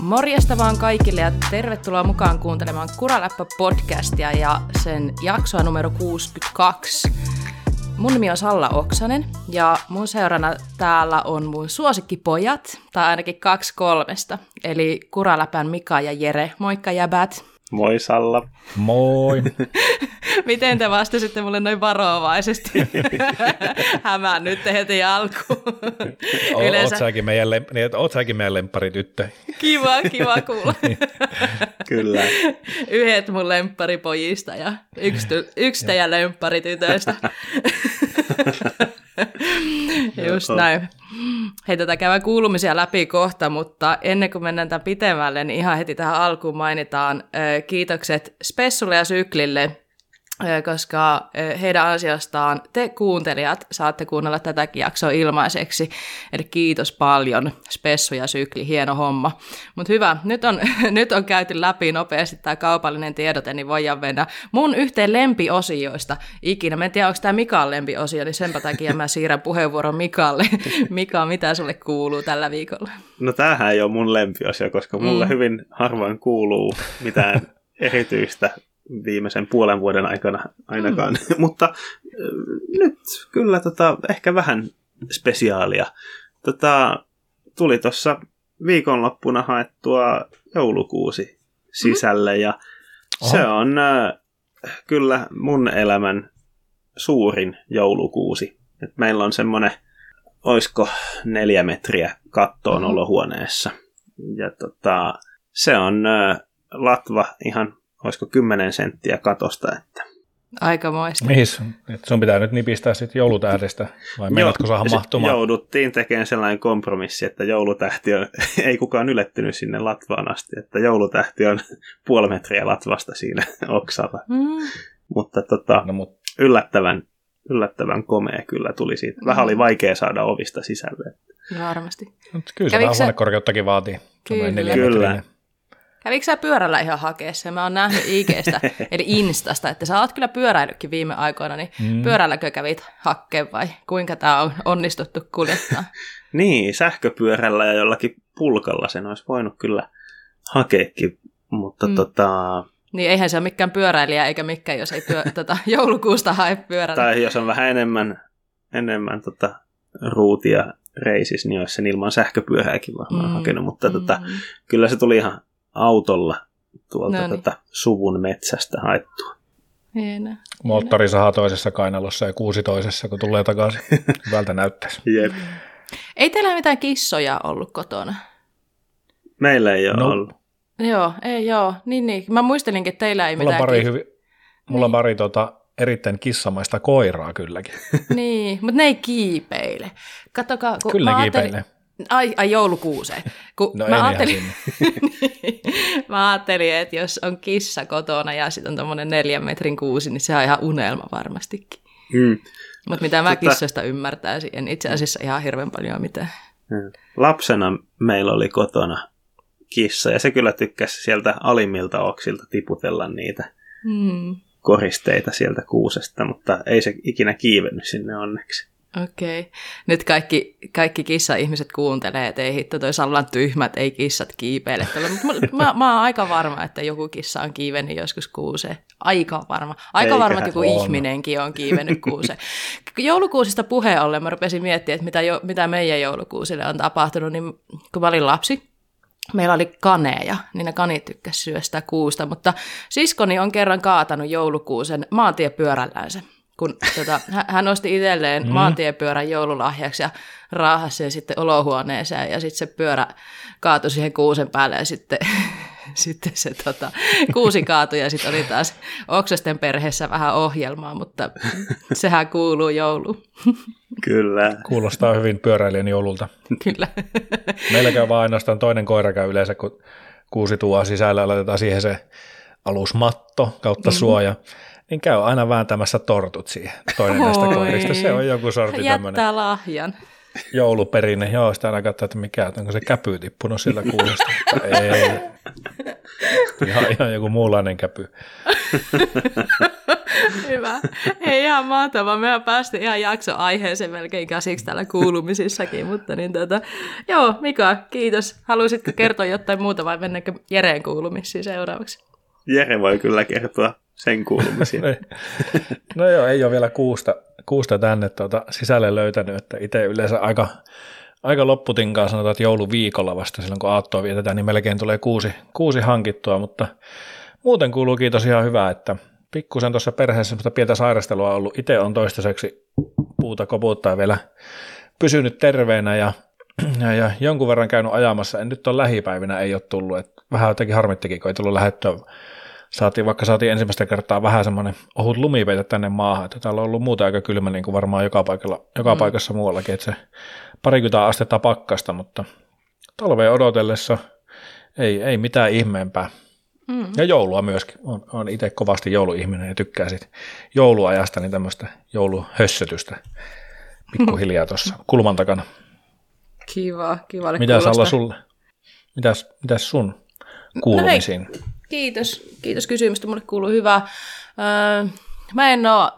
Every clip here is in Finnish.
Morjesta vaan kaikille ja tervetuloa mukaan kuuntelemaan Kuraläppä-podcastia ja sen jaksoa numero 62. Mun nimi on Salla Oksanen ja mun seurana täällä on mun suosikkipojat, tai ainakin kaksi kolmesta, eli Kuraläpän Mika ja Jere. Moikka jäbät! Moi Salla. Moi. Miten te vastasitte mulle noin varovaisesti? Hämään nyt heti alkuun. Yleensä... Oot säkin meidän, lem... niin, oot säkin meidän lempparityttö. Kiva, kiva kuulla. Kyllä. Yhdet mun lempparipojista ja yksi, yksi teidän lempparitytöistä. Just näin. Hei, tätä käydään kuulumisia läpi kohta, mutta ennen kuin mennään tämän pitemmälle, niin ihan heti tähän alkuun mainitaan kiitokset Spessulle ja Syklille koska heidän ansiostaan te kuuntelijat saatte kuunnella tätäkin jaksoa ilmaiseksi. Eli kiitos paljon, Spessu ja Sykli, hieno homma. Mutta hyvä, nyt on, nyt on käyty läpi nopeasti tämä kaupallinen tiedote, niin voidaan mennä mun yhteen lempiosioista ikinä. Mä en tiedä, onko tämä Mikan lempiosio, niin senpä takia mä siirrän puheenvuoron Mikalle. Mika, mitä sulle kuuluu tällä viikolla? No tämähän ei ole mun lempiosio, koska mulle mm. hyvin harvoin kuuluu mitään erityistä viimeisen puolen vuoden aikana ainakaan. Mm. Mutta nyt kyllä tota, ehkä vähän spesiaalia. Tota, tuli tuossa viikonloppuna haettua joulukuusi sisälle mm. ja Oho. se on äh, kyllä mun elämän suurin joulukuusi. Et meillä on semmoinen, oisko neljä metriä kattoon mm. olohuoneessa. Ja tota, se on äh, latva ihan olisiko 10 senttiä katosta. Että. Aikamoista. Mihin sun pitää nyt nipistää sitten joulutähdestä, vai menetkö saada mahtumaan? Jouduttiin tekemään sellainen kompromissi, että joulutähti on, ei kukaan ylettynyt sinne latvaan asti, että joulutähti on puoli metriä latvasta siinä oksalla. Mm. Mutta tota, no, mut... yllättävän, yllättävän komea kyllä tuli siitä. Vähän oli vaikea saada ovista sisälle. Varmasti. Mut kyllä se vähän huonekorkeuttakin vaatii. Kyllä. kyllä. Kävikö sä pyörällä ihan hakeessa? Mä oon nähnyt IGstä, eli Instasta, että sä oot kyllä pyöräillytkin viime aikoina, niin mm. pyörälläkö kävit hakkeen vai kuinka tää on onnistuttu kuljettaa? niin, sähköpyörällä ja jollakin pulkalla sen olisi voinut kyllä hakeekin, mutta mm. tota... Niin eihän se ole mikään pyöräilijä eikä mikään, jos ei pyö, tota, joulukuusta hae pyörällä. Tai jos on vähän enemmän, enemmän tota, ruutia reisissä, niin olisi sen ilman sähköpyörääkin varmaan mm. hakenut, mutta mm. tota, kyllä se tuli ihan autolla tuolta no niin. tätä suvun metsästä haettua. Hieno. Moottori sahaa toisessa kainalossa ja kuusi toisessa, kun tulee takaisin. Hyvältä näyttäisi. Jep. Ei teillä mitään kissoja ollut kotona? Meillä ei ole no. ollut. Joo, ei joo. Niin, niin. Mä muistelinkin, että teillä ei mulla mitään pari hyvi, Mulla niin. on pari tota, erittäin kissamaista koiraa källäkin. niin, mutta ne ei kiipeile. Katsokaa, kun Kyllä ne kiipeilee. Ai, ai joulukuuseen. Kun no mä, ajattelin, mä ajattelin, että jos on kissa kotona ja sitten on tuommoinen neljän metrin kuusi, niin se on ihan unelma varmastikin. Mm. Mutta mitä mä Mutta... kissasta ymmärtäisin, en itse asiassa ihan hirveän paljon mitään. Mm. Lapsena meillä oli kotona kissa ja se kyllä tykkäsi sieltä alimmilta oksilta tiputella niitä mm. koristeita sieltä kuusesta, mutta ei se ikinä kiivennyt sinne onneksi. Okei. Okay. Nyt kaikki, kaikki kissa-ihmiset kuuntelee, että ei hitto, toi Sallan tyhmät, ei kissat kiipeile. Mutta mä, mä oon aika varma, että joku kissa on kiivennyt joskus kuuseen. Aika varma. Aika Eikä varma, että joku on. ihminenkin on kiivennyt kuuseen. Joulukuusista puheen ollen mä rupesin miettimään, että mitä, jo, mitä meidän joulukuusille on tapahtunut. Niin kun mä olin lapsi, meillä oli kaneja, niin ne kanit tykkäsivät syöstä kuusta, mutta siskoni on kerran kaatanut joulukuusen maantiepyörällänsä kun tota, hän osti itselleen mm. maantiepyörän joululahjaksi ja raahasi sen sitten olohuoneeseen ja sitten se pyörä kaatui siihen kuusen päälle ja sitten, sitten se tota, kuusi kaatui ja sitten oli taas Oksasten perheessä vähän ohjelmaa, mutta sehän kuuluu jouluun. Kyllä. Kuulostaa hyvin pyöräilijän joululta. Kyllä. Meillä käy vaan ainoastaan toinen koira käy yleensä, kun kuusi tuo sisällä ja laitetaan siihen se alusmatto kautta mm. suoja niin käy aina vääntämässä tortut siihen toinen näistä koirista. Se on joku sorti tämmöinen. Jättää lahjan. Jouluperinne, joo, sitä aina katsoa, että mikä, onko se käpy tippunut sillä kuulosta. ei. ihan, ihan joku muunlainen käpy. Hyvä. Hei, ihan mahtavaa. Me päästiin ihan jakso aiheeseen melkein käsiksi täällä kuulumisissakin, mutta niin tota, joo, Mika, kiitos. Haluaisitko kertoa jotain muuta vai mennäänkö Jereen kuulumisiin seuraavaksi? Jere voi kyllä kertoa sen kuulumisia. No joo, ei ole vielä kuusta, kuusta tänne tuota sisälle löytänyt, että itse yleensä aika, aika lopputinkaan sanotaan, että jouluviikolla vasta silloin kun aattoa vietetään, niin melkein tulee kuusi, kuusi hankittua, mutta muuten kuuluu kiitos ihan hyvää, että pikkusen tuossa perheessä semmoista pientä sairastelua ollut. Itse on toistaiseksi puuta koputtaa vielä pysynyt terveenä ja, ja, ja, jonkun verran käynyt ajamassa. En nyt on lähipäivinä ei ole tullut. Et vähän jotenkin harmittikin, kun ei tullut lähettyä. Saatiin, vaikka saatiin ensimmäistä kertaa vähän semmoinen ohut lumipeite tänne maahan, että täällä on ollut muuta aika kylmä niin kuin varmaan joka, paikalla, joka mm. paikassa muuallakin, että se parikymmentä astetta pakkasta, mutta talveen odotellessa ei, ei mitään ihmeempää. Mm. Ja joulua myöskin. on on itse kovasti jouluihminen ja tykkää sit jouluajasta, niin tämmöistä jouluhössötystä pikkuhiljaa tuossa kulman takana. Kiva, kiva. Mitäs Alla sulle? Mitäs, mitäs sun kuulumisiin? No hei, kiitos, kiitos kysymystä. Mulle kuuluu hyvää. Öö, mä en ole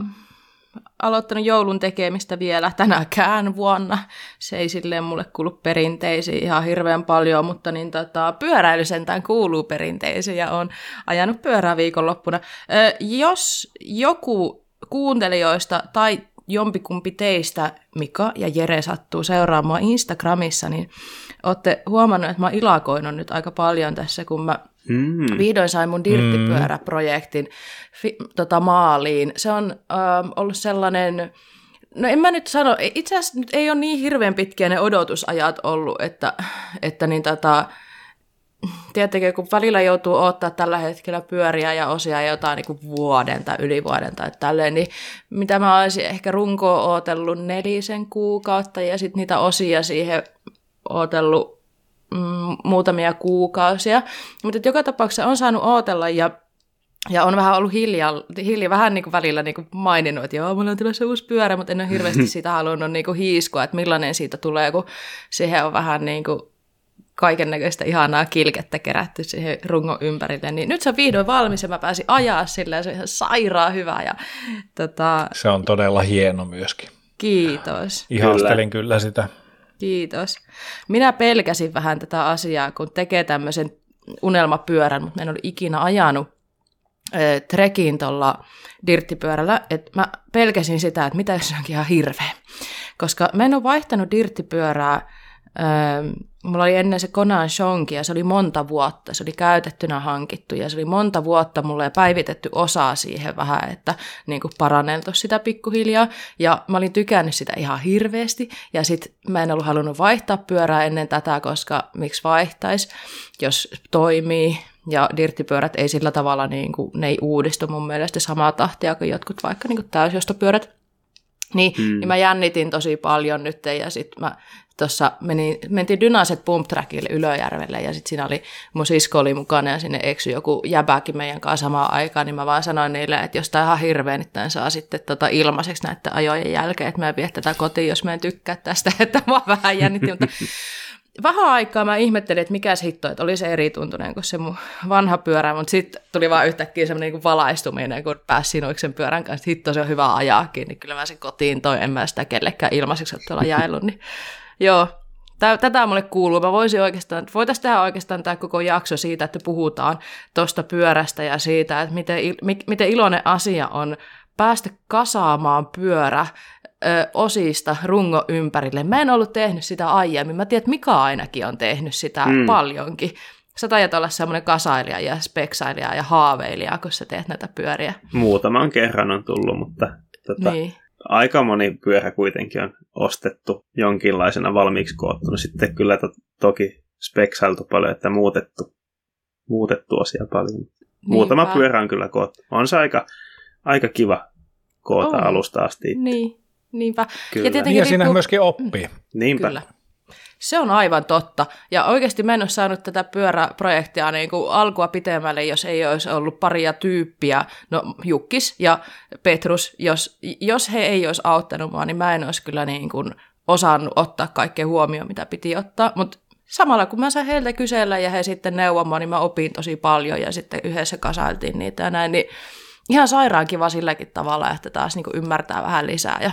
aloittanut joulun tekemistä vielä tänäkään vuonna. Se ei silleen mulle kuulu perinteisiin ihan hirveän paljon, mutta niin tota, pyöräily sentään kuuluu perinteisiin ja on ajanut pyörää viikonloppuna. Ö, jos joku kuuntelijoista tai jompikumpi teistä, Mika ja Jere, sattuu seuraamaan Instagramissa, niin olette huomannut, että mä ilakoinut nyt aika paljon tässä, kun mä Mm. Vihdoin sain mun dirttipyöräprojektin fi, tota, maaliin. Se on ö, ollut sellainen, no en mä nyt sano, itse asiassa nyt ei ole niin hirveän pitkiä ne odotusajat ollut, että, että niin tota, tiedättekö, kun välillä joutuu ottaa tällä hetkellä pyöriä ja osia jotain niin kuin vuoden tai yli vuoden tai tälleen, niin mitä mä olisin ehkä runkoa ootellut nelisen kuukautta ja sitten niitä osia siihen ootellut mm, muutamia kuukausia. Mutta joka tapauksessa on saanut ootella ja ja on vähän ollut hiljaa, hiljaa vähän niin kuin välillä niin kuin maininnut, että joo, mulla on tulossa uusi pyörä, mutta en ole hirveästi sitä halunnut niin kuin hiiskua, että millainen siitä tulee, kun siihen on vähän niin kuin kaiken näköistä ihanaa kilkettä kerätty siihen rungon ympärille. Niin nyt se on vihdoin valmis ja mä pääsin ajaa sillä ja se on ihan sairaan hyvä. Ja, tota... Se on todella hieno myöskin. Kiitos. Ihastelin kyllä, kyllä sitä. Kiitos. Minä pelkäsin vähän tätä asiaa, kun tekee tämmöisen unelmapyörän, mutta en ole ikinä ajanut trekiin tuolla dirttipyörällä, että mä pelkäsin sitä, että mitä jos se onkin ihan hirveä. Koska mä en ole vaihtanut dirttipyörää Öö, mulla oli ennen se Konan Shonki ja se oli monta vuotta. Se oli käytettynä hankittu ja se oli monta vuotta mulle päivitetty osaa siihen vähän, että niin kuin paranneltu sitä pikkuhiljaa. Ja mä olin tykännyt sitä ihan hirveästi ja sit mä en ollut halunnut vaihtaa pyörää ennen tätä, koska miksi vaihtais, jos toimii. Ja dirttipyörät ei sillä tavalla, niin kuin, ne ei uudistu mun mielestä samaa tahtia kuin jotkut vaikka niin kuin täysjostopyörät. Niin, mm. niin mä jännitin tosi paljon nyt ja sitten mä tuossa meni, mentiin Dynaset Pump Trackille Ylöjärvelle ja sitten siinä oli, mun sisko oli mukana ja sinne eksy joku jäbäkin meidän kanssa samaan aikaan, niin mä vaan sanoin niille, että jos tämä ihan hirveä, niin tämän saa sitten tota ilmaiseksi näiden ajojen jälkeen, että mä vien tätä kotiin, jos mä en tykkää tästä, että mä vähän jännitti, mutta vähän aikaa mä ihmettelin, että mikä se hitto, että oli se eri tuntunen kuin se mun vanha pyörä, mutta sitten tuli vaan yhtäkkiä semmoinen niin valaistuminen, kun pääsi sinuiksen pyörän kanssa, että hitto se on hyvä ajaakin, niin kyllä mä sen kotiin toi, en mä sitä kellekään ilmaiseksi ole tuolla jaellut, niin Joo, tätä mulle kuuluu. Mä voisin oikeastaan, voitaisiin tehdä oikeastaan tämä koko jakso siitä, että puhutaan tuosta pyörästä ja siitä, että miten, miten iloinen asia on päästä kasaamaan pyörä ö, osista rungo ympärille. Mä en ollut tehnyt sitä aiemmin. Mä tiedän, että Mika ainakin on tehnyt sitä mm. paljonkin. Sä tajat olla semmoinen kasailija ja speksailija ja haaveilija, kun sä teet näitä pyöriä. Muutaman kerran on tullut, mutta tota, niin aika moni pyörä kuitenkin on ostettu jonkinlaisena valmiiksi koottuna. Sitten kyllä to, toki speksailtu paljon, että muutettu, muutettu asia paljon. Niinpä. Muutama pyörä on kyllä koottu. On se aika, aika kiva koota on. alusta asti. Niin, niinpä. Kyllä. Ja, tietenkin ja siinä riippuu... myöskin oppii. Niinpä. Kyllä. Se on aivan totta. Ja oikeasti mä en ole saanut tätä pyöräprojektia niin kuin alkua pitemmälle, jos ei olisi ollut paria tyyppiä, no Jukkis ja Petrus, jos, jos he ei olisi auttanut mua, niin mä en olisi kyllä niin kuin osannut ottaa kaikkea huomioon, mitä piti ottaa. Mutta samalla kun mä sain heiltä kysellä ja he sitten neuvomaan, niin mä opin tosi paljon ja sitten yhdessä kasailtiin niitä ja näin, niin ihan sairaan kiva silläkin tavalla, että taas niin ymmärtää vähän lisää ja,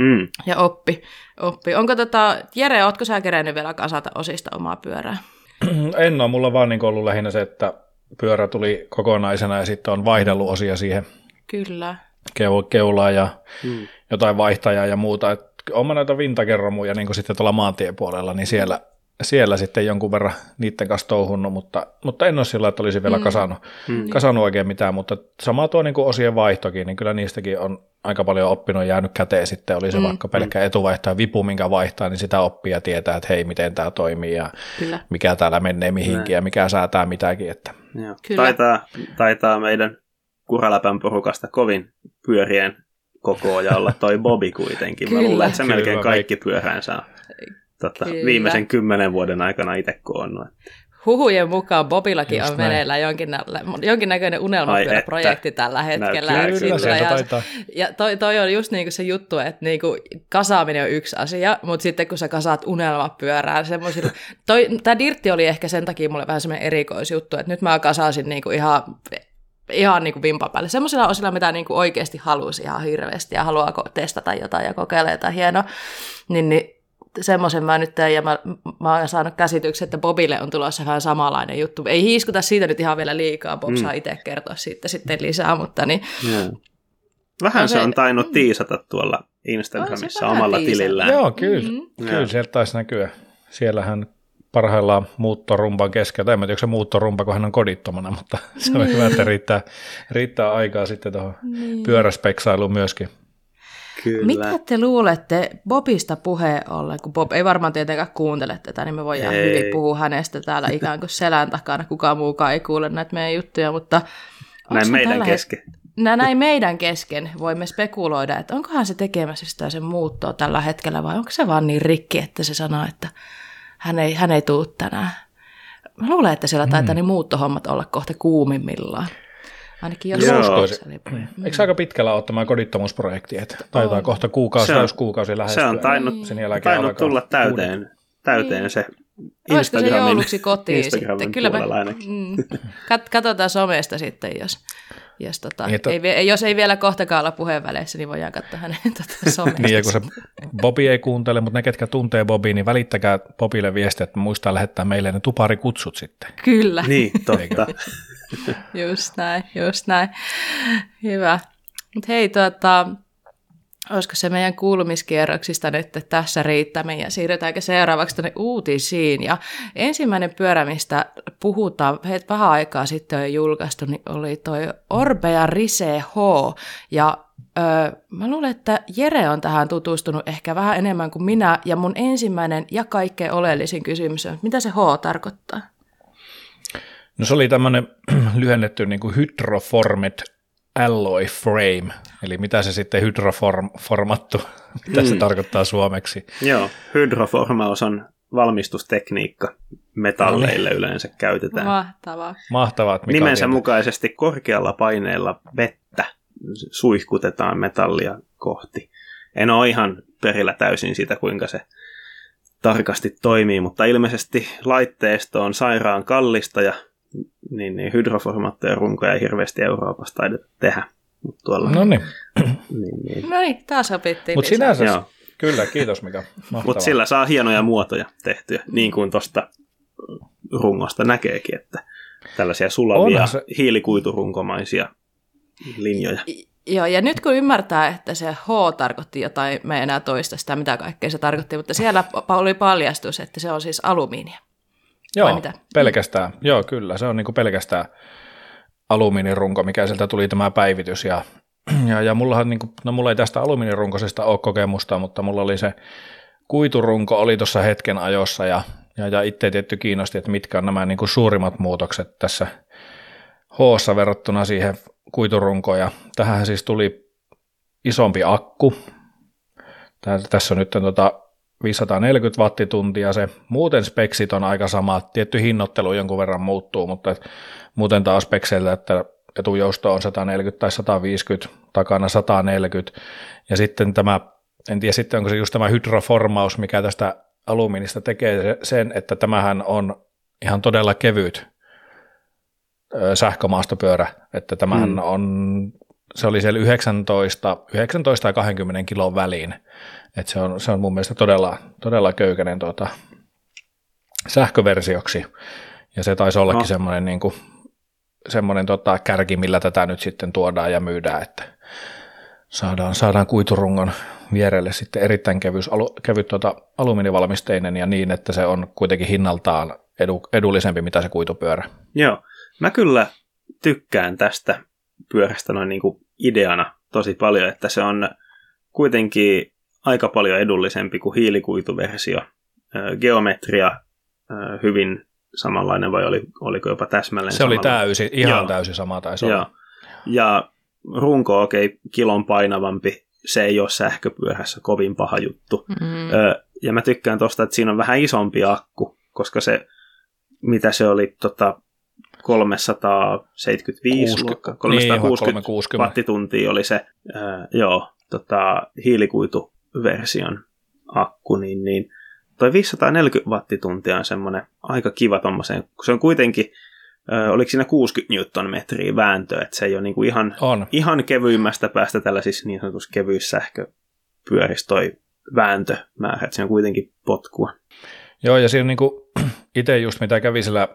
Mm. ja oppi, oppi. Onko tota, Jere, ootko sä kerennyt vielä kasata osista omaa pyörää? En ole, mulla on vaan niin ollut lähinnä se, että pyörä tuli kokonaisena ja sitten on vaihdellut osia siihen Kyllä. keu- keulaan ja Mm. jotain vaihtajaa ja muuta. Et on mä näitä vintakerromuja niin sitten tuolla maantiepuolella, niin siellä, siellä sitten jonkun verran niiden kanssa touhunnut, mutta, mutta en ole sillä, että olisi vielä Mm. kasannut, Mm. kasannut oikein mitään, mutta sama tuo niin kuin osien vaihtokin, niin kyllä niistäkin on aika paljon oppinut jäänyt käteen sitten, oli se Mm. vaikka pelkkä etuvaihtaja vipu, minkä vaihtaa, niin sitä oppia ja tietää, että hei, miten tämä toimii ja Kyllä. mikä täällä menee mihinkin Näin. ja mikä säätää mitäkin, että Joo. Kyllä. Taitaa, taitaa meidän kuraläpän porukasta kovin pyörien kokoaja olla toi Bobi kuitenkin. Mä Kyllä. luulen, että se Kyllä, melkein mä kaikki pyöränsä on tota, Kyllä. viimeisen kymmenen vuoden aikana itse koonnut. Huhujen mukaan Bobillakin Just on näin. meneillään jonkinnä, jonkinnäköinen unelmapyöräprojekti tällä hetkellä. Näyttää kyllä kyllä. ja, taitaa. ja toi, toi on just niinku se juttu, että niinku kasaaminen on yksi asia, mutta sitten kun sä kasaat unelmapyörää semmoisilla... Tämä dirtti oli ehkä sen takia mulle vähän semmoinen erikoisjuttu, että nyt mä kasasin niinku ihan ihan niin kuin vimpan päälle. Semmoisilla osilla, mitä niin kuin oikeasti halusi ihan hirveästi ja haluaa testata jotain ja kokeilla jotain hienoa, niin, niin semmoisen mä nyt teen, ja mä, mä oon saanut käsityksen, että Bobille on tulossa vähän samanlainen juttu. Ei hiiskuta siitä nyt ihan vielä liikaa, Bob Mm. saa itse kertoa siitä sitten lisää, mutta niin, Joo. Vähän No se se- on tainnut mm. tiisata tuolla Instagramissa omalla tiisannut. tilillään. Joo, kyllä. Mm. Kyllä sieltä taisi näkyä. Siellähän parhaillaan muuttorumpan keskellä. En mä tiedä, onko se muuttorumpa, kun hän on kodittomana, mutta se on hyvä, että riittää, riittää aikaa sitten tuohon niin. pyöräspeksailuun myöskin. Kyllä. Mitä te luulette Bobista puheen ollen, kun Bob ei varmaan tietenkään kuuntele tätä, niin me voidaan Ei. hyvin puhua hänestä täällä ikään kuin selän takana, kukaan muukaan ei kuule näitä meidän juttuja, mutta Näin meidän tällä kesken. Nä, näin meidän kesken voimme spekuloida, että onkohan se tekemässä sitä sen muuttoa tällä hetkellä vai onko se vaan niin rikki, että se sanoo, että hän ei, hän ei tuu tänään. Mä luulen, että siellä taitaa niin muuttohommat olla kohta kuumimmillaan. Ainakin jos Joo. uskoisin. Eikö aika pitkällä ole tämä kodittomuusprojekti? Että taitaa On. kohta kuukausi, Se on- täyskuukausi lähestyä. Se on tainnut, Sen jälkeen tainnut tulla täyteen, täyteen se Olisiko se jouluksi kotiin Instagramin sitten? Kyllä me, mm, kat, katsotaan somesta sitten, jos, jos, tota, Niin, että- ei, jos ei vielä kohtakaan olla puheen väleissä, niin voidaan katsoa hänen tota, somesta. Niin, ja kun se Bobi ei kuuntele, mutta ne, ketkä tuntee Bobia, niin välittäkää Bobille viestiä, että muistaa lähettää meille ne tuparikutsut sitten. Kyllä, Niin, totta. Just näin, just näin. Hyvä. Mutta hei, tuota, olisiko se meidän kuulumiskierroksista nyt tässä riittämme ja siirrytäänkö seuraavaksi tuonne uutisiin. Ja ensimmäinen pyörä, mistä puhutaan, he vähän aikaa sitten on julkaistu, niin oli toi Orbea Rise H. Ja öö, mä luulen, että Jere on tähän tutustunut ehkä vähän enemmän kuin minä. Ja mun ensimmäinen ja kaikkein oleellisin kysymys on, mitä se H tarkoittaa? No se oli tämmöinen lyhennetty niin kuin hydroformed alloy frame, eli mitä se sitten hydroformattu, mitä se Mm. tarkoittaa suomeksi. Joo, hydroformaus on valmistustekniikka. Metalleille yleensä käytetään. Mahtavaa. Mahtavaa, että Mika Nimensä tietää. mukaisesti korkealla paineella vettä suihkutetaan metallia kohti. En ole ihan perillä täysin siitä, kuinka se tarkasti toimii, mutta ilmeisesti laitteisto on sairaan kallista ja niin, niin hydroformaatteja runkoja ei hirveästi Euroopassa taideta tehdä. Mut tuolla, No niin, niin, niin. No niin, taas opittiin mutta sinänsä, Joo. kyllä, kiitos Mika. Mahtavaa. Mutta sillä saa hienoja muotoja tehtyä, niin kuin tuosta rungosta näkeekin, että tällaisia sulavia Onhan se- hiilikuiturunkomaisia linjoja. Joo, ja nyt kun ymmärtää, että se H tarkoitti jotain, me enää toista sitä, mitä kaikkea se tarkoitti, mutta siellä oli paljastus, että se on siis alumiinia. Vai Joo, mitä? pelkästään. Joo, kyllä. Se on niinku pelkästään alumiinirunko, mikä sieltä tuli tämä päivitys. Ja, ja, ja mullahan, niinku, no mulla ei tästä alumiinirunkosesta ole kokemusta, mutta mulla oli se kuiturunko oli tuossa hetken ajossa ja, ja, ja itse tietty kiinnosti, että mitkä on nämä niinku suurimmat muutokset tässä h verrattuna siihen kuiturunkoon. Ja tähän siis tuli isompi akku. Tää, tässä on nyt tota 540 wattituntia se. Muuten speksit on aika sama. Tietty hinnoittelu jonkun verran muuttuu, mutta et, muuten taas spekseillä, että etujousto on 140 tai 150, takana 140. Ja sitten tämä, en tiedä sitten onko se just tämä hydroformaus, mikä tästä alumiinista tekee sen, että tämähän on ihan todella kevyt sähkömaastopyörä, että tämähän mm. on, se oli siellä 19, 19 ja 20 kilon väliin, että se on, se on mun mielestä todella, todella köykäinen tuota, sähköversioksi, ja se taisi ollakin no. semmoinen, niin kuin, semmoinen tota, kärki, millä tätä nyt sitten tuodaan ja myydään, että saadaan, saadaan kuiturungon vierelle sitten erittäin kevyys, alu, kevyt tuota, alumiinivalmisteinen ja niin, että se on kuitenkin hinnaltaan edu, edullisempi mitä se kuitupyörä. Joo, mä kyllä tykkään tästä pyörästä noin niin kuin ideana tosi paljon, että se on kuitenkin aika paljon edullisempi kuin hiilikuituversio. Geometria hyvin samanlainen vai oli, oliko jopa täsmälleen Se oli täysi, ihan Joo. täysi sama taisi Joo. olla. Ja runko okei, okay, kilon painavampi, se ei ole sähköpyörässä kovin paha juttu. Mm-hmm. ja mä tykkään tosta, että siinä on vähän isompi akku, koska se, mitä se oli, tota, 375 60, luokka, 360, niin, 360 wattituntia oli se ää, joo, tota, hiilikuituversion akku, niin, niin toi 540 wattituntia on semmoinen aika kiva tommoseen, kun se on kuitenkin, äh, oliko siinä 60 newtonmetriä vääntöä, että se ei ole niinku ihan, on. ihan kevyimmästä päästä tällaisissa niin sanotussa kevyissä sähköpyörissä toi vääntömäärä, että se on kuitenkin potkua. Joo, ja siinä niinku, itse just mitä kävi sillä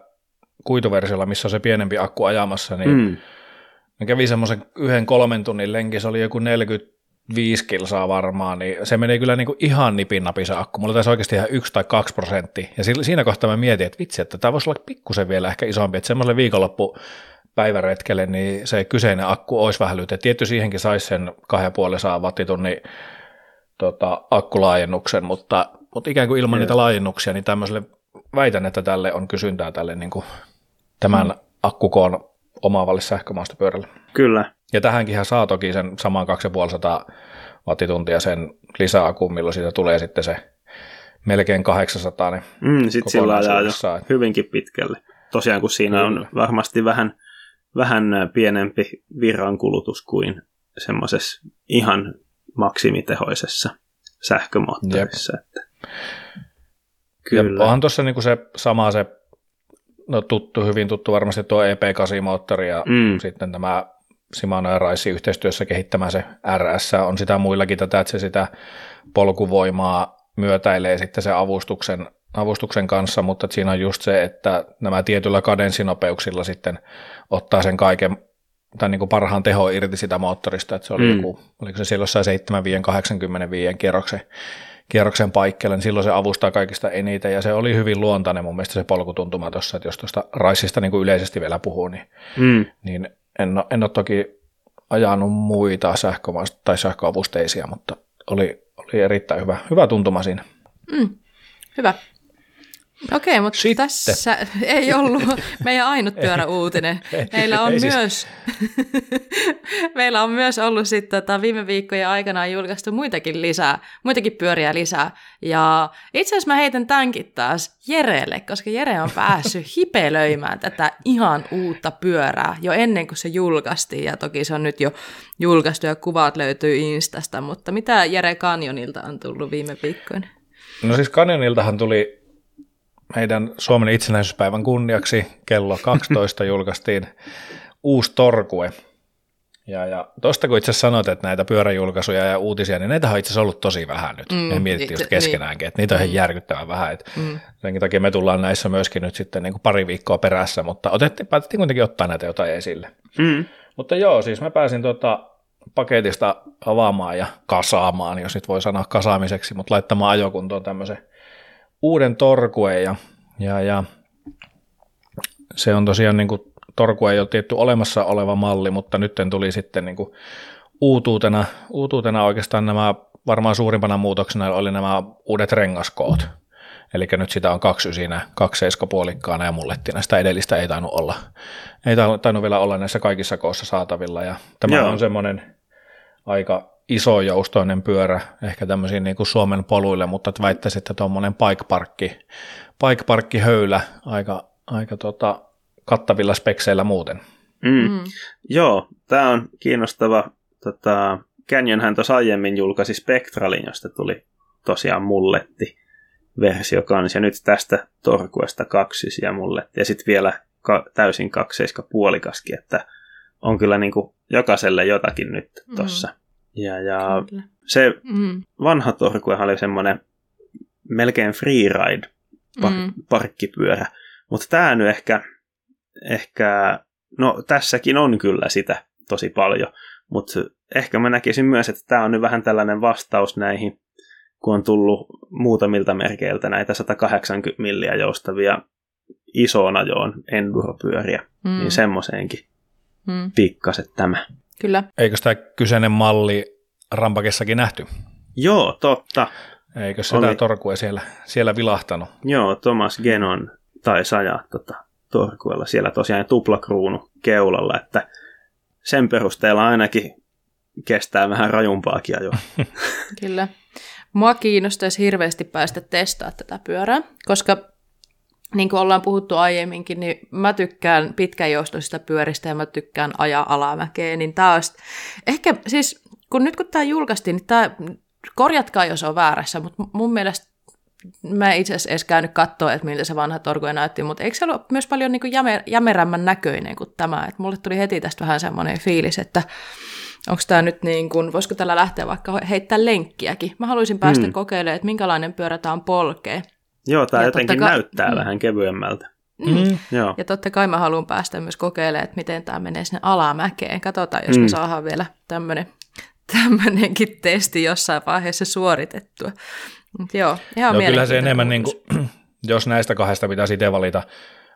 kuituversiolla, missä on se pienempi akku ajamassa, niin mm. mä kävin semmoisen yhden kolmen tunnin lenki, se oli joku 40 viisi kilsaa varmaan, niin se menee kyllä niin kuin ihan nipin napin se akku. Mulla taisi oikeasti ihan yksi tai kaksi prosenttia. Ja siinä kohtaa mä mietin, että vitsi, että tämä voisi olla pikkusen vielä ehkä isompi, että semmoiselle viikonloppu päiväretkelle, niin se kyseinen akku olisi vähän lyhyt. Tietty siihenkin saisi sen 2,5 wattitunnin tota, akkulaajennuksen, mutta, mutta ikään kuin ilman yeah. niitä laajennuksia, niin tämmöiselle väitän, että tälle on kysyntää tälle niin kuin tämän hmm. akkukoon omaavalle sähkömaastopyörälle. Kyllä. Ja tähänkin saa toki sen saman 2500 wattituntia sen lisäakun, milloin siitä tulee sitten se melkein 800. Niin mm, sitten sillä ajaa jo hyvinkin pitkälle. Tosiaan kun siinä Kyllä. on varmasti vähän, vähän pienempi virrankulutus kuin semmoisessa ihan maksimitehoisessa sähkömoottorissa. Että. Kyllä. Ja onhan tuossa niinku se sama se no tuttu, hyvin tuttu varmasti tuo EP8-moottori ja mm. sitten tämä Shimano ja Raisi yhteistyössä kehittämään se RS on sitä muillakin tätä, että se sitä polkuvoimaa myötäilee sitten se avustuksen, avustuksen kanssa, mutta siinä on just se, että nämä tietyillä kadenssinopeuksilla sitten ottaa sen kaiken tai niin kuin parhaan teho irti sitä moottorista, että se oli mm. joku, oliko se siellä jossain 7-85 kierroksen kierroksen paikkeelle, niin silloin se avustaa kaikista eniten, ja se oli hyvin luontainen mun mielestä se polkutuntuma tuossa, että jos tuosta Raisista niin kuin yleisesti vielä puhuu, niin, mm. niin en, en ole toki ajanut muita sähkö- tai sähköavusteisia, mutta oli, oli erittäin hyvä, hyvä tuntuma siinä. Mm, hyvä. Okei, mutta Sitten. tässä ei ollut meidän ainut pyöräuutinen. Meillä on, siis- myös, meillä on myös ollut sitten tota, viime viikkojen aikana julkaistu muitakin lisää, muitakin pyöriä lisää. Ja itse asiassa mä heitän tämänkin taas Jerelle, koska Jere on päässyt hipelöimään tätä ihan uutta pyörää jo ennen kuin se julkaistiin. Ja toki se on nyt jo julkaistu ja kuvat löytyy Instasta, mutta mitä Jere Kanjonilta on tullut viime viikkoina? No siis Kanjoniltahan tuli meidän Suomen itsenäisyyspäivän kunniaksi kello 12 julkaistiin uusi Torkue. Ja, ja tuosta kun itse sanoit, että näitä pyöräjulkaisuja ja uutisia, niin näitä on itse asiassa ollut tosi vähän nyt. Mm, Me mietittiin just keskenäänkin, niin. että niitä on ihan mm. järkyttävän vähän. Että mm. Senkin takia me tullaan näissä myöskin nyt sitten niin kuin pari viikkoa perässä, mutta otettiin, päätettiin kuitenkin ottaa näitä jotain esille. Mm. Mutta joo, siis mä pääsin tuota paketista avaamaan ja kasaamaan, jos nyt voi sanoa kasaamiseksi, mutta laittamaan ajokuntoon tämmöisen uuden Torkuen ja, ja, ja se on tosiaan niin kuin, Torkue ei ole tietty olemassa oleva malli, mutta nyt tuli sitten niin kuin, uutuutena, uutuutena oikeastaan nämä varmaan suurimpana muutoksena oli nämä uudet rengaskoot. Eli nyt sitä on kaksi ysinä, kaksi seiskapuolikkaana ja mullettina. Sitä edellistä ei tainnut olla. Ei tainnut vielä olla näissä kaikissa koossa saatavilla. Ja tämä Joo. on semmoinen aika iso joustoinen pyörä ehkä tämmöisiin niin kuin Suomen poluille, mutta väittäisin, että tuommoinen paikparkki, paikparkki höylä aika, aika tota, kattavilla spekseillä muuten. Mm. Mm. Joo, tämä on kiinnostava. Tota, hän tuossa aiemmin julkaisi Spectralin, josta tuli tosiaan mulletti. versio kans, ja nyt tästä Torkuesta kaksisia mulle, ja sitten vielä ka- täysin kakseiska puolikaskin, että on kyllä niin kuin jokaiselle jotakin nyt tossa. Mm. Ja, ja Kyllä. se Mm. vanha Torkuehan oli semmoinen melkein freeride par- Mm. parkkipyörä, mutta tämä nyt ehkä, ehkä, no tässäkin on kyllä sitä tosi paljon, mutta ehkä mä näkisin myös, että tämä on nyt vähän tällainen vastaus näihin, kun on tullut muutamilta merkeiltä näitä 180 milliä joustavia isoon ajoon enduropyöriä, Mm. mm. niin semmoiseenkin Mm. pikkaset tämä. Kyllä. Eikö tämä kyseinen malli Rampakessakin nähty? Joo, totta. Eikö sitä Oli. torkue siellä, siellä vilahtanut? Joo, Thomas Genon taisi ajaa tota, Torkuella siellä tosiaan tuplakruunu keulalla, että sen perusteella ainakin kestää vähän rajumpaakin ajoa. Kyllä. Mua kiinnostaisi hirveästi päästä testaa tätä pyörää, koska niin kuin ollaan puhuttu aiemminkin, niin mä tykkään pitkäjoustoisista pyöristä ja mä tykkään ajaa alamäkeä, niin tää olisi, ehkä siis, kun nyt kun tämä julkaistiin, niin tämä, korjatkaa jos on väärässä, mutta mun mielestä mä itse asiassa edes käynyt katsoa, että miltä se vanha Torkue näytti, mutta eikö se ollut myös paljon niin kuin jämer, jämerämmän näköinen kuin tämä, että mulle tuli heti tästä vähän semmoinen fiilis, että onko tämä nyt niin kuin, voisiko tällä lähteä vaikka heittää lenkkiäkin. Mä haluaisin päästä mm. Kokeilemaan, että minkälainen pyörä tämä on polkea. Joo, tämä Ja jotenkin kai- näyttää mm. vähän kevyemmältä. Mm. Joo, Ja totta kai mä haluan päästä myös kokeilemaan, että miten tämä menee sinne alamäkeen. Katsotaan, jos mm. me Mm. saadaan vielä tämmöinen tämmöinenkin testi jossain vaiheessa suoritettua. Mut joo, ihan No kyllä se enemmän, niin kuin, jos näistä kahdesta pitäisi itse valita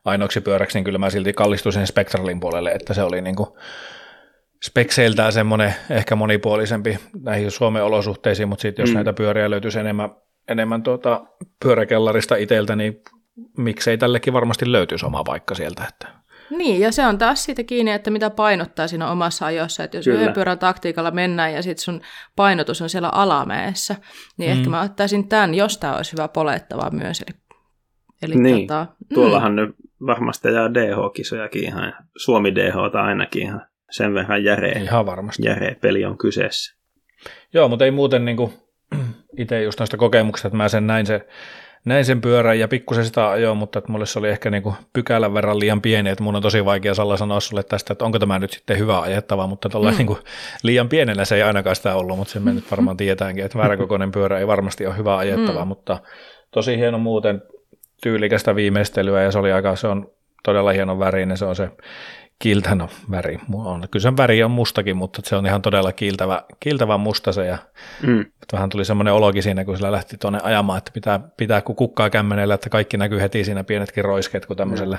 ainoaksi pyöräksi, niin kyllä mä silti kallistuisin Spectralin puolelle, että se oli niin kuin spekseiltään semmoinen ehkä monipuolisempi näihin Suomen olosuhteisiin, mutta sitten jos mm. Mm. näitä pyöriä löytyisi enemmän, enemmän tuota pyöräkellarista itseltä, niin miksei tällekin varmasti löytyisi oma paikka sieltä. Että. Niin, ja se on taas siitä kiinni, että mitä painottaa siinä omassa ajossa. Että jos Kyllä. yhden pyörän taktiikalla mennään ja sitten sun painotus on siellä alamäessä, niin mm. ehkä mä ottaisin tämän, jos tämä olisi hyvä polettava myös. Eli, eli Niin, tota, tuollahan nyt varmasti ajaa DH-kisojakin ihan, Suomi DH ainakin ihan sen verran järeä, Ihan varmasti. järeä peli on kyseessä. Joo, mutta ei muuten niin kuin, itse just noista kokemuksista, että mä sen näin, se, näin sen pyörän ja pikkusen sitä ajoin, mutta että mulle se oli ehkä niin kuin pykälän verran liian pieni, että mun on tosi vaikea Salla sanoa sulle tästä, että onko tämä nyt sitten hyvä ajettava, mutta mm. niin kuin, liian pienellä se ei ainakaan sitä ollut, mutta sen me nyt varmaan tietäänkin, että vääränkokoinen pyörä ei varmasti ole hyvä ajettava, mm. mutta tosi hieno muuten tyylikästä viimeistelyä ja se oli aika, se on todella hieno värinen, se on se kiiltä, no väri, on, kyllä sen väri on mustakin, mutta se on ihan todella kiiltävä, kiiltävä musta se ja Mm. vähän tuli semmoinen ologi siinä, kun sillä lähti tuonne ajamaan, että pitää, pitää kun kukkaa kämmenellä, että kaikki näkyy heti siinä pienetkin roiskeet, kun tämmöisellä,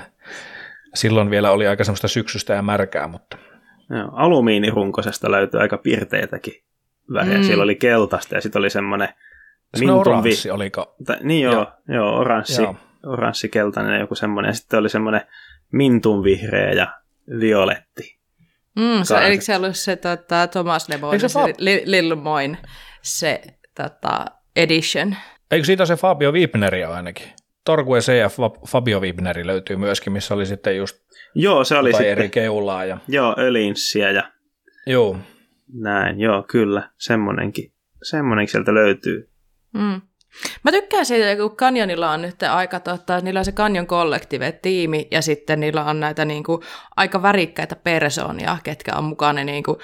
silloin vielä oli aika semmoista syksystä ja märkää, mutta Joo, alumiinirunkosesta löytyy aika pirteitäkin väriä. Mm. Mm. Siellä oli keltaista ja sitten oli semmoinen mintunvi- oranssi oliko, Ta, niin joo, Joo. joo. joo oranssi, Joo. oranssi-keltainen joku semmoinen. Ja sitten oli semmoinen mintunvihreä ja violetti. Mm, se, eikö se ollut se tota, Thomas Eikö Lemoine, se se, Fab- Li- Lil Moin, se tota, edition? eikö siitä se Fabio Wibneri ainakin? Torque CF Fa- Fabio Wibneri löytyy myöskin, missä oli sitten just Joo, se oli sitten, eri keulaa ja joo, ölinssiä ja joo, näin. Joo, kyllä, semmonenkin, semmonenkin sieltä löytyy. Mm. Mä tykkään siitä, kun Canyonilla on nyt aika, tota, niillä on se Canyon Collective-tiimi, ja sitten niillä on näitä niin kuin, aika värikkäitä persoonia, ketkä on mukana, niin kuin,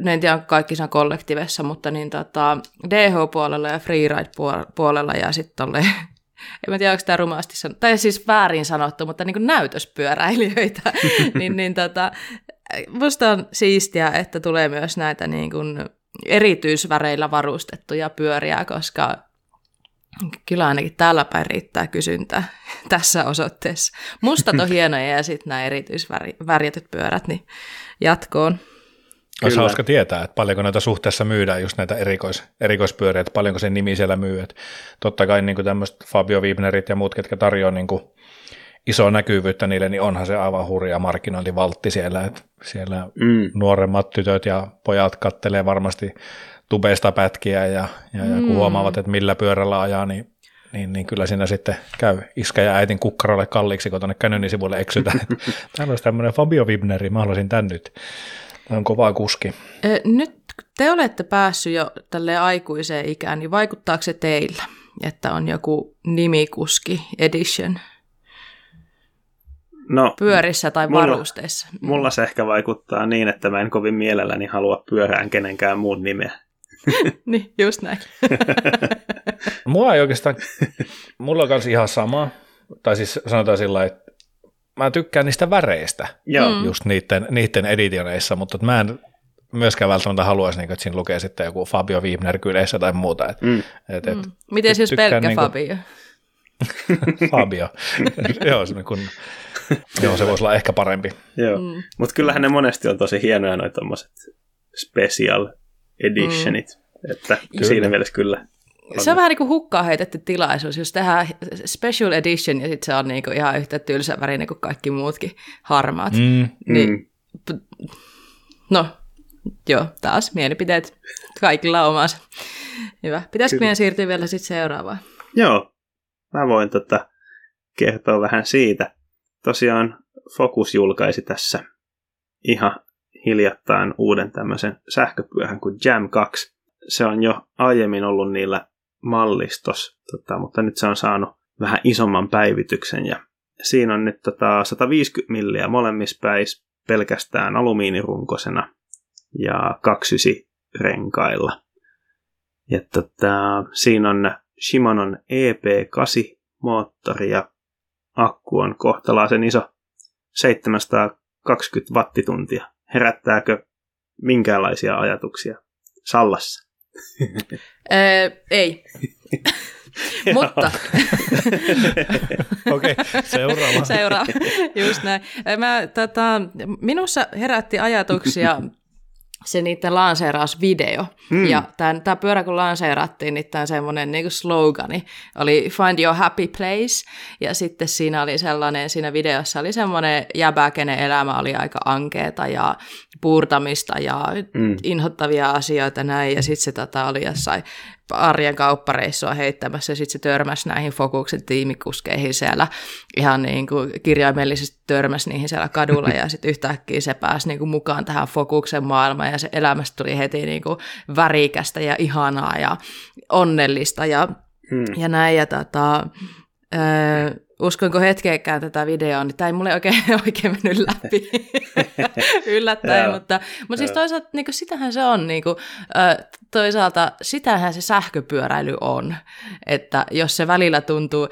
ne en tiedä, kaikki siinä kollektivessa, mutta niin, tota, DH-puolella ja Freeride-puolella, ja sitten tolleen, en mä tiedä, onko tämä rumasti sanottu, tai siis väärin sanottu, mutta niin kuin näytöspyöräilijöitä, niin, niin tota, musta on siistiä, että tulee myös näitä niin kuin erityisväreillä varustettuja pyöriä, koska kyllä ainakin täällä päin riittää kysyntää tässä osoitteessa. Mustat on hienoja ja sitten nämä erityisvärjätyt pyörät niin jatkoon. Olisi hauska tietää, että paljonko näitä suhteessa myydään, just näitä erikois, erikoispyöriä, että paljonko sen nimi siellä myy. Että totta kai niin tämmöiset Fabio Wibnerit ja muut, ketkä tarjoaa niin kuin isoa näkyvyyttä niille, niin onhan se aivan hurja markkinointivaltti siellä. Että siellä Mm. nuoremmat tytöt ja pojat kattelee varmasti tubeista pätkiä ja, ja, ja kun Mm. huomaavat, että millä pyörällä ajaa, niin, niin, niin kyllä siinä sitten käy iskä ja äitin kukkarolle kalliiksi, kun tuonne Canyonin sivuille eksytään. Täällä olisi tämmöinen Fabio Wibneri, mä haluaisin tän nyt. Tämä on kova kuski. Nyt te olette päässyt jo tälle aikuiseen ikään, niin vaikuttaako se teillä? että on joku nimikuski edition No, pyörissä tai mulla- varusteissa. mulla se ehkä vaikuttaa niin, että mä en kovin mielelläni halua pyörään kenenkään muun nimeä. Niin, just näin. Mua ei oikeastaan, mulla on kanssa ihan sama, tai siis sanotaan sillä että mä tykkään niistä väreistä, Joo, Mm. just niiden, niiden editioneissa, mutta mä en myöskään välttämättä haluaisi, niin kuin, että siinä lukee sitten joku Fabio Wiebner kyleissä tai muuta. Et, Mm. et, et, Mm. Miten tykkään pelkkä niinku- Fabio? Fabio. joo, se, kun, joo, se voisi olla ehkä parempi. joo. Mm. Mutta kyllähän ne monesti on tosi hienoja noi tommoset special editionit. Mm. Että Kyllä. siinä mielessä kyllä. Se on vähän niin kuin hukkaan heitetty tilaisuus, jos tehdään special edition ja sitten se on niin kuin ihan yhtä tylsä värinen kuin kaikki muutkin harmaat. Mm. Mm. Niin, Mm. no, joo, taas mielipiteet. Kaikilla on omansa. Hyvä. Pitäisikö Kyllä. meidän siirtyä vielä sitten seuraavaan? Joo, mä voin tota kertoa vähän siitä. Tosiaan Focus julkaisi tässä ihan hiljattain uuden tämmöisen sähköpyöhän kuin Jam 2. Se on jo aiemmin ollut niillä mallistos, tota, mutta nyt se on saanut vähän isomman päivityksen ja siinä on nyt tota 150 milliä molemmissa päissä pelkästään alumiinirunkosena ja 29 renkailla. Ja tota, siinä on Shimanon EP8 moottori ja akku on kohtalaisen iso 720 wattituntia. Herättääkö minkäänlaisia ajatuksia Sallassa? Öö, ei. Mutta Okei, seuraava. Seuraava, just näin. Mä, tota, minussa herätti ajatuksia se niiden lanseerausvideo. Mm. Ja tämä pyörä kun lanseerattiin, niin tämä semmoinen niinku slogani oli Find your happy place. Ja sitten siinä oli sellainen, siinä videossa oli semmoinen jäbä, kenen elämä oli aika ankeeta ja puurtamista ja Mm. inhottavia asioita näin. Ja sitten se tota, oli jossain arjen kauppareissua heittämässä ja sitten se törmäsi näihin Fokuksen tiimikuskeihin siellä ihan niin kuin kirjaimellisesti törmäsi niihin siellä kadulla ja sitten yhtäkkiä se pääsi niin kuin mukaan tähän Fokuksen maailmaan ja se elämästä tuli heti niin kuin värikästä ja ihanaa ja onnellista ja, Mm. ja näin ja tota, öö, uskonko hetkeäkään tätä videoa, niin tämä ei mulle oikein, oikein mennyt läpi yllättäen, mutta, mutta siis toisaalta niin kuin, sitähän se on, niin kuin, toisaalta sitähän se sähköpyöräily on, että jos se välillä tuntuu,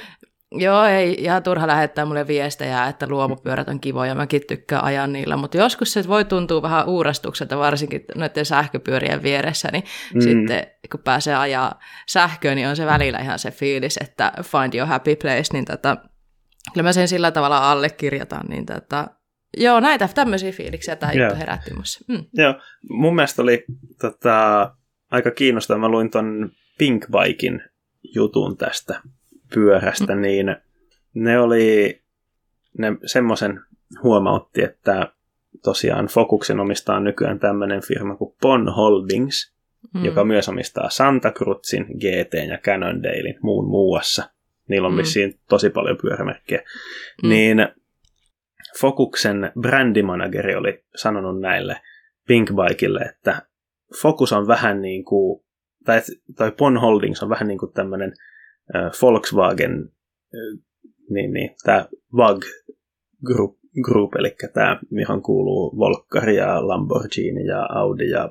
Joo, ei ihan turha lähettää mulle viestejä, että luomupyörät on kivoja, mäkin tykkään ajaa niillä, mutta joskus se voi tuntua vähän uurastukselta, varsinkin noiden sähköpyörien vieressä, niin Mm. mm. sitten kun pääsee ajaa sähköön, niin on se välillä ihan se fiilis, että find your happy place, niin tota, kyllä mä sen sillä tavalla allekirjoitan, niin tota, joo, näitä tämmöisiä fiiliksiä tämä juttu herätti musta. Mm. Joo, mun mielestä oli tota, aika kiinnostavaa. Mä luin ton Pinkbiken jutun tästä pyörästä, mm. niin ne oli, ne semmoisen huomautti, että tosiaan Focuksen omistaa nykyään tämmöinen firma kuin Pon Holdings, mm. joka myös omistaa Santa Cruzin, GT ja Cannondalein muun muassa. Niillä on Mm. vissiin tosi paljon pyörämerkkejä. Mm. Niin Focuksen brändimanageri oli sanonut näille Pinkbikelle, että Focus on vähän niin kuin, tai, tai Pon Holdings on vähän niin kuin tämmöinen äh, Volkswagen, äh, niin, niin, tämä VAG Group, group eli tämä, mihin kuuluu Volkkari ja Lamborghini ja Audi ja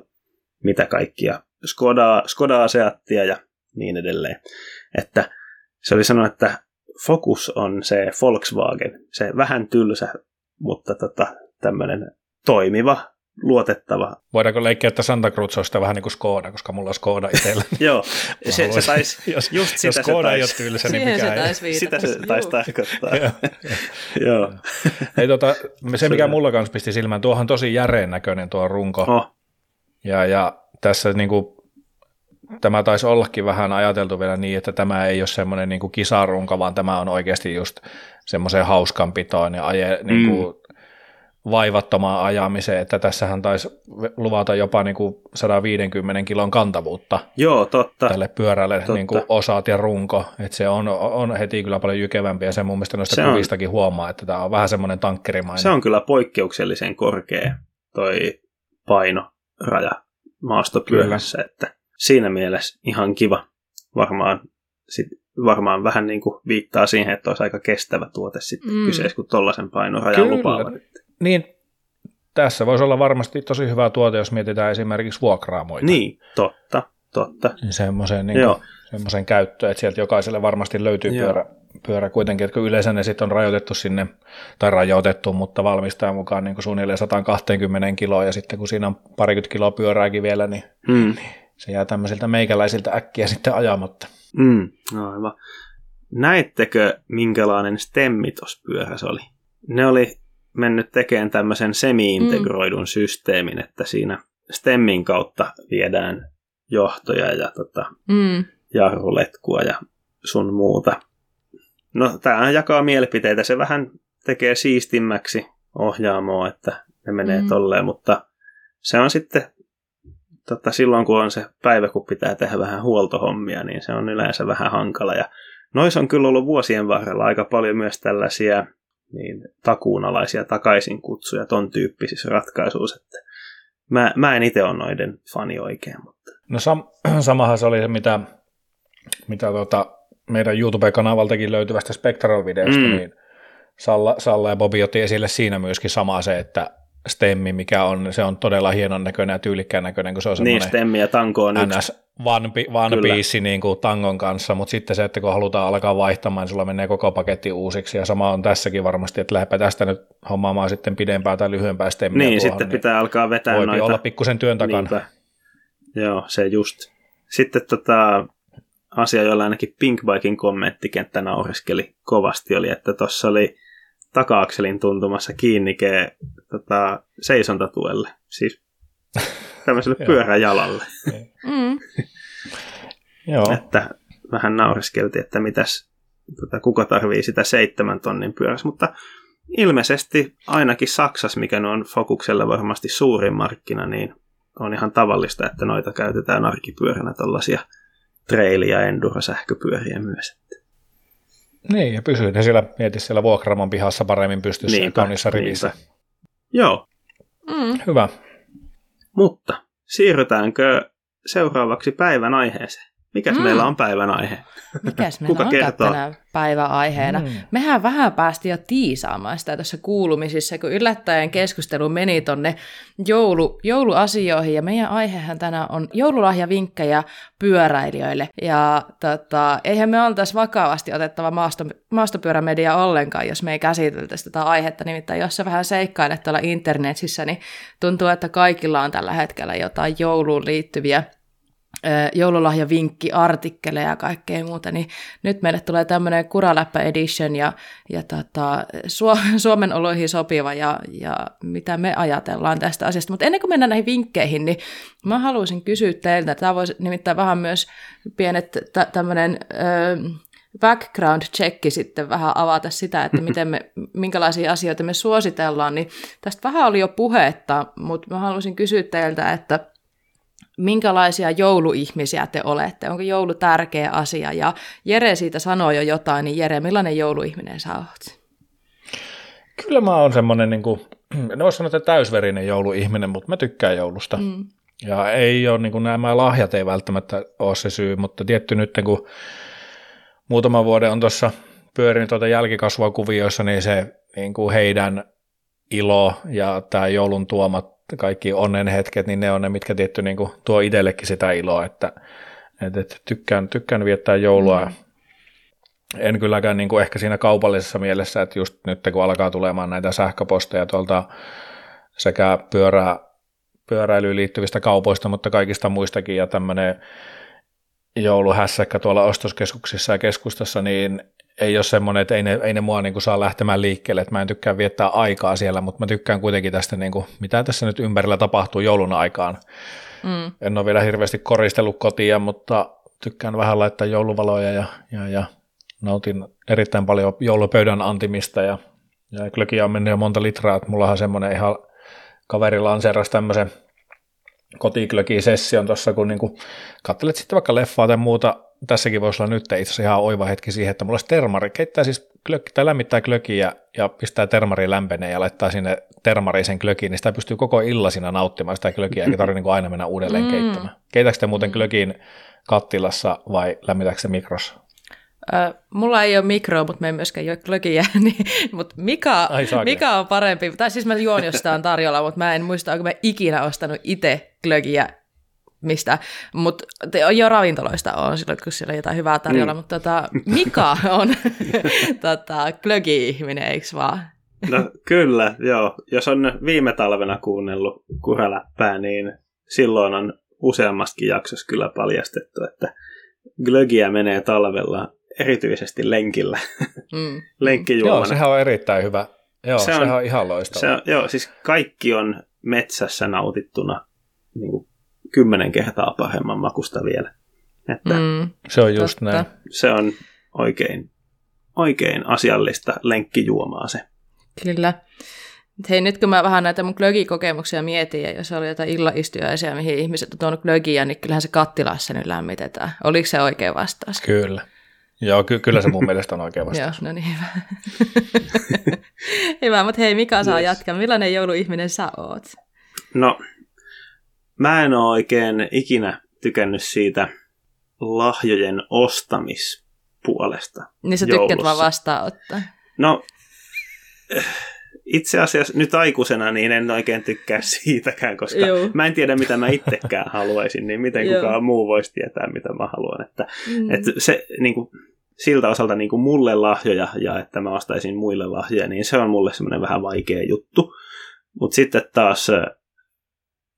mitä kaikkia, Skoda, Skoda Seattia ja niin edelleen. Että se oli sanonut, että Focus on se Volkswagen, se vähän tylsä, mutta tota, tämmöinen toimiva, luotettava. Voidaanko leikkiä, että Santa Cruz on sitä vähän niin kuin Skoda, koska mulla on Skoda itsellä. Joo, se, se taisi, jos, just jos sitä se Skoda ei ole tylsä, niin Siihen se mikä ei. taisi sitä se taisi tarkoittaa. Joo. Joo. Ei, tota, se, mikä mulla kanssa pisti silmään, tuohan tosi järeen näköinen tuo runko. Oh, Ja, ja tässä niin kuin, tämä taisi ollakin vähän ajateltu vielä niin, että tämä ei ole semmoinen niin kuin kisarunko, vaan tämä on oikeasti just semmoiseen hauskanpitoon ja aje, niin kuin, vaivattomaan ajamiseen, että tässähän taisi luvata jopa niin kuin 150 kilon kantavuutta joo, totta. tälle pyörälle Totta. niin kuin osat ja runko, että se on, on heti kyllä paljon jykevämpi ja sen mun mielestä noista Se on. kuvistakin huomaa, että tämä on vähän semmoinen tankkerimainen. Se on kyllä poikkeuksellisen korkea toi painoraja maastopyörässä, että siinä mielessä ihan kiva varmaan sit varmaan vähän niin kuin viittaa siihen, että olisi aika kestävä tuote sitten mm. kyseessä, kun tollaisen painorajan lupaavat. Niin, tässä voisi olla varmasti tosi hyvä tuote, jos mietitään esimerkiksi vuokraamoita. Niin, totta, totta. Niin semmoisen, niin kuin, semmoisen käyttöön, että sieltä jokaiselle varmasti löytyy pyörä, pyörä kuitenkin, että yleensä ne sitten on rajoitettu sinne, tai rajoitettu, mutta valmistajan mukaan niin kuin suunnilleen 120 kiloa, ja sitten kun siinä on parikymmentä kiloa pyörääkin vielä, niin, mm. niin se jää tämmöisiltä meikäläisiltä äkkiä sitten ajamatta. Mm, aivan. Näittekö, minkälainen stemmitospyörä se oli? Ne oli mennyt tekemään tämmöisen semi-integroidun mm. systeemin, että siinä stemmin kautta viedään johtoja ja tota, mm. jarruletkua ja sun muuta. No, tämä jakaa mielipiteitä. Se vähän tekee siistimmäksi ohjaamoa, että ne menee mm. tolleen, mutta se on sitten tota, silloin, kun on se päivä, kun pitää tehdä vähän huoltohommia, niin se on yleensä vähän hankala. Ja nois on kyllä ollut vuosien varrella aika paljon myös tällaisia niin takuunalaisia takaisin kutsuja ton tyyppisissä ratkaisuissa, että mä, mä en itse ole noiden fani oikein. Mutta. No sam- samahan se oli se, mitä, mitä tota, meidän YouTube-kanavaltakin löytyvästä Spectral-videosta, mm. niin Salla, Salla ja Bobi otti esille siinä myöskin sama se, että stemmi, mikä on, se on todella hienon näköinen ja tyylikkään näköinen, kun se on semmoinen niin, stemmi ja tanko on NS. One, one piece niin kuin tangon kanssa, mutta sitten se, että kun halutaan alkaa vaihtamaan, niin sulla menee koko paketti uusiksi, ja sama on tässäkin varmasti, että lähdepä tästä nyt hommaamaan sitten pidempää tai lyhyempää stemmiä. Niin, tuohon, sitten niin pitää alkaa vetää voi noita. olla pikkusen työn takana. Niinpä. Joo, se just. Sitten tota, asia, jolla ainakin Pinkbikin kommenttikenttä naureskeli kovasti, oli, että tuossa oli taka-akselin tuntumassa kiinnikee tota, seisontatuelle, siis tämmöiselle pyöräjalalle. mm. Joo. että vähän naureskeltiin, että mitäs, tota, kuka tarvii sitä seitsemän tonnin pyörässä, mutta ilmeisesti ainakin Saksassa, mikä on Fokukselle varmasti suurin markkina, niin on ihan tavallista, että noita käytetään arkipyöränä tällaisia trail- ja enduro-sähköpyöriä myös. Niin, ja pysyy ne siellä, mieti siellä vuokramon pihassa paremmin pystyssä niinpä, ja kaunissa rivissä. Niinpä. Joo. Mm. Hyvä. Mutta siirrytäänkö seuraavaksi päivän aiheeseen? Mikäs mm. meillä on päivän aihe? Mikäs meillä Kuka on kertoo? tänään päivän aiheena? Mm. Mehän vähän päästiin jo tiisaamaan sitä tässä kuulumisissa, kun yllättäen keskustelu meni tonne joulu, jouluasioihin, ja meidän aihehan tänään on joululahjavinkkejä pyöräilijöille. Ja tota, eihän me oltaisi vakavasti otettava maasto, maastopyörämedia ollenkaan, jos me ei käsiteltäisi tätä aihetta. Nimittäin jos sä vähän seikkailet tuolla internetissä, niin tuntuu, että kaikilla on tällä hetkellä jotain jouluun liittyviä joululahjavinkki, artikkeleja ja kaikkea muuta, niin nyt meille tulee tämmöinen Kuraläppä Edition ja, ja tota, Suomen oloihin sopiva ja, ja mitä me ajatellaan tästä asiasta. Mutta ennen kuin mennään näihin vinkkeihin, niin mä haluaisin kysyä teiltä, tämä voisi nimittäin vähän myös pienet t- tämmöinen background-checki sitten vähän avata sitä, että miten me, minkälaisia asioita me suositellaan, niin tästä vähän oli jo puhetta, mutta mä haluaisin kysyä teiltä, että minkälaisia jouluihmisiä te olette? Onko joulu tärkeä asia? Ja Jere siitä sanoo jo jotain, niin Jere, millainen jouluihminen sä oot? Kyllä mä oon semmoinen, niin kuin, en voi sanoa, että täysverinen jouluihminen, mutta mä tykkään joulusta. Mm. Ja ei ole, niin kuin nämä lahjat ei välttämättä ole se syy, mutta tietty nyt kun muutama vuoden on tuossa pyörinyt tuota jälkikasvua kuvioissa, niin se niin kuin heidän ilo ja tämä joulun tuomat kaikki onnen hetket, niin ne on ne, mitkä tietty niin kuin, tuo itsellekin sitä iloa, että, että, että tykkään, tykkään viettää joulua. Mm. En kylläkään niin kuin ehkä siinä kaupallisessa mielessä, että just nyt kun alkaa tulemaan näitä sähköposteja tuolta sekä pyörää, pyöräilyyn liittyvistä kaupoista, mutta kaikista muistakin ja tämmöinen jouluhässäkkä tuolla ostoskeskuksissa ja keskustassa, niin ei ole semmoinen, että ei ne, ei ne mua niin kuin saa lähtemään liikkeelle, että mä en tykkää viettää aikaa siellä, mutta mä tykkään kuitenkin tästä, niin kuin, mitä tässä nyt ympärillä tapahtuu joulun aikaan. Mm. En ole vielä hirveästi koristellut kotia, mutta tykkään vähän laittaa jouluvaloja ja, ja, ja nautin erittäin paljon joulupöydän antimista ja, ja klökiä on mennyt jo monta litraa, että mullahan semmoinen ihan kaveri lanseerasi tämmöisen kotiklöki-session tuossa, kun niinku katselet sitten vaikka leffaa tai muuta tässäkin voisi olla nyt itse asiassa ihan oiva hetki siihen, että mulla olisi termari, keittää siis klökki, tai lämmittää klökiä ja pistää termari lämpenee ja laittaa sinne termariin sen klökiin, niin sitä pystyy koko illasina nauttimaan sitä klökiä, eikä tarvitse niin aina mennä uudelleen mm. keittämään. Keitäkö te muuten klökiin kattilassa vai lämmitäkö se mikrossa? Äh, mulla ei ole mikroa, mutta me ei myöskään juo glögiä, niin, mutta saakeli. mikä on parempi? Tai siis mä juon, jos sitä on tarjolla, mutta mä en muista, onko mä ikinä ostanut itse glögiä mistä, mutta jo ravintoloista on silloin, kun siellä on jotain hyvää tarjolla, mm. mutta tota, Mika on tota, glögi-ihminen, eikö vaan? No kyllä, joo. Jos on viime talvena kuunnellut kuraläppää, niin silloin on useammastakin jaksossa kyllä paljastettu, että glögiä menee talvella erityisesti lenkillä. Mm. Lenkkijuomana. Joo, sehän on erittäin hyvä. Joo, se sehän on, on ihan loistava. Se on, joo, siis kaikki on metsässä nautittuna niin kuin kymmenen kertaa paremman makusta vielä. Että mm, se on just totta. näin. Se on oikein, oikein asiallista lenkkijuomaa se. Kyllä. Hei, nyt kun mä vähän näitä mun glögikokemuksia mietin, ja jos oli jotain illaistujaisia, mihin ihmiset on tuonut glögiä, niin kyllähän se kattilassa nyt lämmitetään. Oliko se oikea vastaus? Kyllä. Joo, ky- kyllä se mun mielestä on oikea vastaus. Joo, no niin hyvä. hyvä, mutta hei, Mika saa yes. jatkaa. Millainen jouluihminen sä oot? No, mä en ole oikein ikinä tykännyt siitä lahjojen ostamispuolesta Niin sä tykkät vaan vastaanottaa. No, itse asiassa nyt aikuisena niin en oikein tykkää siitäkään, koska Joo. mä en tiedä mitä mä itsekään haluaisin, niin miten Joo. kukaan muu voisi tietää mitä mä haluan. Että, mm. että se niin kuin, siltä osalta niin kuin mulle lahjoja ja että mä ostaisin muille lahjoja, niin se on mulle semmoinen vähän vaikea juttu. Mutta sitten taas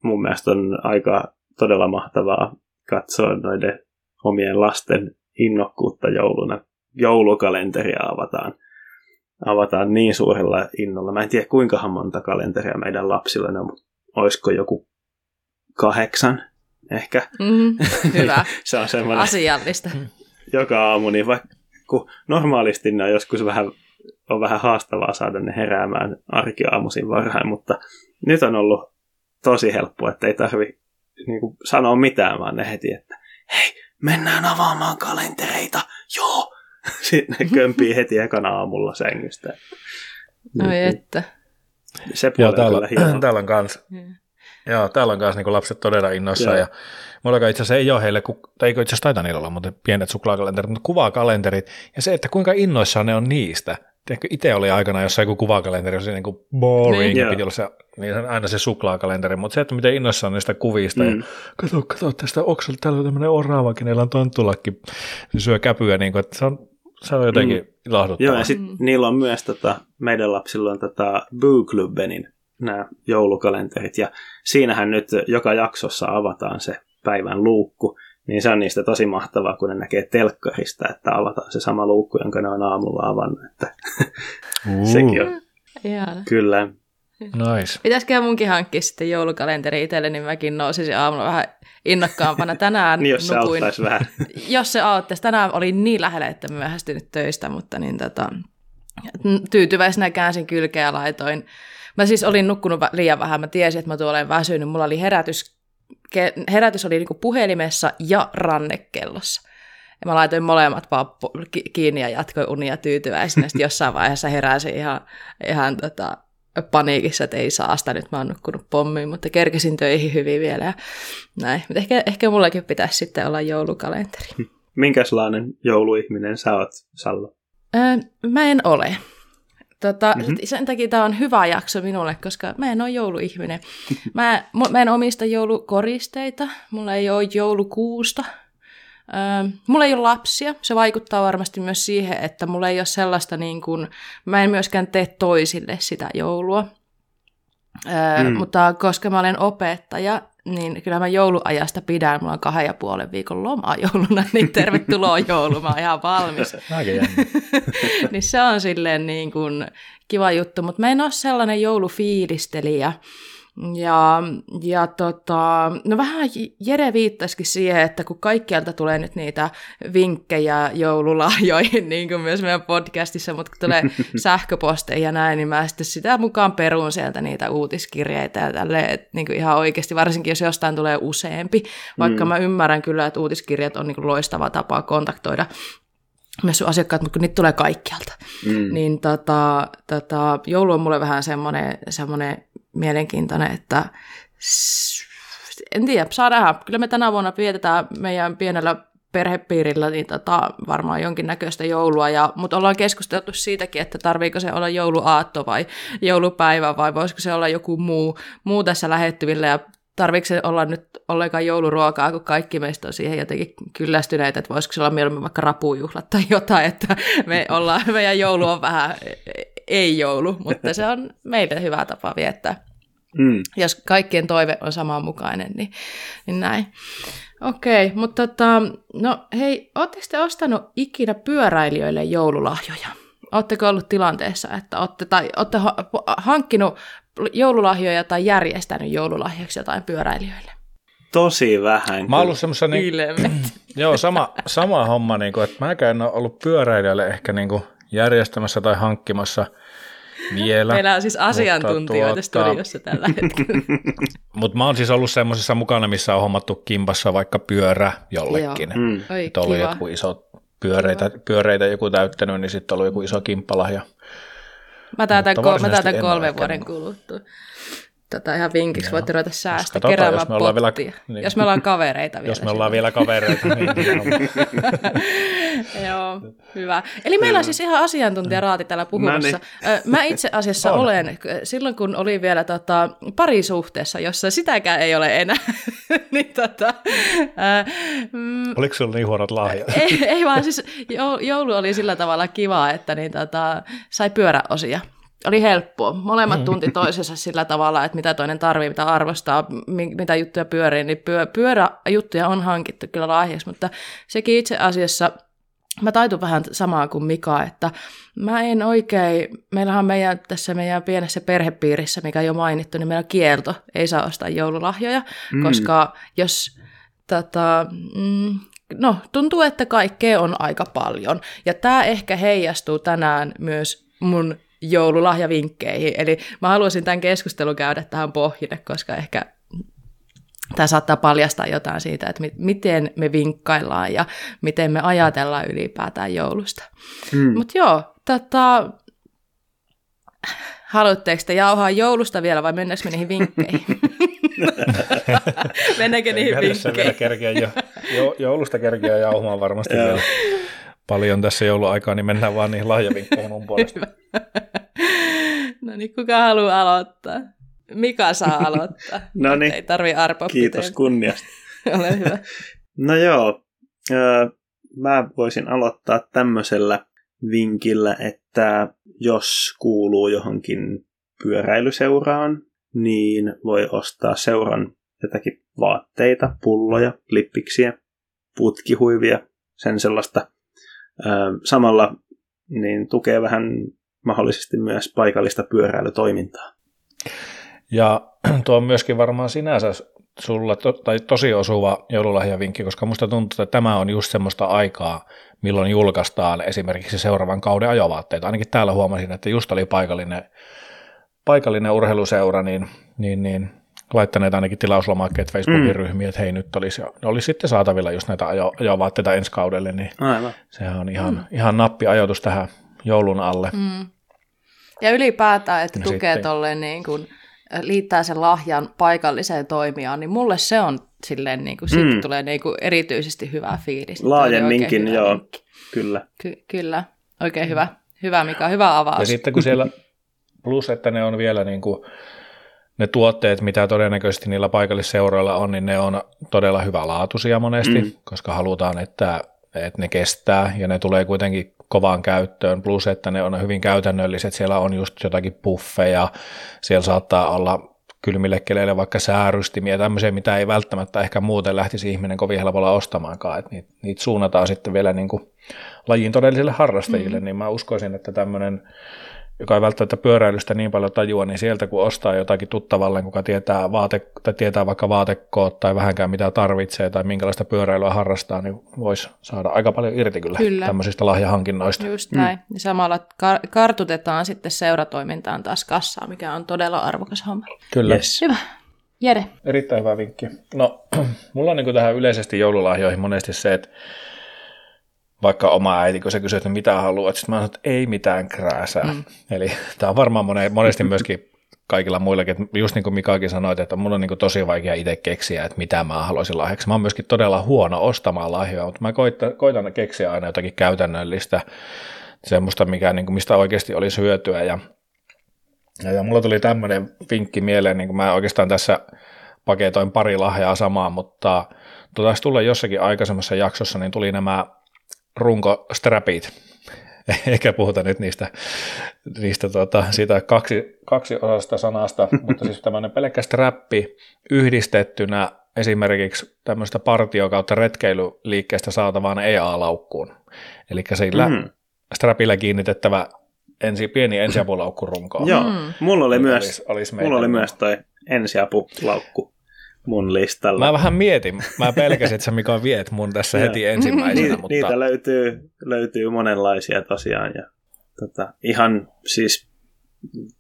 mun mielestä on aika todella mahtavaa katsoa noiden omien lasten innokkuutta jouluna. Joulukalenteria avataan, avataan niin suurella innolla. Mä en tiedä kuinka monta kalenteria meidän lapsilla on, mutta olisiko joku kahdeksan ehkä. Mm, hyvä. se on semmoinen asiallista. Joka aamu, niin vaikka kun normaalisti ne on joskus vähän, on vähän haastavaa saada ne heräämään arkiaamuisin varhain, mutta nyt on ollut tosi helppo, että ei tarvi niin kuin, sanoa mitään, vaan ne heti, että hei, mennään avaamaan kalentereita, joo. Sitten ne kömpii heti ekana aamulla sängystä. Oi niin, että. Se joo, täällä, on täällä on kans, yeah. joo, täällä on kans niin lapset todella innossa ja mulla itse asiassa ei ole heille, tai eikö itse asiassa taita niillä olla, mutta pienet suklaakalenterit, mutta kuvakalenterit, ja se, että kuinka innoissaan ne on niistä, Tiedätkö, itse oli aikana jossain joku kuvakalenteri, se niin kuin boring, niin, piti olla se, niin aina se suklaakalenteri, mutta se, että miten innoissa on niistä kuvista, mm. ja kato, kato tästä oksalta, täällä on tämmöinen oravakin, niillä on tonttulakki, se syö käpyä, niin kuin, että se on, se on jotenkin mm. ilahduttavaa. Joo, ja sitten mm. niillä on myös, tota, meidän lapsilla on tota Boo Clubenin nämä joulukalenterit, ja siinähän nyt joka jaksossa avataan se päivän luukku, niin se on niistä tosi mahtavaa, kun ne näkee telkkarista, että avataan se sama luukku, jonka ne on aamulla avannut. Että sekin on. Ihana. Kyllä. Nice. Pitäisikö munkin hankkia sitten joulukalenteri itselle, niin mäkin nousisin aamulla vähän innokkaampana. Tänään niin jos nukuin, se vähän. jos se auttaisi. Tänään oli niin lähellä, että myöhästynyt töistä, mutta niin tota, tyytyväisenä käänsin kylkeä ja laitoin. Mä siis olin nukkunut liian vähän, mä tiesin, että mä tuolen väsynyt. Mulla oli herätys herätys oli niinku puhelimessa ja rannekellossa. Ja mä laitoin molemmat pappu kiinni ja jatkoin unia tyytyväisenä. Sitten jossain vaiheessa heräsin ihan, ihan tota, paniikissa, että ei saa sitä, nyt mä oon nukkunut pommiin, mutta kerkesin töihin hyvin vielä ja näin. Mutta ehkä, ehkä mullakin pitäisi sitten olla joulukalenteri. Minkälainen jouluihminen sä oot, Salla? Öö, mä en ole. Tota, mm-hmm. Sen takia tämä on hyvä jakso minulle, koska mä en ole jouluihminen. Mä, mä en omista joulukoristeita, mulla ei ole joulukuusta. Mulla ei ole lapsia, se vaikuttaa varmasti myös siihen, että mulla ei ole sellaista niin kuin, mä en myöskään tee toisille sitä joulua. Öö, mm. Mutta koska mä olen opettaja, niin kyllä mä jouluajasta pidän. Mulla on kahden ja puolen viikon loma jouluna, niin tervetuloa joulu, mä oon ihan valmis. niin se on silleen niin kuin kiva juttu, mutta mä en ole sellainen joulufiilistelijä. Ja, ja tota, no vähän Jere viittasikin siihen, että kun kaikkialta tulee nyt niitä vinkkejä joululahjoihin, niin kuin myös meidän podcastissa, mutta kun tulee sähköposteja ja näin, niin mä sitten sitä mukaan perun sieltä niitä uutiskirjeitä ja tälleen, että niin kuin ihan oikeasti, varsinkin jos jostain tulee useampi, vaikka mm. mä ymmärrän kyllä, että uutiskirjat on niin kuin loistava tapa kontaktoida myös sun asiakkaat, mutta kun niitä tulee kaikkialta. Mm. Niin tota, tota, joulu on mulle vähän semmoinen, semmoinen mielenkiintoinen, että en tiedä, saa nähdä. Kyllä me tänä vuonna vietetään meidän pienellä perhepiirillä niin tota, varmaan jonkinnäköistä joulua, ja, mutta ollaan keskusteltu siitäkin, että tarviiko se olla jouluaatto vai joulupäivä vai voisiko se olla joku muu, muu tässä lähettyvillä ja tarviiko se olla nyt ollenkaan jouluruokaa, kun kaikki meistä on siihen jotenkin kyllästyneitä, että voisiko se olla mieluummin vaikka rapujuhlat tai jotain, että me ollaan, meidän joulu on vähän ei joulu, mutta se on meille hyvä tapa viettää. Mm. Jos kaikkien toive on samanmukainen, niin, niin näin. Okei, okay, mutta tota, no hei, ootteko te ostanut ikinä pyöräilijöille joululahjoja? Oletteko ollut tilanteessa, että olette, tai olette hankkinut joululahjoja tai järjestänyt joululahjaksi jotain pyöräilijöille? Tosi vähän. Mä oon ollut semmoisessa... Niin, joo, sama, sama homma, niin kuin, että mä en ole ollut pyöräilijöille ehkä niin kuin järjestämässä tai hankkimassa – vielä. Meillä on siis asiantuntijoita tuota, studiossa tällä hetkellä. Mutta mä oon siis ollut semmoisessa mukana, missä on hommattu kimpassa vaikka pyörä jollekin. Joo. Mm. Oi, että ollut joku iso pyöreitä, pyöreitä joku täyttänyt, niin sitten ollut joku iso kimppalahja. Mä täytän, ko- mä täytän kolme vuoden kuluttua. Tota ihan vinkiksi Joo. voitte ruveta säästä keräämään jos me ollaan vielä, niin. Jos me ollaan kavereita vielä. Jos me ollaan vielä kavereita, niin Joo, hyvä. Eli meillä on siis ihan asiantuntijaraati täällä puhumassa. Mä itse asiassa on. olen, silloin kun oli vielä tota, parisuhteessa, jossa sitäkään ei ole enää, niin tota, äh, mm, Oliko sulla niin huonot lahjat? ei, ei vaan siis joulu oli sillä tavalla kiva, että niin tota, sai pyöräosia oli helppoa. Molemmat mm. tunti toisensa sillä tavalla, että mitä toinen tarvii, mitä arvostaa, mitä juttuja pyörii, niin pyö, pyöräjuttuja on hankittu kyllä lahjaksi, mutta sekin itse asiassa Mä taitun vähän samaa kuin Mika, että mä en oikein, meillähän on meidän, tässä meidän pienessä perhepiirissä, mikä jo mainittu, niin meillä on kielto, ei saa ostaa joululahjoja, mm. koska jos tota, mm, no, tuntuu, että kaikkea on aika paljon. Ja tämä ehkä heijastuu tänään myös mun joululahjavinkkeihin. Eli mä haluaisin tämän keskustelun käydä tähän pohjille, koska ehkä tämä saattaa paljastaa jotain siitä, että miten me vinkkaillaan ja miten me ajatellaan ylipäätään joulusta. Mm. Mutta joo, tota, haluatteko te jauhaa joulusta vielä vai mennäänkö me niihin vinkkeihin? Mennäänkö niihin vinkkeihin? Kerkeä jo, jo, joulusta kerkeä jauhamaan varmasti vielä paljon tässä jouluaikaa, niin mennään vaan niihin lahjavinkkeihin mun puolesta. no niin, kuka haluaa aloittaa? Mika saa aloittaa. no niin. Ei tarvi arpoa Kiitos piteen. kunniasta. Ole hyvä. no joo, mä voisin aloittaa tämmöisellä vinkillä, että jos kuuluu johonkin pyöräilyseuraan, niin voi ostaa seuran jotakin vaatteita, pulloja, lippiksiä, putkihuivia, sen sellaista. Samalla niin tukee vähän mahdollisesti myös paikallista pyöräilytoimintaa. Ja tuo on myöskin varmaan sinänsä sulla to, tai tosi osuva joululahjavinkki, koska musta tuntuu, että tämä on just semmoista aikaa, milloin julkaistaan esimerkiksi seuraavan kauden ajovaatteita. Ainakin täällä huomasin, että just oli paikallinen, paikallinen urheiluseura, niin, niin, niin laittaneet ainakin tilauslomakkeet Facebookin mm. ryhmiin, että hei nyt olisi, olisi sitten saatavilla just näitä ajo, ajovaatteita ensi kaudelle, niin Aivan. sehän on ihan, mm. ihan nappi ajoitus tähän joulun alle. Mm. Ja ylipäätään, että ja tukee tolleen niin kuin, liittää sen lahjan paikalliseen toimijaan, niin mulle se on silleen, niin kuin, mm. siitä tulee niin kuin erityisesti hyvää fiilistä. Laajemminkin, joo, vinkki. kyllä. Ky- kyllä, oikein hyvä. Hyvä, mikä hyvä avaus. Ja sitten kun siellä, plus että ne on vielä niin kuin, ne tuotteet, mitä todennäköisesti niillä paikalliseuroilla on, niin ne on todella hyvälaatuisia monesti, mm. koska halutaan, että, että ne kestää ja ne tulee kuitenkin kovaan käyttöön, plus että ne on hyvin käytännölliset, siellä on just jotakin puffeja, siellä saattaa olla kylmille keleille vaikka säärystimiä, tämmöisiä, mitä ei välttämättä ehkä muuten lähtisi ihminen kovin helpolla ostamaankaan, että niitä, niitä suunnataan sitten vielä niin kuin lajin todellisille harrastajille, mm. niin mä uskoisin, että tämmöinen joka ei välttämättä pyöräilystä niin paljon tajua, niin sieltä kun ostaa jotakin tuttavalle, kuka tietää, vaate, tai tietää vaikka vaatekoot tai vähänkään mitä tarvitsee tai minkälaista pyöräilyä harrastaa, niin voisi saada aika paljon irti kyllä, kyllä. tämmöisistä lahjahankinnoista. Just näin. Mm. Samalla kar- kartutetaan sitten seuratoimintaan taas kassaa, mikä on todella arvokas homma. Kyllä. Yes. Hyvä. Jere. Erittäin hyvä vinkki. No, mulla on niin tähän yleisesti joululahjoihin monesti se, että vaikka oma äiti, kun se kysyi, että mitä haluat, sitten mä sanoin, että ei mitään krääsää. Mm. Eli tämä on varmaan monesti myöskin kaikilla muillakin, että just niin kuin Mikakin sanoit, että mun on niin tosi vaikea itse keksiä, että mitä mä haluaisin lahjaksi. Mä oon myöskin todella huono ostamaan lahjoja, mutta mä koitan, koitan keksiä aina jotakin käytännöllistä, semmoista, mikä, niin kuin, mistä oikeasti olisi hyötyä. Ja, ja, ja mulla tuli tämmöinen vinkki mieleen, niin kuin mä oikeastaan tässä paketoin pari lahjaa samaan, mutta taisi tulla jossakin aikaisemmassa jaksossa, niin tuli nämä runkostrapit. Eikä puhuta nyt niistä, niistä tota, siitä kaksi, kaksi osasta sanasta, mutta siis tämmöinen pelkkä strappi yhdistettynä esimerkiksi tämmöistä partio- kautta retkeilyliikkeestä saatavaan EA-laukkuun. Eli sillä mm. strapilla kiinnitettävä ensi, pieni ensiapulaukku runkoon. Joo, mulla oli, myös, olisi, olisi mulla oli myös toi ensiapulaukku mun listalla. Mä vähän mietin, mä pelkäsin, että sä Mika viet mun tässä heti ensimmäisenä. mutta... Niitä löytyy, löytyy monenlaisia tosiaan ja tota, ihan siis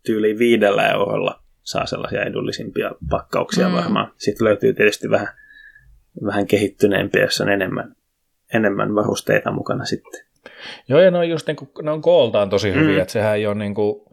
tyyli viidellä eurolla saa sellaisia edullisimpia pakkauksia mm. varmaan. Sitten löytyy tietysti vähän, vähän kehittyneempiä, jossa on enemmän, enemmän varusteita mukana sitten. Joo, ja ne on just niin kuin, ne on kooltaan tosi hyviä, mm. että sehän ei ole niin kuin,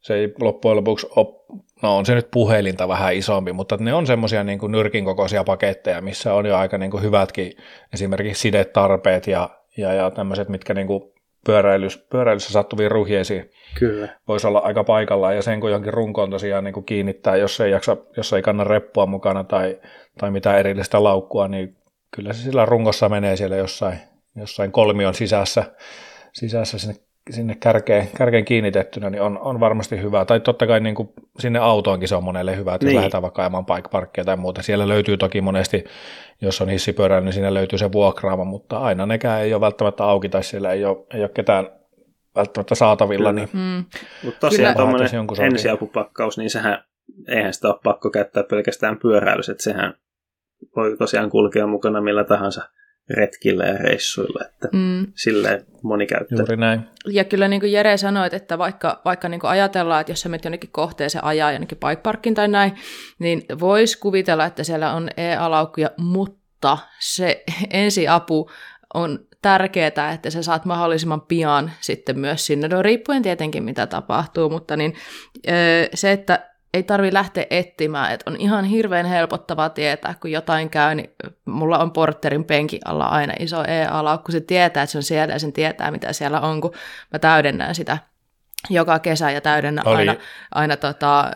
se ei loppujen lopuksi ole no on se nyt puhelinta vähän isompi, mutta ne on semmoisia niin nyrkin kokoisia paketteja, missä on jo aika niin kuin hyvätkin esimerkiksi sidetarpeet ja, ja, ja tämmöiset, mitkä niin kuin pyöräilys, pyöräilyssä sattuviin ruhjeisiin Kyllä. voisi olla aika paikallaan ja sen kun johonkin runkoon tosiaan niin kuin kiinnittää, jos ei, jaksa, jos ei kanna reppua mukana tai, tai mitään erillistä laukkua, niin kyllä se sillä rungossa menee siellä jossain, jossain kolmion sisässä, sisässä sinne sinne kärkeen, kärkeen kiinnitettynä, niin on, on varmasti hyvä. Tai totta kai niin kuin sinne autoonkin se on monelle hyvä, että niin. lähdetään vaikka ajamaan bike parkkia tai muuta. Siellä löytyy toki monesti, jos on hissipyörä, niin sinne löytyy se vuokraama, mutta aina nekään ei ole välttämättä auki tai siellä ei ole, ei ole ketään välttämättä saatavilla. Niin mm. Mutta tosiaan tuommoinen ensiapupakkaus, niin sehän, eihän sitä ole pakko käyttää pelkästään pyöräilyssä, että sehän voi tosiaan kulkea mukana millä tahansa retkillä ja reissuilla, että mm. silleen moni käyttää. Juuri näin. Ja kyllä niin kuin Jere sanoi, että vaikka, vaikka niin kuin ajatellaan, että jos sä menet jonnekin kohteeseen ajaa jonnekin bike parkin tai näin, niin voisi kuvitella, että siellä on e-alaukkuja, mutta se ensiapu on tärkeää, että sä saat mahdollisimman pian sitten myös sinne, no riippuen tietenkin mitä tapahtuu, mutta niin se, että ei tarvi lähteä etsimään, että on ihan hirveän helpottavaa tietää, kun jotain käy, niin mulla on porterin penki alla aina iso e-ala, kun se tietää, että se on siellä ja sen tietää, mitä siellä on, kun mä täydennän sitä joka kesä ja täydennän Oli. aina, aina tota,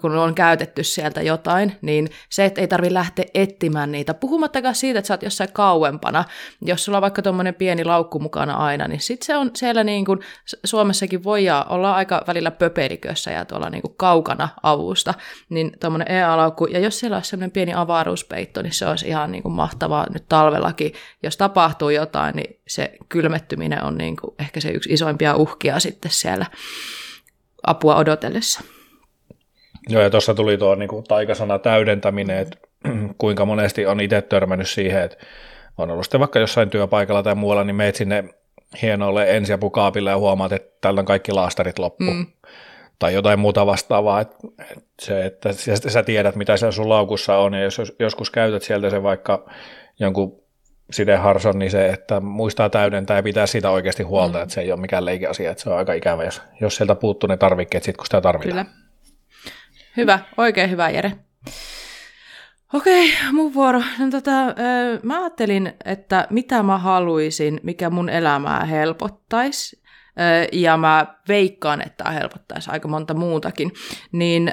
kun on käytetty sieltä jotain, niin se, että ei tarvi lähteä etsimään niitä, puhumattakaan siitä, että sä oot jossain kauempana, jos sulla on vaikka tuommoinen pieni laukku mukana aina, niin sitten se on siellä niin kuin, Suomessakin voi olla aika välillä pöpelikössä ja tuolla niin kuin kaukana avusta, niin tuommoinen EA-laukku, ja jos siellä olisi semmoinen pieni avaruuspeitto, niin se olisi ihan niin kuin mahtavaa nyt talvellakin, jos tapahtuu jotain, niin se kylmettyminen on niin kuin ehkä se yksi isoimpia uhkia sitten siellä apua odotellessa. Joo, ja tuossa tuli tuo niin kuin, taikasana täydentäminen, että kuinka monesti on itse törmännyt siihen, että on ollut sitten vaikka jossain työpaikalla tai muualla, niin meet sinne hienolle ensiapukaapille ja huomaat, että täällä on kaikki laastarit loppu. Mm. Tai jotain muuta vastaavaa. Että se, että sä tiedät, mitä siellä sun laukussa on, ja jos joskus käytät sieltä se vaikka jonkun sideharson, niin se, että muistaa täydentää ja pitää siitä oikeasti huolta, mm. että se ei ole mikään leikiasia, että se on aika ikävä, jos, jos sieltä puuttuu ne tarvikkeet sit, kun sitä tarvitaan. Kyllä. Hyvä, oikein hyvä Jere. Okei, mun vuoro. No, tota, mä ajattelin, että mitä mä haluaisin, mikä mun elämää helpottaisi, ja mä veikkaan, että tämä helpottaisi aika monta muutakin, niin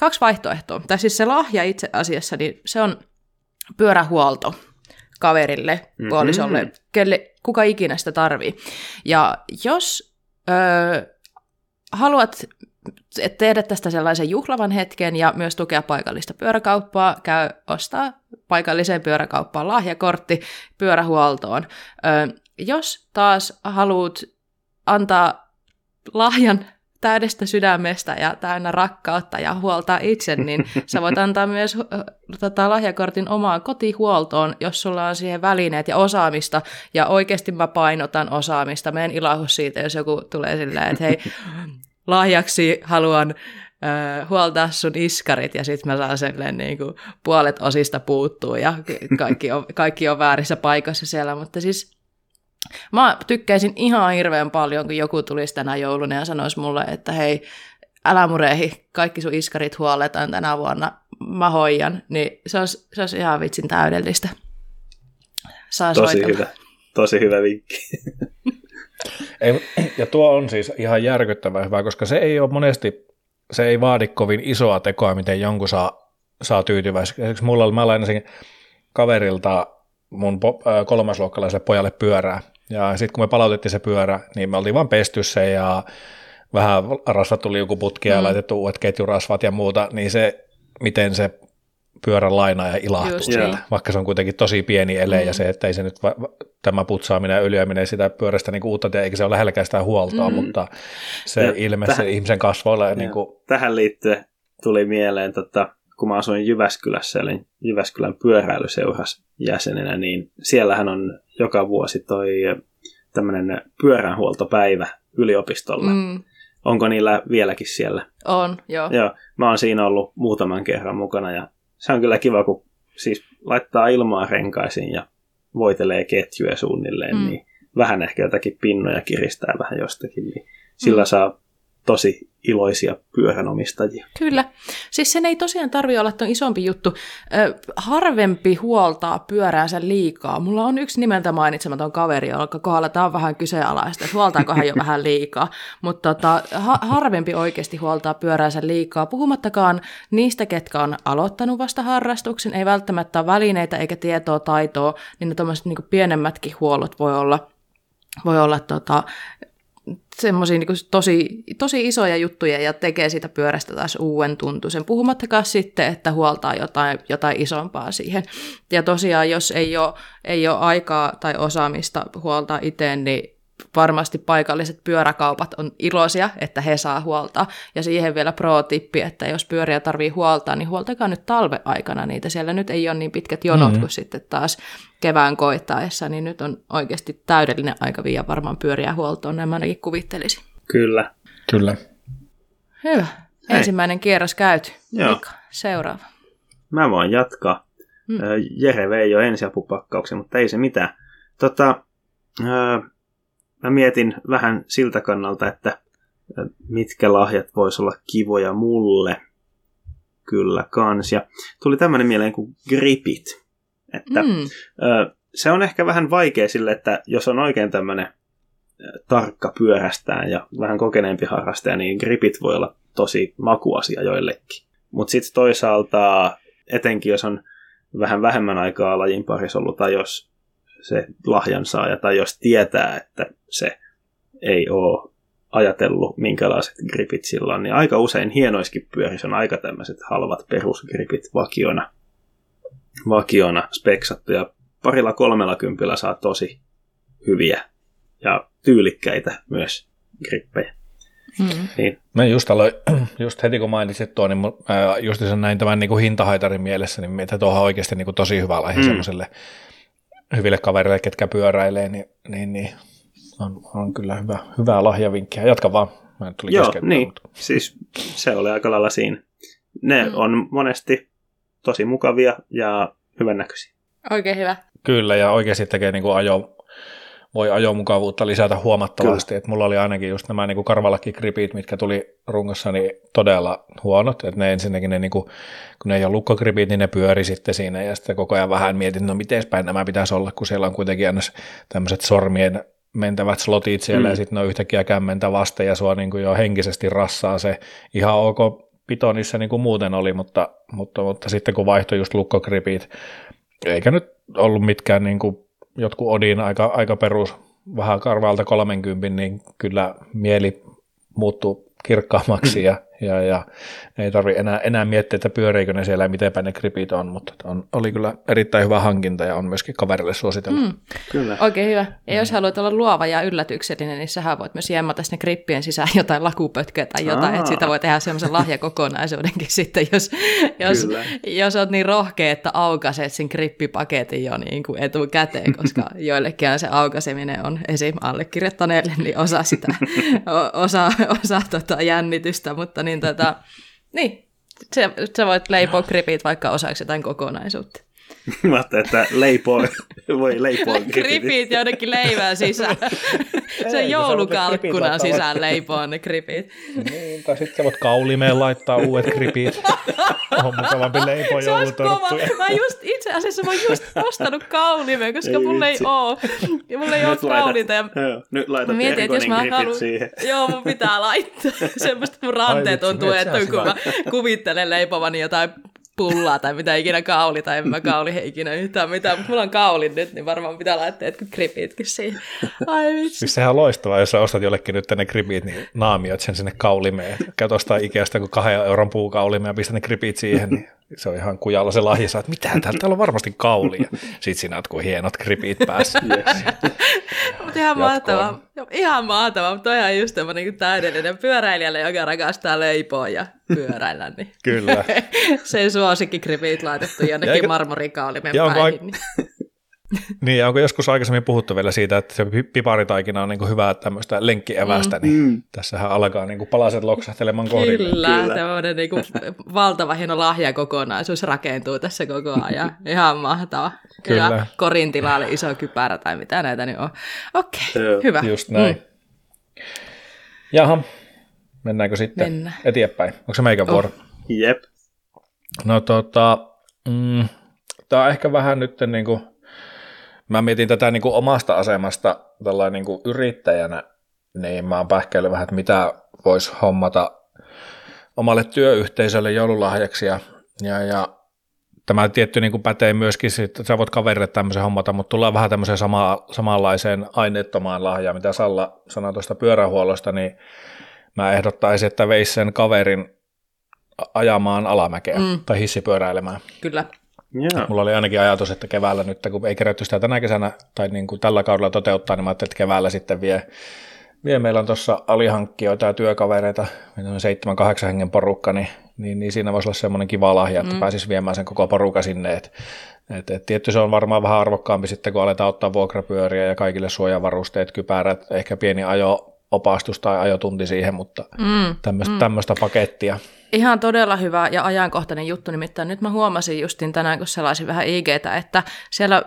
kaksi vaihtoehtoa. Tai siis se lahja itse asiassa, niin se on pyörähuolto kaverille, mm-hmm. puolisolle, kelle, kuka ikinä sitä tarvii. Ja jos ö, haluat tehdä tästä sellaisen juhlavan hetken ja myös tukea paikallista pyöräkauppaa, käy ostaa paikalliseen pyöräkauppaan lahjakortti pyörähuoltoon. Ö, jos taas haluat antaa lahjan täydestä sydämestä ja täynnä rakkautta ja huoltaa itse, niin sä voit antaa myös tota, lahjakortin omaan kotihuoltoon, jos sulla on siihen välineet ja osaamista, ja oikeasti mä painotan osaamista. Mä en ilahu siitä, jos joku tulee silleen, että hei, lahjaksi haluan äh, huoltaa sun iskarit ja sitten mä saan silleen niin kuin puolet osista puuttuu ja kaikki on, kaikki on väärissä paikassa siellä, mutta siis mä tykkäisin ihan hirveän paljon, kun joku tulisi tänä jouluna ja sanoisi mulle, että hei, älä murehi, kaikki sun iskarit huoletaan tänä vuonna, mä hoijan, niin se olisi, se olisi ihan vitsin täydellistä. Saa Tosi soitella. hyvä. Tosi hyvä vinkki. Ei, ja tuo on siis ihan järkyttävän hyvä, koska se ei ole monesti, se ei vaadi kovin isoa tekoa, miten jonkun saa, saa tyytyväiseksi. Esimerkiksi mulla oli, mä lainasin kaverilta mun kolmasluokkalaiselle pojalle pyörää, ja sitten kun me palautettiin se pyörä, niin me oltiin vaan pesty se ja vähän rasvattu liukuputkia mm. ja laitettu uudet ketjurasvat ja muuta, niin se, miten se pyörän lainaa ja ilahtuu Just siellä, niin. vaikka se on kuitenkin tosi pieni ele mm. ja se, että ei se nyt va- tämä putsaaminen ja öljyäminen sitä pyörästä niin uutta tee, eikä se ole lähelläkään sitä huoltoa, mm. mutta se ja ilme tähän, se ihmisen kasvoilla. Ja niin kuin... Tähän liittyen tuli mieleen, tota, kun mä asuin Jyväskylässä, eli Jyväskylän pyöräilyseuras jäsenenä, niin siellähän on joka vuosi toi tämmöinen pyöräänhuoltopäivä yliopistolla. Mm. Onko niillä vieläkin siellä? On, joo. Joo, mä oon siinä ollut muutaman kerran mukana ja se on kyllä kiva, kun siis laittaa ilmaa renkaisiin ja voitelee ketjuja suunnilleen, mm. niin vähän ehkä jotakin pinnoja kiristää vähän jostakin, niin sillä mm. saa tosi iloisia pyöränomistajia. Kyllä. Siis sen ei tosiaan tarvitse olla tuon isompi juttu. Ö, harvempi huoltaa pyöräänsä liikaa. Mulla on yksi nimeltä mainitsematon kaveri, jonka kohdalla tämä on vähän kyseenalaista, että huoltaako hän jo vähän liikaa. Mutta tota, ha- harvempi oikeasti huoltaa pyöräänsä liikaa. Puhumattakaan niistä, ketkä on aloittanut vasta harrastuksen, ei välttämättä ole välineitä eikä tietoa, taitoa, niin ne niin pienemmätkin huollot voi olla voi olla tota, semmoisia niin tosi, tosi isoja juttuja ja tekee siitä pyörästä taas uuden tuntuisen. Puhumattakaan sitten, että huoltaa jotain, jotain isompaa siihen. Ja tosiaan, jos ei ole, ei ole aikaa tai osaamista huoltaa itse, niin varmasti paikalliset pyöräkaupat on iloisia, että he saa huolta. Ja siihen vielä pro-tippi, että jos pyöriä tarvii huoltaa, niin huoltakaa nyt talveaikana niitä. Siellä nyt ei ole niin pitkät jonot mm-hmm. kuin sitten taas kevään koittaessa, niin nyt on oikeasti täydellinen aika viiä varmaan pyöriä huoltoon, näin mä ainakin kuvittelisin. Kyllä. Kyllä. Hyvä. Hei. Ensimmäinen kierros käyty. Joo. Mika, seuraava. Mä voin jatkaa. Hmm. Jere vei jo ensiapupakkauksen, mutta ei se mitään. Tota, mä mietin vähän siltä kannalta, että mitkä lahjat vois olla kivoja mulle. Kyllä kans. Ja tuli tämmöinen mieleen kuin gripit. Että, mm. ö, se on ehkä vähän vaikea sille, että jos on oikein tämmöinen tarkka pyörästään ja vähän kokeneempi harrastaja, niin gripit voi olla tosi makuasia joillekin. Mutta sitten toisaalta, etenkin jos on vähän vähemmän aikaa lajin parissa ollut, tai jos se lahjan saaja, tai jos tietää, että se ei ole ajatellut, minkälaiset gripit sillä on, niin aika usein hienoiskin pyörissä on aika tämmöiset halvat perusgripit vakiona, vakiona speksattu, ja parilla kolmella kympillä saa tosi hyviä ja tyylikkäitä myös grippejä. Mm. Niin. Mä just, aloin, just heti kun mainitsit tuon, niin just sen näin tämän niin kuin hintahaitarin mielessä, niin että tuohon on oikeasti niin kuin tosi hyvä laihe mm. semmoiselle hyville kavereille, ketkä pyöräilee, niin, niin, niin on, on kyllä hyvä, hyvää lahjavinkkiä. Jatka vaan. Mä tuli Joo, niin. Mutta. Siis se oli aika lailla siinä. Ne mm. on monesti tosi mukavia ja hyvännäköisiä. Oikein hyvä. Kyllä, ja oikeasti tekee niin kuin ajo, voi ajomukavuutta lisätä huomattavasti. että mulla oli ainakin just nämä niin karvalakkikripit, mitkä tuli rungossa, niin todella huonot. Et ne ensinnäkin, ne, niin kuin, kun ne ei ole lukkokripit, niin ne pyöri sitten siinä ja sitten koko ajan vähän mietin, no miten päin nämä pitäisi olla, kun siellä on kuitenkin aina tämmöiset sormien mentävät slotit siellä mm. ja sitten ne on yhtäkkiä kämmentä vasten ja sua niin kuin jo henkisesti rassaa se ihan ok pitonissa niin kuin muuten oli, mutta, mutta, mutta sitten kun vaihtoi just lukkokripit, eikä nyt ollut mitkään niin kuin jotkut Odin aika, aika perus, vähän karvalta 30, niin kyllä mieli muuttuu kirkkaammaksi mm. ja ja, ja ei tarvi enää, enää miettiä, että pyöriikö ne siellä ja mitenpä ne kripit on, mutta on, oli kyllä erittäin hyvä hankinta ja on myöskin kaverille suositeltu. Mm. Kyllä. Oikein hyvä. Ja mm. jos haluat olla luova ja yllätyksellinen, niin sähän voit myös jemmata sinne krippien sisään jotain lakupötköä tai jotain, Aa. että sitä voi tehdä semmoisen lahjakokonaisuudenkin sitten, jos, jos, jos olet niin rohkea, että aukaset sen krippipaketin jo niin kuin etukäteen, koska joillekin se aukaseminen on esim. allekirjoittaneelle, niin osa sitä, osa, osa tota jännitystä, mutta niin niin, tota, niin sä, sä voit leipoa kripit vaikka osaksi jotain kokonaisuutta. Mä ajattelin, että leipoo, voi leipoa kripit jonnekin leivään sisään. se Ei, joulukalkkunan sisään sisään leipoo ne kripit. Niin, tai sitten sä voit kaulimeen laittaa uudet kripit. On mukavampi leipoa joulutorttuja. Mä just, itse asiassa mä oon just ostanut kaulimeen, koska Ei mulla ei oo. Ja mulla ei oo kaulinta. Ja nyt laitat Mä mietin, että jos mä haluan... siihen. Joo, mun pitää laittaa. Semmoista mun ranteet Ai on tuettu, kun mä kuvittelen leipovani jotain pullaa tai mitä ikinä kauli, tai en mä kauli ikinä yhtään mitään, mutta mulla on kaulin nyt, niin varmaan pitää laittaa jotkut kripitkin siihen. Ai vitsi. Siis sehän on loistavaa, jos sä ostat jollekin nyt ne kripit, niin naamiot sen sinne kaulimeen. Käyt ostaa Ikeasta kuin kahden euron puukaulimeen ja pistät ne kripit siihen, niin se on ihan kujalla se lahja. Oot, mitä täällä, täällä on varmasti kaulia. Sitten siinä kuin hienot kripit päässä. Mutta ihan mahtavaa. Ihan mahtavaa, mutta toihan just tämmöinen niin täydellinen pyöräilijälle, joka rakastaa leipoa ja pyöräillä. Niin. Kyllä. Sen suosikkikripit laitettu Ja jonnekin onko päihin. Niin. Niin, onko joskus aikaisemmin puhuttu vielä siitä, että se pi- piparitaikina on niin kuin hyvää tämmöistä lenkkievästä, mm. niin Mm. tässähän alkaa niin kuin palaset loksahtelemaan kohdille. Kyllä, Kyllä. Tämmöinen niin kuin valtava hieno lahjakokonaisuus rakentuu tässä koko ajan. Ihan mahtava. Kyllä. Ja korin tilalle iso kypärä tai mitä näitä nyt on. Okei, Joo, hyvä. Just näin. Mm. Jaha, mennäänkö sitten Mennään. eteenpäin? Onko se meikän vuoro? Jep. No tota, mm, tämä on ehkä vähän nyt niin kuin, mä mietin tätä niin kuin omasta asemasta tällainen niin kuin yrittäjänä, niin mä oon pähkäillyt vähän, että mitä voisi hommata omalle työyhteisölle joululahjaksi ja, ja, ja tämä tietty niin kuin pätee myöskin, että sä voit kaverille tämmöisen hommata, mutta tullaan vähän tämmöiseen sama, samanlaiseen aineettomaan lahjaan, mitä Salla sanoi tuosta pyörähuollosta, niin mä ehdottaisin, että veisi sen kaverin ajamaan alamäkeä mm. tai hissipyöräilemään. Kyllä. Joo. Mulla oli ainakin ajatus, että keväällä nyt, kun ei kerätty sitä tänä kesänä tai niin kuin tällä kaudella toteuttaa, niin mä ajattelin, että keväällä sitten vie, vie meillä on tuossa alihankkijoita ja työkavereita, meillä on seitsemän, kahdeksan hengen porukka, niin, niin, niin siinä voisi olla semmoinen kiva lahja, että mm. pääsisi viemään sen koko porukka sinne. Et, et, et, tietty se on varmaan vähän arvokkaampi sitten, kun aletaan ottaa vuokrapyöriä ja kaikille suojavarusteet, kypärät, ehkä pieni ajo-opastus tai ajotunti siihen, mutta Mm. tämmöistä, mm. tämmöistä pakettia. Ihan todella hyvä ja ajankohtainen juttu, nimittäin nyt mä huomasin justin tänään, kun selaisin vähän IGtä, että siellä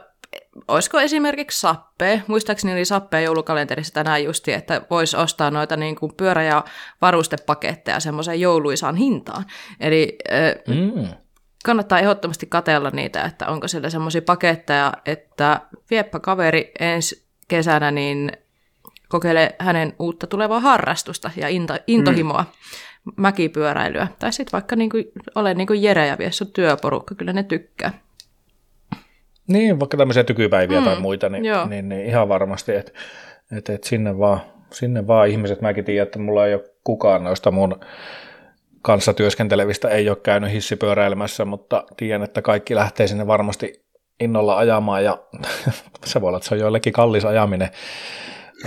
olisiko esimerkiksi sappe, muistaakseni oli sappe joulukalenterissa tänään justi, että voisi ostaa noita niin kuin pyörä- ja varustepaketteja semmoiseen jouluisaan hintaan. Eli Mm. kannattaa ehdottomasti katella niitä, että onko siellä semmoisia paketteja, että vieppä kaveri ensi kesänä, niin kokeile hänen uutta tulevaa harrastusta ja into, intohimoa, mm. mäkipyöräilyä. Tai sitten vaikka niin kuin, ole niin kuin Jere ja vie sun työporukka, kyllä ne tykkää. Niin, vaikka tämmöisiä tykypäiviä mm, tai muita, niin, joo. niin, niin ihan varmasti, että et, et sinne, vaan, sinne vaan ihmiset, mäkin tiedän, että mulla ei ole kukaan noista mun kanssa työskentelevistä ei ole käynyt hissipyöräilemässä, mutta tiedän, että kaikki lähtee sinne varmasti innolla ajamaan ja se voi olla, että se on joillekin kallis ajaminen,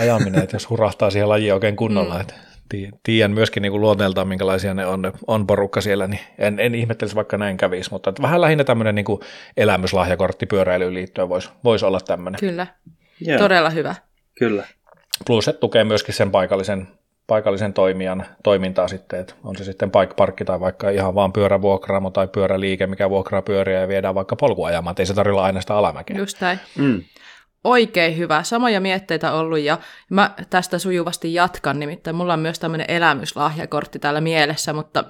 ajaminen että jos hurahtaa siihen lajiin oikein kunnolla, mm. että ti- tiedän myöskin niin kuin luonteeltaan, minkälaisia ne on, on porukka siellä, niin en, en ihmettelisi, vaikka näin kävisi, mutta että vähän lähinnä tämmöinen niin kuin elämyslahjakortti pyöräilyyn liittyen voisi vois olla tämmöinen. Kyllä, Joo, todella hyvä. kyllä. Plus, että tukee myöskin sen paikallisen, paikallisen toimijan toimintaa sitten, että on se sitten bike parkki tai vaikka ihan vaan pyörävuokraamo tai pyöräliike, mikä vuokraa pyöriä ja viedään vaikka polkuajamaan, että ei se tarvitse olla aina sitä alamäkeä. Just näin. Mm. Oikein hyvä. Samoja mietteitä ollut ja mä tästä sujuvasti jatkan, nimittäin mulla on myös tämmöinen elämyslahjakortti täällä mielessä, mutta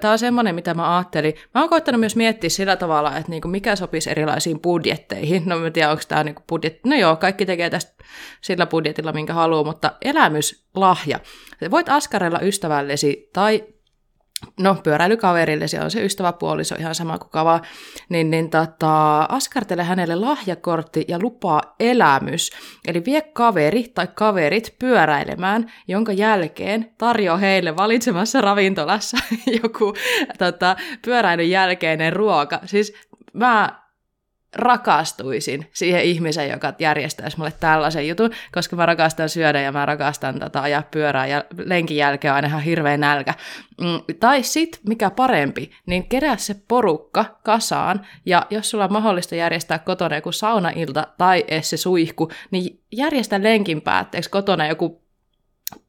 tämä on semmoinen, mitä mä ajattelin. Mä oon koittanut myös miettiä sillä tavalla, että niinku mikä sopisi erilaisiin budjetteihin. No mä en tiedä, onko tämä niinku budjetti. No joo, kaikki tekee tästä sillä budjetilla, minkä haluaa, mutta elämyslahja. Voit askarella ystävällesi tai no pyöräilykaverille, se on se ystäväpuoliso ihan sama kuin kava, niin, niin tota, askartele hänelle lahjakortti ja lupaa elämys. Eli vie kaveri tai kaverit pyöräilemään, jonka jälkeen tarjoa heille valitsemassa ravintolassa joku tota, pyöräilyn jälkeinen ruoka. Siis mä rakastuisin siihen ihmiseen, joka järjestäisi mulle tällaisen jutun, koska mä rakastan syödä ja mä rakastan tota, ajaa pyörää ja lenkin jälkeen on aina ihan hirveä nälkä. Mm, tai sit, mikä parempi, niin kerää se porukka kasaan ja jos sulla on mahdollista järjestää kotona joku saunailta tai se suihku, niin järjestä lenkin päätteeksi kotona joku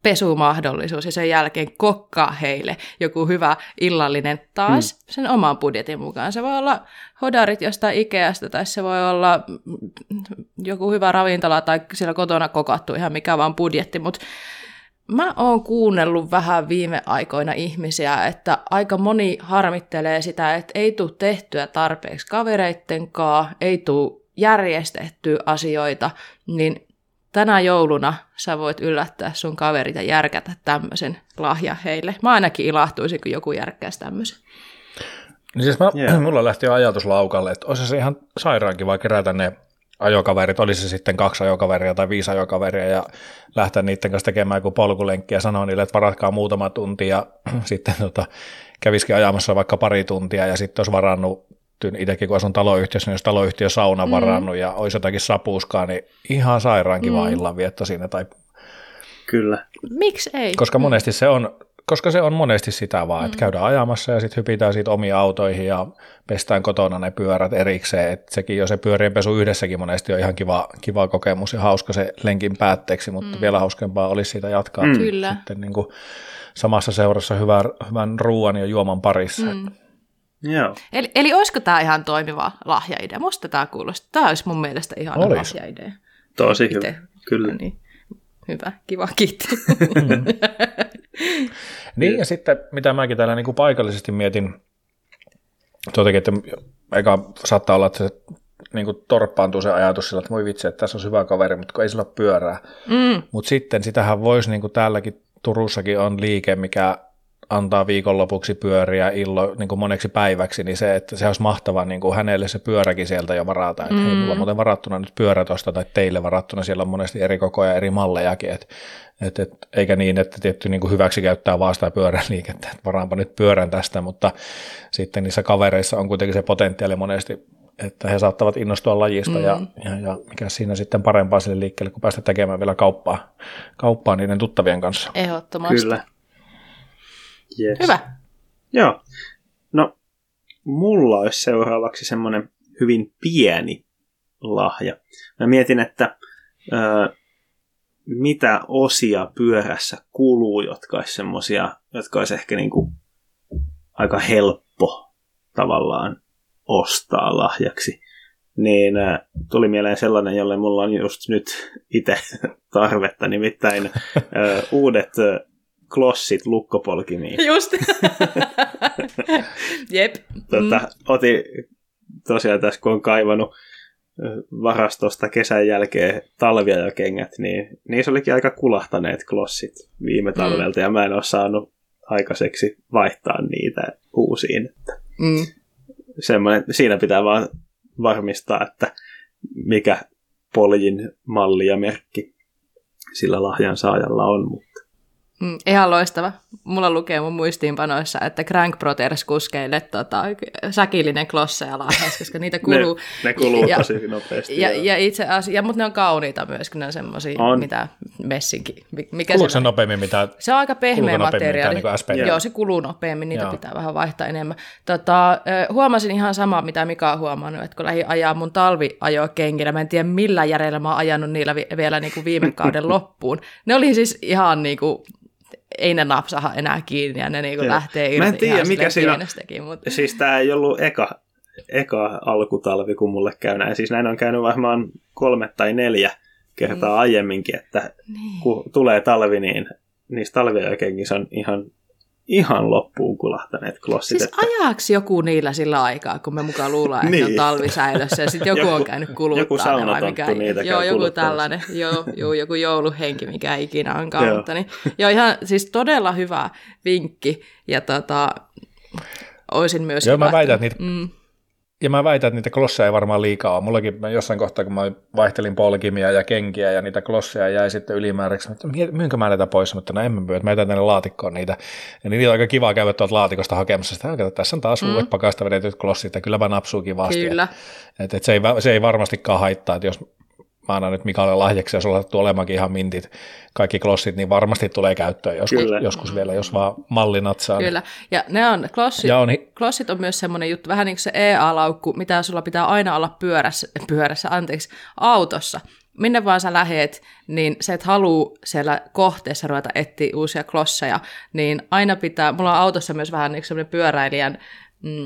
pesumahdollisuus ja sen jälkeen kokkaa heille joku hyvä illallinen taas hmm. sen oman budjetin mukaan. Se voi olla hodarit jostain Ikeasta tai se voi olla joku hyvä ravintola tai siellä kotona kokattu ihan mikä vaan budjetti, mutta Mä oon kuunnellut vähän viime aikoina ihmisiä, että aika moni harmittelee sitä, että ei tule tehtyä tarpeeksi kavereittenkaan, ei tule järjestettyä asioita, niin tänä jouluna sä voit yllättää sun kaverit ja järkätä tämmöisen lahja heille. Mä ainakin ilahtuisin, kun joku järkkäisi tämmöisen. Niin siis mä, yeah. mulla lähti jo ajatus laukalle, että olisi se ihan sairaan kiva kerätä ne ajokaverit, olisi se sitten kaksi ajokaveria tai viisi ajokaveria ja lähteä niiden kanssa tekemään joku polkulenkki ja sanoa niille, että varatkaa muutama tunti ja sitten tota, kävisikin ajamassa vaikka pari tuntia ja sitten olisi varannut itsekin kun asun taloyhtiössä, niin jos taloyhtiö sauna mm. varannut ja olisi jotakin sapuskaa, niin ihan sairaan kiva mm. illanvietto siinä. Tai... Kyllä. Miksi ei? Koska monesti se on, koska se on monesti sitä vaan, mm. että käydään ajamassa ja sitten hypitään siitä omiin autoihin ja pestään kotona ne pyörät erikseen. Et sekin jo se pyörien pesu yhdessäkin monesti on ihan kiva, kiva kokemus ja hauska se lenkin päätteeksi, mutta mm. vielä hauskempaa olisi siitä jatkaa mm. Kyllä. sitten niin kuin samassa seurassa hyvän, hyvän ruoan ja juoman parissa. Mm. Joo. Eli, eli olisiko tämä ihan toimiva lahjaidea? Musta tämä kuulostaa. Tämä olisi mun mielestä ihan lahjaidea. Tosi Ite. hyvä, kyllä. No niin. Hyvä, kiva, kiitti. niin, ja sitten mitä mäkin täällä niin kuin paikallisesti mietin, tuotakin, että eikä saattaa olla, että se niin kuin torppaantuu se ajatus sillä, että voi vitsi, että tässä on hyvä kaveri, mutta kun ei sillä ole pyörää. Mm. Mutta sitten sitähän voisi, niin kuin täälläkin Turussakin on liike, mikä antaa viikonlopuksi pyöriä illo niin kuin moneksi päiväksi, niin se, että se olisi mahtavaa niin kuin hänelle se pyöräkin sieltä jo varata, että mm. hei, mulla on muuten varattuna nyt pyörä tuosta tai teille varattuna, siellä on monesti eri kokoja, eri mallejakin, et, et, et, eikä niin, että tietty niin kuin hyväksi käyttää vaan sitä pyöräliikettä, että varaanpa nyt pyörän tästä, mutta sitten niissä kavereissa on kuitenkin se potentiaali monesti, että he saattavat innostua lajista mm. ja, ja, ja mikä siinä sitten parempaa sille liikkeelle, kun päästä tekemään vielä kauppaa, kauppaa niiden tuttavien kanssa. Ehdottomasti. Kyllä. Yes. Hyvä. Joo. No, mulla olisi seuraavaksi semmoinen hyvin pieni lahja. Mä mietin, että ö, mitä osia pyörässä kuluu, jotka olisi semmoisia, jotka olisi ehkä niin kuin aika helppo tavallaan ostaa lahjaksi. Niin äh, tuli mieleen sellainen, jolle mulla on just nyt itse tarvetta, nimittäin äh, uudet äh, klossit lukkopolkimiin. Just. Jep. Tota, mm. Otin tosiaan tässä, kun on kaivannut varastosta kesän jälkeen talvia ja kengät, niin niissä olikin aika kulahtaneet klossit viime mm. talvelta, mm. ja mä en ole saanut aikaiseksi vaihtaa niitä uusiin. Mm. Semmoinen, siinä pitää vaan varmistaa, että mikä poljin malli ja merkki sillä lahjan saajalla on, mutta Mm, ihan loistava. Mulla lukee mun muistiinpanoissa, että Crank Proters kuskeille tota, säkillinen klosseja lahjas, koska niitä kuluu. ne, ne kuluu ja, tosi nopeasti. Ja, ja, itse asiassa, mutta ne on kauniita myös, kun ne on semmoisia, mitä messinki. Mikä Kuluuko se nopeammin mitä? Se on aika pehmeä materiaali. Niin Joo, se kuluu nopeammin, niitä Joo. pitää vähän vaihtaa enemmän. Tota, huomasin ihan samaa, mitä Mika on huomannut, että kun lähdin ajaa mun talviajokengillä, mä en tiedä millä järjellä mä oon ajanut niillä vielä niin kuin viime kauden loppuun. Ne oli siis ihan niin kuin ei ne napsaha enää kiinni ja ne niinku lähtee irti Mä en tiedä, mikä siinä on. Mutta... Siis tämä ei ollut eka, eka alkutalvi, kun mulle käy näin. Siis näin on käynyt varmaan kolme tai neljä kertaa mm. aiemminkin, että niin. kun tulee talvi, niin niissä talviaikeenkin se on ihan ihan loppuun kulahtaneet klossit. Siis että... ajaksi joku niillä sillä aikaa, kun me mukaan luullaan, että niin. on talvisäilössä ja sitten joku, joku on käynyt kuluttaa joku ne vai mikä. Niitä joo, joku tällainen, joo, joo, joku jouluhenki, mikä ikinä onkaan. mutta niin, joo, ihan siis todella hyvä vinkki ja tota, olisin myös... Joo, mä väitän, että niitä mm ja mä väitän, että niitä klosseja ei varmaan liikaa ole. Mullakin mä jossain kohtaa, kun mä vaihtelin polkimia ja kenkiä ja niitä klosseja jäi sitten ylimääräksi, että myynkö mä näitä pois, mutta no en mä myy, että mä jätän tänne laatikkoon niitä. Ja niitä on aika kiva käydä tuolta laatikosta hakemassa sitä, että tässä on taas mm. uudet pakasta vedetyt klossit ja kyllä mä napsuu kivasti. Kyllä. Että, että se, ei, se ei varmastikaan haittaa, että jos mä annan nyt Mikalle lahjaksi, jos olet olemakin ihan mintit, kaikki klossit, niin varmasti tulee käyttöön joskus, joskus vielä, jos vaan malli natsaa. Kyllä, ja ne on, klossit, ja on, klossit on myös semmoinen juttu, vähän niin kuin se EA-laukku, mitä sulla pitää aina olla pyörässä, pyörässä anteeksi, autossa, minne vaan sä lähet, niin se, et haluu siellä kohteessa ruveta etsiä uusia klosseja, niin aina pitää, mulla on autossa myös vähän niin semmoinen pyöräilijän,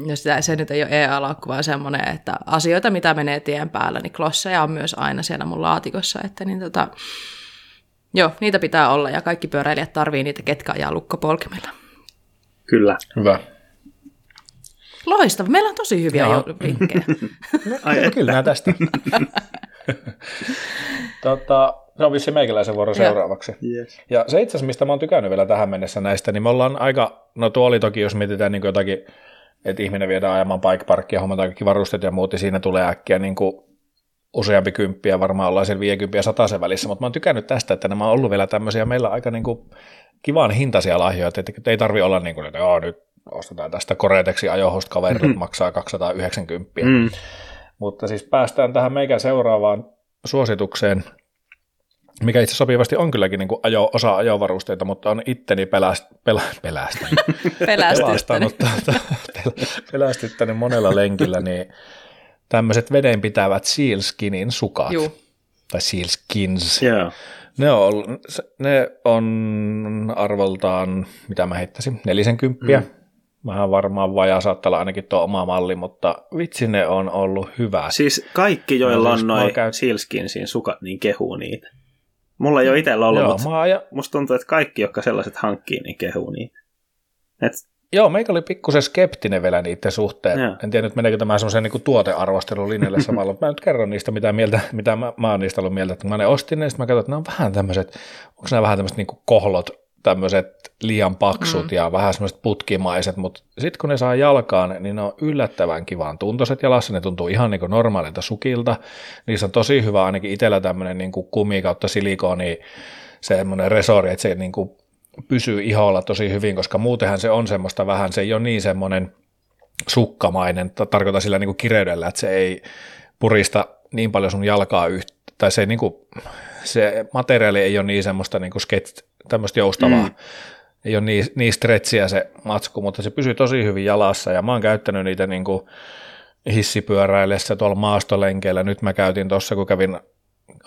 ja sitä, se nyt ei ole e-alakku, vaan semmoinen, että asioita, mitä menee tien päällä, niin klosseja on myös aina siellä mun laatikossa, että niin tota, joo, niitä pitää olla, ja kaikki pyöräilijät tarvii niitä, ketkä ajaa lukkopolkimella. Kyllä. Hyvä. Loistava. Meillä on tosi hyviä Joo. jouluvinkkejä. Ai että. Kyllä nää tästä. tota, se on vissi meikäläisen vuoro seuraavaksi. Yes. Ja se itse asiassa, mistä mä oon tykännyt vielä tähän mennessä näistä, niin me ollaan aika, no tuo oli toki, jos mietitään niin jotakin, että ihminen viedään ajamaan bike parkkia, hommataan kaikki varusteet ja muut, ja siinä tulee äkkiä niin kuin useampi kymppiä, varmaan ollaan siellä 50 ja 100 välissä, mutta mä oon tykännyt tästä, että nämä on ollut vielä tämmöisiä meillä aika niin kuin kivan hintaisia lahjoja, että ei tarvi olla niin kuin, että joo, nyt ostetaan tästä Koreteksi ajohost kaverille, mm-hmm. maksaa 290. Mm. Mutta siis päästään tähän meikän seuraavaan suositukseen, mikä itse sopivasti on kylläkin niin kuin ajo, osa ajovarusteita, mutta on itteni peläst, pelä, pelästänyt, Pelästyttänyt. pelastanut, pel- pelästyttänyt monella lenkillä, niin tämmöiset vedenpitävät sealskinin sukat, Juu. tai sealskins, Joo. ne on, ne on arvoltaan, mitä mä heittäisin, 40. Mm. Vähän varmaan vajaa saattaa olla ainakin tuo oma malli, mutta vitsi ne on ollut hyvä. Siis kaikki, joilla on siis noin käyt- Sealskinsin sukat, niin kehuu niitä. Mulla ei ole itsellä ollut, Joo, mutta aja, musta tuntuu, että kaikki, jotka sellaiset hankkii, niin kehuu niitä. Et, Joo, meikä oli pikkusen skeptinen vielä niiden suhteen. Joo. En tiedä nyt meneekö tämä semmoisen niin tuotearvostelun linjalle samalla, mutta mä nyt kerron niistä, mitä, mieltä, mitä mä, mä oon niistä ollut mieltä. Että kun mä ne ostin, niin sitten mä katsoin, että ne on vähän tämmöiset, onko nämä vähän tämmöiset niin kohlot, tämmöiset liian paksut mm. ja vähän semmoiset putkimaiset, mutta sitten kun ne saa jalkaan, niin ne on yllättävän kivan tuntoiset jalassa, ne tuntuu ihan niin kuin normaalilta sukilta. Niissä on tosi hyvä ainakin itsellä tämmöinen niin kuin kumi kautta silikoni, semmoinen resori, että se niin kuin pysyy iholla tosi hyvin, koska muutenhan se on semmoista vähän, se ei ole niin semmoinen sukkamainen, ta- tarkoitan sillä niin kuin kireydellä, että se ei purista niin paljon sun jalkaa yhtä, tai se, ei niin kuin, se materiaali ei ole niin semmoista niin kuin sketch, tämmöistä joustavaa, mm. ei ole niin, niin stretchiä se matsku, mutta se pysyy tosi hyvin jalassa, ja mä oon käyttänyt niitä niin kuin hissipyöräillessä tuolla maastolenkeillä, nyt mä käytin tuossa, kun kävin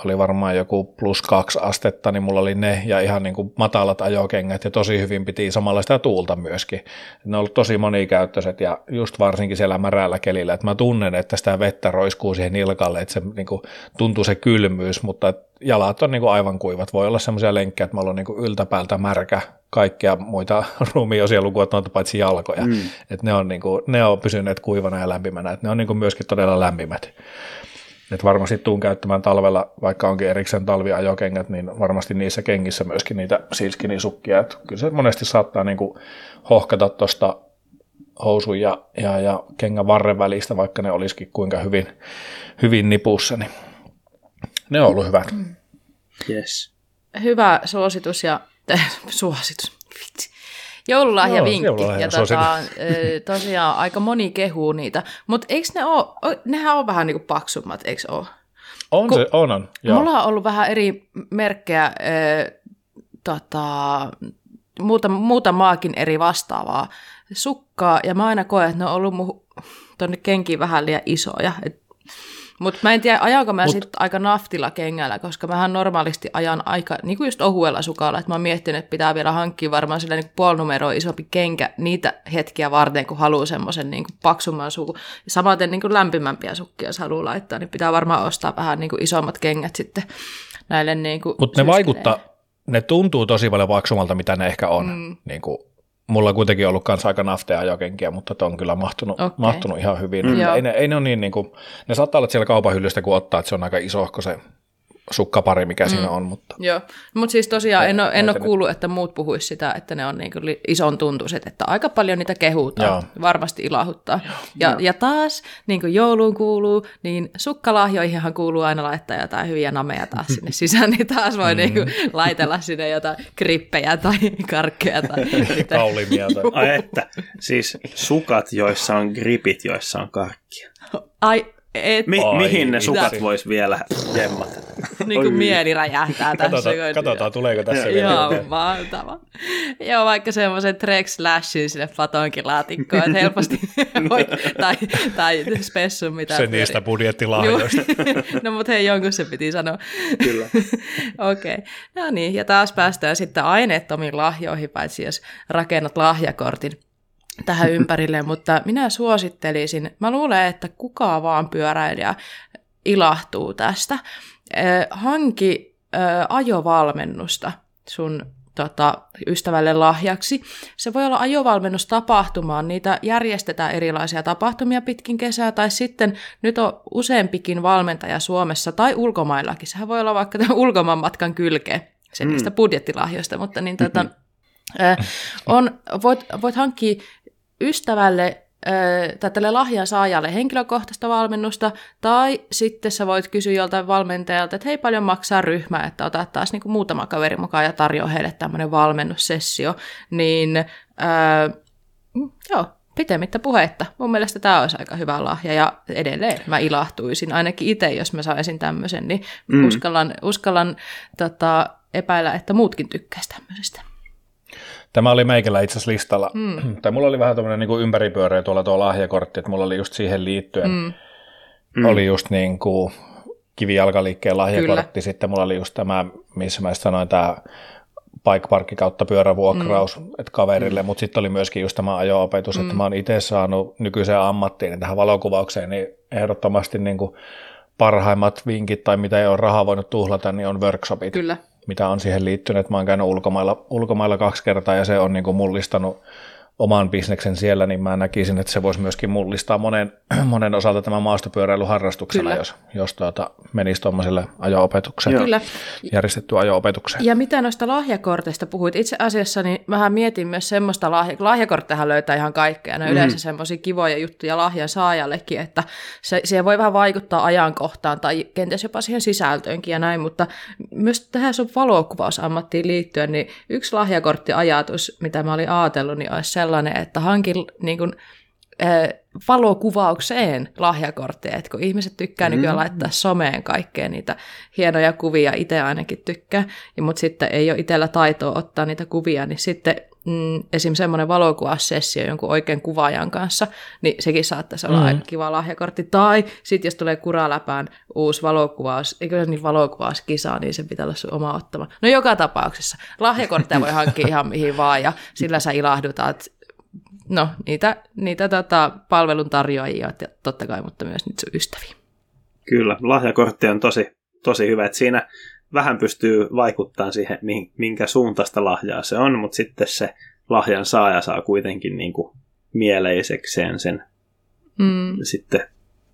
oli varmaan joku plus kaksi astetta, niin mulla oli ne ja ihan niin kuin matalat ajokengät ja tosi hyvin piti samalla sitä tuulta myöskin. Ne on ollut tosi monikäyttöiset ja just varsinkin siellä märällä kelillä, että mä tunnen, että sitä vettä roiskuu siihen nilkalle, että se niin kuin, tuntuu se kylmyys, mutta jalat on niin kuin aivan kuivat. Voi olla semmoisia lenkkejä, että mä olen niin kuin yltäpäältä märkä kaikkia muita ruumiosia lukuun ottamatta paitsi jalkoja. Mm. Että ne on, niin kuin, ne on pysyneet kuivana ja lämpimänä, että ne on niin kuin myöskin todella lämpimät. Et varmasti tuun käyttämään talvella, vaikka onkin erikseen talviajokengät, niin varmasti niissä kengissä myöskin niitä silskinisukkia. Et kyllä se monesti saattaa niinku hohkata tuosta housun ja, ja, ja kengän varren välistä, vaikka ne olisikin kuinka hyvin, hyvin nipussa. Niin ne on ollut hyvät. yes. Hyvä suositus ja suositus. Vitsi. Joululahja ja suositus. tota, ö, tosiaan aika moni kehuu niitä. Mutta eikö ne ole, nehän on vähän niinku paksummat, eikö ole? On Ku- se, on, on. Joo. Mulla on ollut vähän eri merkkejä, ö, tota, muuta, muutamaakin eri vastaavaa sukkaa, ja mä aina koen, että ne on ollut mun tonne kenkiin vähän liian isoja. Mutta mä en tiedä, ajanko mä Mut- sitten aika naftilla kengällä, koska mähän normaalisti ajan aika, niin kuin just ohuella sukalla, että mä oon miettinyt, että pitää vielä hankkia varmaan sillä niin puolinumeroa isompi kenkä niitä hetkiä varten, kun haluaa semmoisen niin paksumman sukun. Ja samaten niin kuin lämpimämpiä sukkia, jos haluaa laittaa, niin pitää varmaan ostaa vähän niin kuin isommat kengät sitten näille niin Mutta ne vaikuttaa, ne tuntuu tosi paljon paksumalta, mitä ne ehkä on. Mm. Niin kuin, mulla on kuitenkin ollut kanssa aika nafteja ajokenkiä, mutta on kyllä mahtunut, okay. mahtunut ihan hyvin. Mm. Ei, ne, ei ne ole niin, niin kuin, ne saattaa olla siellä kaupan hyllystä, kun ottaa, että se on aika isohko se sukkapari, mikä mm. siinä on, mutta Joo, mutta siis tosiaan en en ole kuullut, että muut puhuisi sitä, että ne on niin kuin ison tuntuiset, että aika paljon niitä kehutaan, Joo. varmasti ilahuttaa. Ja, ja taas, niin kuin jouluun kuuluu, niin sukkalahjoihinhan kuuluu aina laittaa jotain hyviä nameja taas sinne sisään, niin taas voi mm. niin kuin laitella sinne jotain krippejä tai karkkeja tai mitä. kaulimia. Tai... Ai että, siis sukat, joissa on gripit, joissa on karkkia. Ai, Et, Mi- Ai, mihin ne sukat vois vielä jemmata? niin kuin mieli räjähtää tässä. Katsotaan, kun- katsotaan tuleeko tässä Joo, vielä. Joo, mahtava. Joo, vaikka semmoisen Trex Lashin sinne patonkilaatikkoon, että helposti voi, tai, tai spessun mitä. Se niistä budjettilahjoista. no mutta hei, jonkun se piti sanoa. Kyllä. Okei, okay. no niin, ja taas päästään sitten aineettomiin lahjoihin, paitsi jos rakennat lahjakortin tähän ympärille, mutta minä suosittelisin, mä luulen, että kukaan vaan pyöräilijä ilahtuu tästä. Hanki ajovalmennusta sun tota, ystävälle lahjaksi. Se voi olla ajovalmennustapahtumaan, niitä järjestetään erilaisia tapahtumia pitkin kesää, tai sitten nyt on useampikin valmentaja Suomessa tai ulkomaillakin. Sehän voi olla vaikka tämän ulkomaanmatkan kylkeen, se niistä budjettilahjoista, mutta niin tota, ö, on, voit, voit hankkia ystävälle tai tälle lahjan saajalle henkilökohtaista valmennusta, tai sitten sä voit kysyä joltain valmentajalta, että hei paljon maksaa ryhmä, että otat taas niin kuin muutama kaveri mukaan ja tarjoa heille tämmöinen valmennussessio, niin mm, joo, pitemmittä puhetta. Mun mielestä tämä olisi aika hyvä lahja ja edelleen mä ilahtuisin, ainakin itse, jos mä saisin tämmöisen, niin mm. uskallan, uskallan tota, epäillä, että muutkin tykkäisi tämmöisestä. Tämä oli meikällä itse asiassa listalla. Mm. Tai mulla oli vähän tämmöinen niin kuin ympäripyöreä tuolla tuo lahjakortti, että mulla oli just siihen liittyen. Mm. Mm. Oli just niin kuin kivijalkaliikkeen lahjakortti, Kyllä. sitten mulla oli just tämä, missä mä sanoin, tämä bike parkki kautta pyörävuokraus mm. että kaverille, mm. mutta sitten oli myöskin just tämä ajo-opetus, mm. että mä oon itse saanut nykyiseen ammattiin niin tähän valokuvaukseen, niin ehdottomasti niin kuin parhaimmat vinkit tai mitä ei ole rahaa voinut tuhlata, niin on workshopit. Kyllä. Mitä on siihen liittynyt. Mä oon käynyt ulkomailla, ulkomailla kaksi kertaa ja se on niin kuin mullistanut oman bisneksen siellä, niin mä näkisin, että se voisi myöskin mullistaa monen, monen osalta tämän maastopyöräilyharrastuksena, Kyllä. jos, jos tuota, menisi tuommoiselle ajo-opetukseen, Kyllä. järjestettyä ajo-opetukseen. Ja mitä noista lahjakorteista puhuit? Itse asiassa niin vähän mietin myös semmoista, lahja, lahjakortteja löytää ihan kaikkea. Ne on yleensä semmoisia kivoja juttuja lahjan saajallekin, että se, siihen voi vähän vaikuttaa ajankohtaan tai kenties jopa siihen sisältöönkin ja näin, mutta myös tähän sun valokuvausammattiin liittyen, niin yksi lahjakorttiajatus, mitä mä olin ajatellut, niin olisi sellainen, että hankin niin kuin, äh, valokuvaukseen lahjakortteja, että kun ihmiset tykkää mm. nykyään laittaa someen kaikkea niitä hienoja kuvia, itse ainakin tykkää, ja, mutta sitten ei ole itsellä taitoa ottaa niitä kuvia, niin sitten mm, esim. semmoinen valokuvaussessio jonkun oikein kuvaajan kanssa, niin sekin saattaisi olla mm. aika kiva lahjakortti. Tai sitten jos tulee kuraläpään uusi valokuvaus, eikö se niin valokuvauskisa, niin se pitää olla sun oma ottama. No joka tapauksessa. Lahjakortteja voi hankkia ihan mihin vaan, ja sillä sä ilahdutat no, niitä, niitä tota, palveluntarjoajia, ja totta kai, mutta myös niitä sun ystäviä. Kyllä, lahjakortti on tosi, tosi hyvä, että siinä vähän pystyy vaikuttamaan siihen, mihin- minkä suuntaista lahjaa se on, mutta sitten se lahjan saaja saa kuitenkin niin kuin mieleisekseen sen Mm, sitten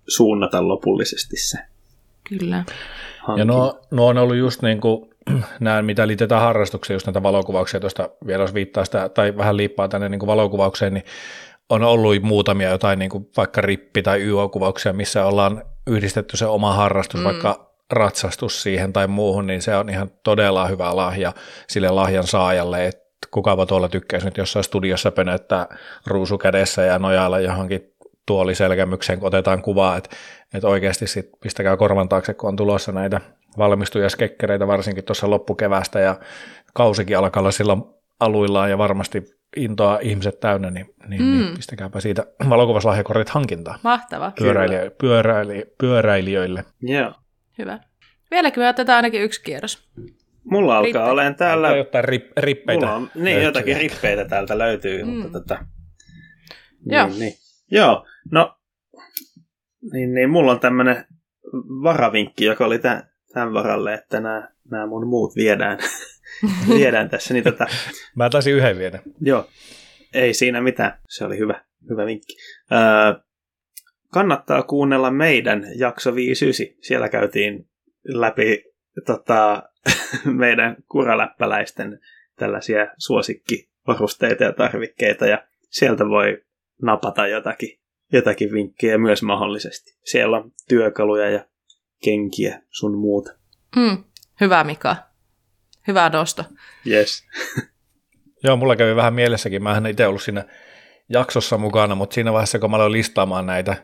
suunnata lopullisesti se kyllä. Ja hankinta. nuo, nuo on ollut just niin kuin, nämä, mitä liitetään harrastukseen, just näitä valokuvauksia, tuosta vielä jos viittaa sitä, tai vähän liippaa tänne niin kuin valokuvaukseen, niin on ollut muutamia jotain niin kuin vaikka rippi- tai YO-kuvauksia, missä ollaan yhdistetty se oma harrastus, mm. vaikka ratsastus siihen tai muuhun, niin se on ihan todella hyvä lahja sille lahjan saajalle, että kukava tuolla tykkäisi nyt jossain studiossa pönöttää ruusu kädessä ja nojailla johonkin tuoliselkämykseen, kun otetaan kuvaa, että, että oikeasti sit pistäkää korvan taakse, kun on tulossa näitä valmistuja skekkereitä varsinkin tuossa loppukevästä ja kausikin alkaa olla silloin aluillaan ja varmasti intoa ihmiset täynnä, niin, niin, mm. niin pistäkääpä siitä valokuvaslahjakortit hankintaan Mahtava. pyöräilijö, pyöräili, pyöräilijöille. Joo. Hyvä. Vieläkin me otetaan ainakin yksi kierros. Mulla alkaa Rippeitä. olemaan täällä... Tai jotain rip, rippeitä. Mulla on, niin, löytyy. jotakin rippeitä täältä löytyy, mm. mutta tota... Joo. Niin, niin. Joo, no... Niin, niin, mulla on tämmönen varavinkki, joka oli tämän, tämän varalle, että nämä, nämä mun muut viedään, viedään tässä. Niin tota, Mä taisin yhden viedä. joo, ei siinä mitään. Se oli hyvä, hyvä vinkki. Öö, kannattaa kuunnella meidän jakso 59. Siellä käytiin läpi tota, meidän kuraläppäläisten tällaisia suosikkivarusteita ja tarvikkeita ja sieltä voi napata jotakin, jotakin vinkkejä myös mahdollisesti. Siellä on työkaluja ja kenkiä sun muuta. Mm. Hyvä Mika. Hyvä nosto. Yes. Joo, mulla kävi vähän mielessäkin. Mä en itse ollut siinä jaksossa mukana, mutta siinä vaiheessa, kun mä aloin listaamaan näitä,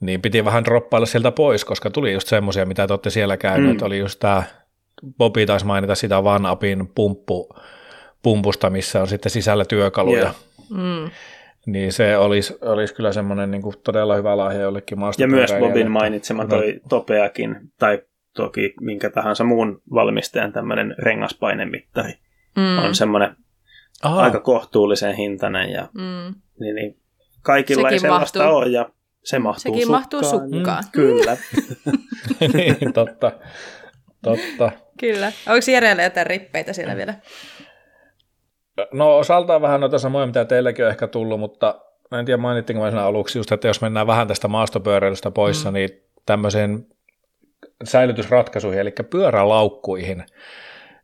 niin piti vähän droppailla sieltä pois, koska tuli just semmoisia, mitä te olette siellä käyneet. Mm. Oli just tämä, Bobi taisi mainita sitä OneUpin pumppu, pumpusta, missä on sitten sisällä työkaluja. Yeah. Mm. Niin se olisi, olisi kyllä semmoinen niin kuin todella hyvä lahja jollekin Ja myös Bobin mainitsema toi Topeakin, tai toki minkä tahansa muun valmistajan tämmöinen rengaspainemittari mm. on semmoinen Aha. aika kohtuullisen hintainen ja mm. niin, niin, kaikilla Sekin ei sellaista mahtuu. ole ja se mahtuu Sekin sukkaan. mahtuu sukkaan. Mm, kyllä. niin, totta. totta. Kyllä. Onko Jerellä jotain rippeitä siellä vielä? No osaltaan vähän noita samoja, mitä teilläkin on ehkä tullut, mutta en tiedä mainittiinko mä aluksi just, että jos mennään vähän tästä maastopyöräilystä poissa, mm. niin tämmöiseen säilytysratkaisuihin, eli pyörälaukkuihin,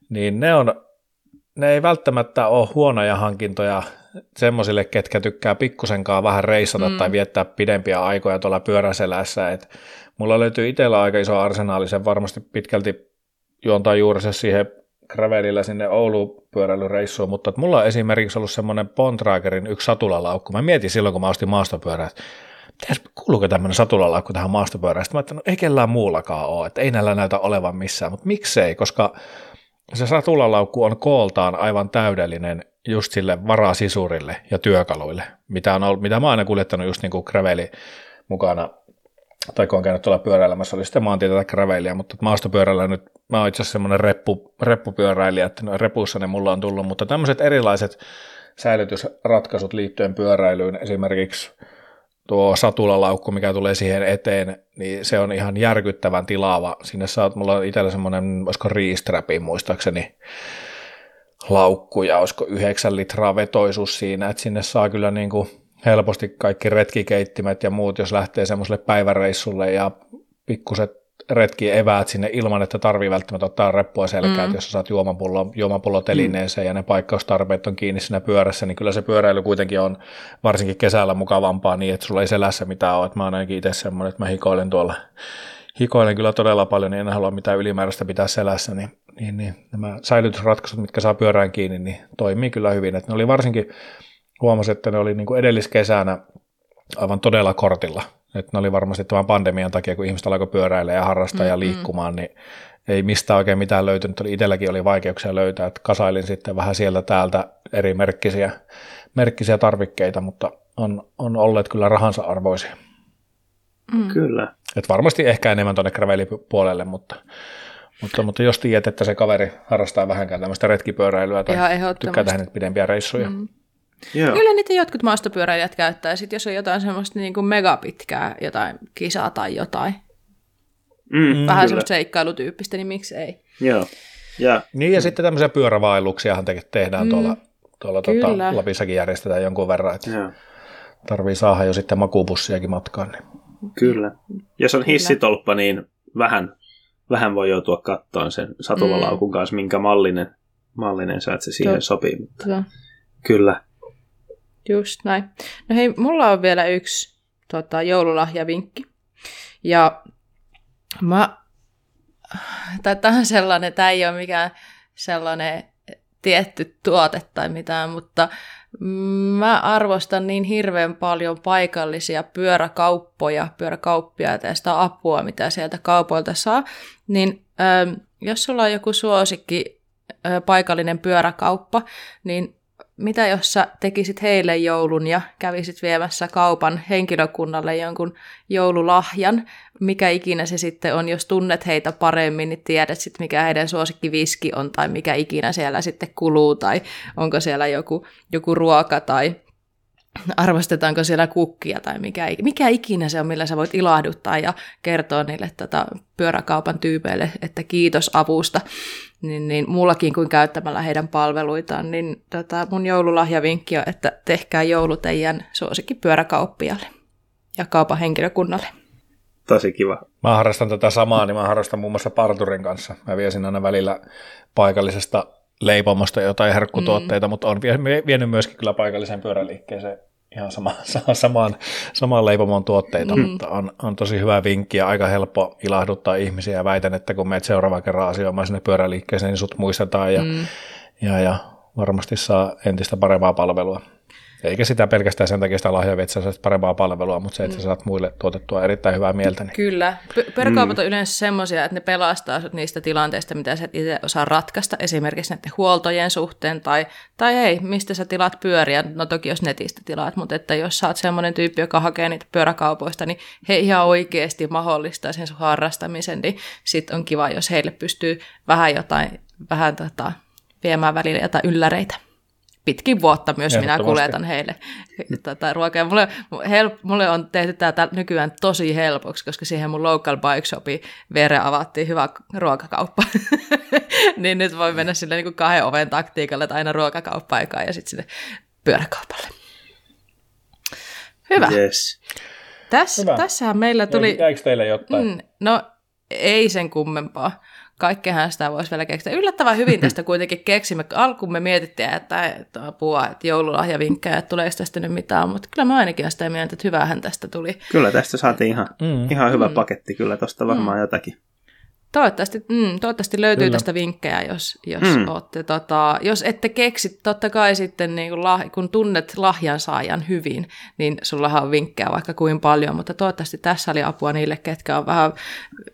niin ne on, ne ei välttämättä ole huonoja hankintoja semmoisille, ketkä tykkää pikkusenkaan vähän reissata mm. tai viettää pidempiä aikoja tuolla pyöräselässä. Et mulla löytyy itsellä aika iso arsenaali, se varmasti pitkälti juontaa juurensa siihen gravelillä sinne Oulu pyöräilyreissuun, mutta mulla on esimerkiksi ollut semmoinen Pontragerin yksi satulalaukku. Mä mietin silloin, kun mä ostin maastopyörää, että kuuluuko tämmöinen satulalaukku tähän maastopyörään? Sitten mä että no, ei kellään muullakaan ole, että ei näillä näytä olevan missään, mutta miksei, koska se satulalaukku on kooltaan aivan täydellinen just sille varasisurille ja työkaluille, mitä, on ollut, mitä mä oon aina kuljettanut just niin kuin graveli mukana, tai kun on käynyt tuolla pyöräilemässä, oli sitten maantietä tai gravelia, mutta maastopyörällä nyt, mä oon itse asiassa semmoinen reppu, reppupyöräilijä, että no repussa ne mulla on tullut, mutta tämmöiset erilaiset säilytysratkaisut liittyen pyöräilyyn, esimerkiksi tuo satulalaukku, mikä tulee siihen eteen, niin se on ihan järkyttävän tilaava. Sinne saat, mulla on itsellä semmoinen, olisiko riistrapi muistaakseni, laukku ja olisiko 9 litraa vetoisuus siinä, että sinne saa kyllä niin kuin helposti kaikki retkikeittimet ja muut, jos lähtee semmoiselle päiväreissulle ja pikkuset retki eväät sinne ilman, että tarvii välttämättä ottaa reppua selkään, mm. jos sä saat juomapullo, juomapullo telineeseen mm. ja ne paikkaustarpeet on kiinni siinä pyörässä, niin kyllä se pyöräily kuitenkin on varsinkin kesällä mukavampaa niin, että sulla ei selässä mitään ole, että mä oon ainakin itse semmoinen, että mä hikoilen tuolla hikoilen kyllä todella paljon, niin en halua mitään ylimääräistä pitää selässä, niin, niin, niin nämä säilytysratkaisut, mitkä saa pyörään kiinni, niin toimii kyllä hyvin. Että ne oli varsinkin, huomasin, että ne oli niin kuin edelliskesänä aivan todella kortilla. Että ne oli varmasti tämän pandemian takia, kun ihmiset alkoi pyöräillä ja harrastaa mm-hmm. ja liikkumaan, niin ei mistään oikein mitään löytynyt. Itselläkin oli vaikeuksia löytää, että kasailin sitten vähän sieltä täältä eri merkkisiä, merkkisiä tarvikkeita, mutta on, on olleet kyllä rahansa arvoisia. Mm. Kyllä. Et varmasti ehkä enemmän tuonne gravelipuolelle, mutta, mutta, mutta jos tiedät, että se kaveri harrastaa vähänkään tämmöistä retkipyöräilyä tai tykkää tehdä pidempiä reissuja. Mm. Joo. Kyllä niitä jotkut maastopyöräilijät käyttää, sit jos on jotain semmoista niin kuin megapitkää jotain kisaa tai jotain. Mm, Vähän kyllä. semmoista seikkailutyyppistä, niin miksi ei? Joo. Ja. Niin ja sitten tämmöisiä pyörävaelluksiahan te- tehdään mm. tuolla, tuolla tuota, Lapissakin järjestetään jonkun verran, että Joo. tarvii saada jo sitten makuupussiakin matkaan. Niin. Kyllä. Jos on hissitolppa, niin vähän, vähän voi joutua kattoon sen satulalaukun mm. kanssa, minkä mallinen, mallinen sä, että se siihen Totta. sopii. Mutta kyllä. Just näin. No hei, mulla on vielä yksi tota, joululahjavinkki. Ja mä, tämä on sellainen, tämä ei ole mikään sellainen tietty tuote tai mitään, mutta mä arvostan niin hirveän paljon paikallisia pyöräkauppoja, pyöräkauppia ja sitä apua, mitä sieltä kaupoilta saa, niin jos sulla on joku suosikki paikallinen pyöräkauppa, niin mitä jos sä tekisit heille joulun ja kävisit viemässä kaupan henkilökunnalle jonkun joululahjan, mikä ikinä se sitten on, jos tunnet heitä paremmin, niin tiedät sitten, mikä heidän suosikkiviski on tai mikä ikinä siellä sitten kuluu tai onko siellä joku, joku ruoka tai arvostetaanko siellä kukkia tai mikä, mikä ikinä se on, millä sä voit ilahduttaa ja kertoa niille tota, pyöräkaupan tyypeille, että kiitos avusta, niin, niin mullakin kuin käyttämällä heidän palveluitaan, niin tota, mun joululahjavinkki on, että tehkää joulu teidän pyöräkauppialle ja kaupan henkilökunnalle. Tosi kiva. Mä harrastan tätä samaa, niin mä harrastan muun muassa parturin kanssa. Mä viesin aina välillä paikallisesta leipomosta jotain herkkutuotteita, mm. mutta on vienyt myöskin kyllä paikalliseen pyöräliikkeeseen ihan sama, samaan, samaan leipomon tuotteita, mm. mutta on, on tosi hyvä vinkki ja aika helppo ilahduttaa ihmisiä ja väitän, että kun meet seuraavan kerran asioimaan sinne pyöräliikkeeseen, niin sut muistetaan ja, mm. ja, ja varmasti saa entistä parempaa palvelua. Eikä sitä pelkästään sen takia sitä lahjaa, että sä saat parempaa palvelua, mutta se, että sä saat muille tuotettua erittäin hyvää mieltä. Niin. Kyllä. Pyöräkaupat mm. on yleensä semmoisia, että ne pelastaa niistä tilanteista, mitä sä itse osaa ratkaista, esimerkiksi näiden huoltojen suhteen, tai, tai hei, mistä sä tilaat pyöriä, no toki jos netistä tilaat, mutta että jos sä oot semmoinen tyyppi, joka hakee niitä pyöräkaupoista, niin he ihan oikeasti mahdollistaa sen sun harrastamisen, niin sit on kiva, jos heille pystyy vähän jotain, vähän tota, viemään välillä jotain ylläreitä pitkin vuotta myös minä kuljetan heille tätä ruokaa. Mulle, hel, mulle on tehty tämä nykyään tosi helpoksi, koska siihen mun local bike shopi vere avattiin hyvä ruokakauppa. niin nyt voi mennä sille niin kuin kahden oven taktiikalle, että aina ruokakauppa-aikaan ja sitten sinne pyöräkaupalle. Hyvä. Yes. Täs, Hyvä. Tässähän meillä tuli... Jäikö teille jotain? Mm, no ei sen kummempaa kaikkeahan sitä voisi vielä keksiä. Yllättävän hyvin tästä kuitenkin keksimme. Alkuun me mietittiin, että, että apua, että joululahjavinkkejä, että tuleeko tästä nyt mitään, mutta kyllä mä ainakin olen sitä mieltä, että hyvähän tästä tuli. Kyllä tästä saatiin ihan, mm. ihan hyvä mm. paketti, kyllä tuosta varmaan mm. jotakin. Toivottavasti, mm, toivottavasti löytyy Kyllä. tästä vinkkejä, jos, jos, mm. ootte, tota, jos ette keksi, totta kai sitten niin kun, lah, kun tunnet lahjan saajan hyvin, niin sulla on vinkkejä vaikka kuin paljon, mutta toivottavasti tässä oli apua niille, ketkä on vähän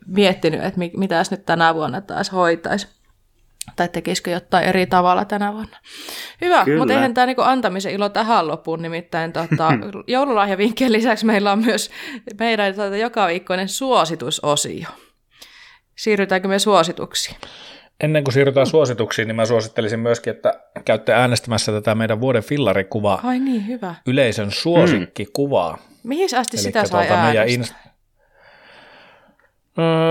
miettinyt, että mitä nyt tänä vuonna taas hoitaisi. Tai tekisikö jotain eri tavalla tänä vuonna. Hyvä, Kyllä. mutta eihän tämä niinku antamisen ilo tähän loppuun, nimittäin tota, joululahjavinkkien lisäksi meillä on myös meidän tota, joka viikkoinen suositusosio. Siirrytäänkö me suosituksiin? Ennen kuin siirrytään suosituksiin, niin mä suosittelisin myöskin, että käytte äänestämässä tätä meidän vuoden fillarikuvaa. Ai niin, hyvä. Yleisön suosikkikuvaa. Mm. Mihin asti Elikkä sitä sai tuota äänestää? In...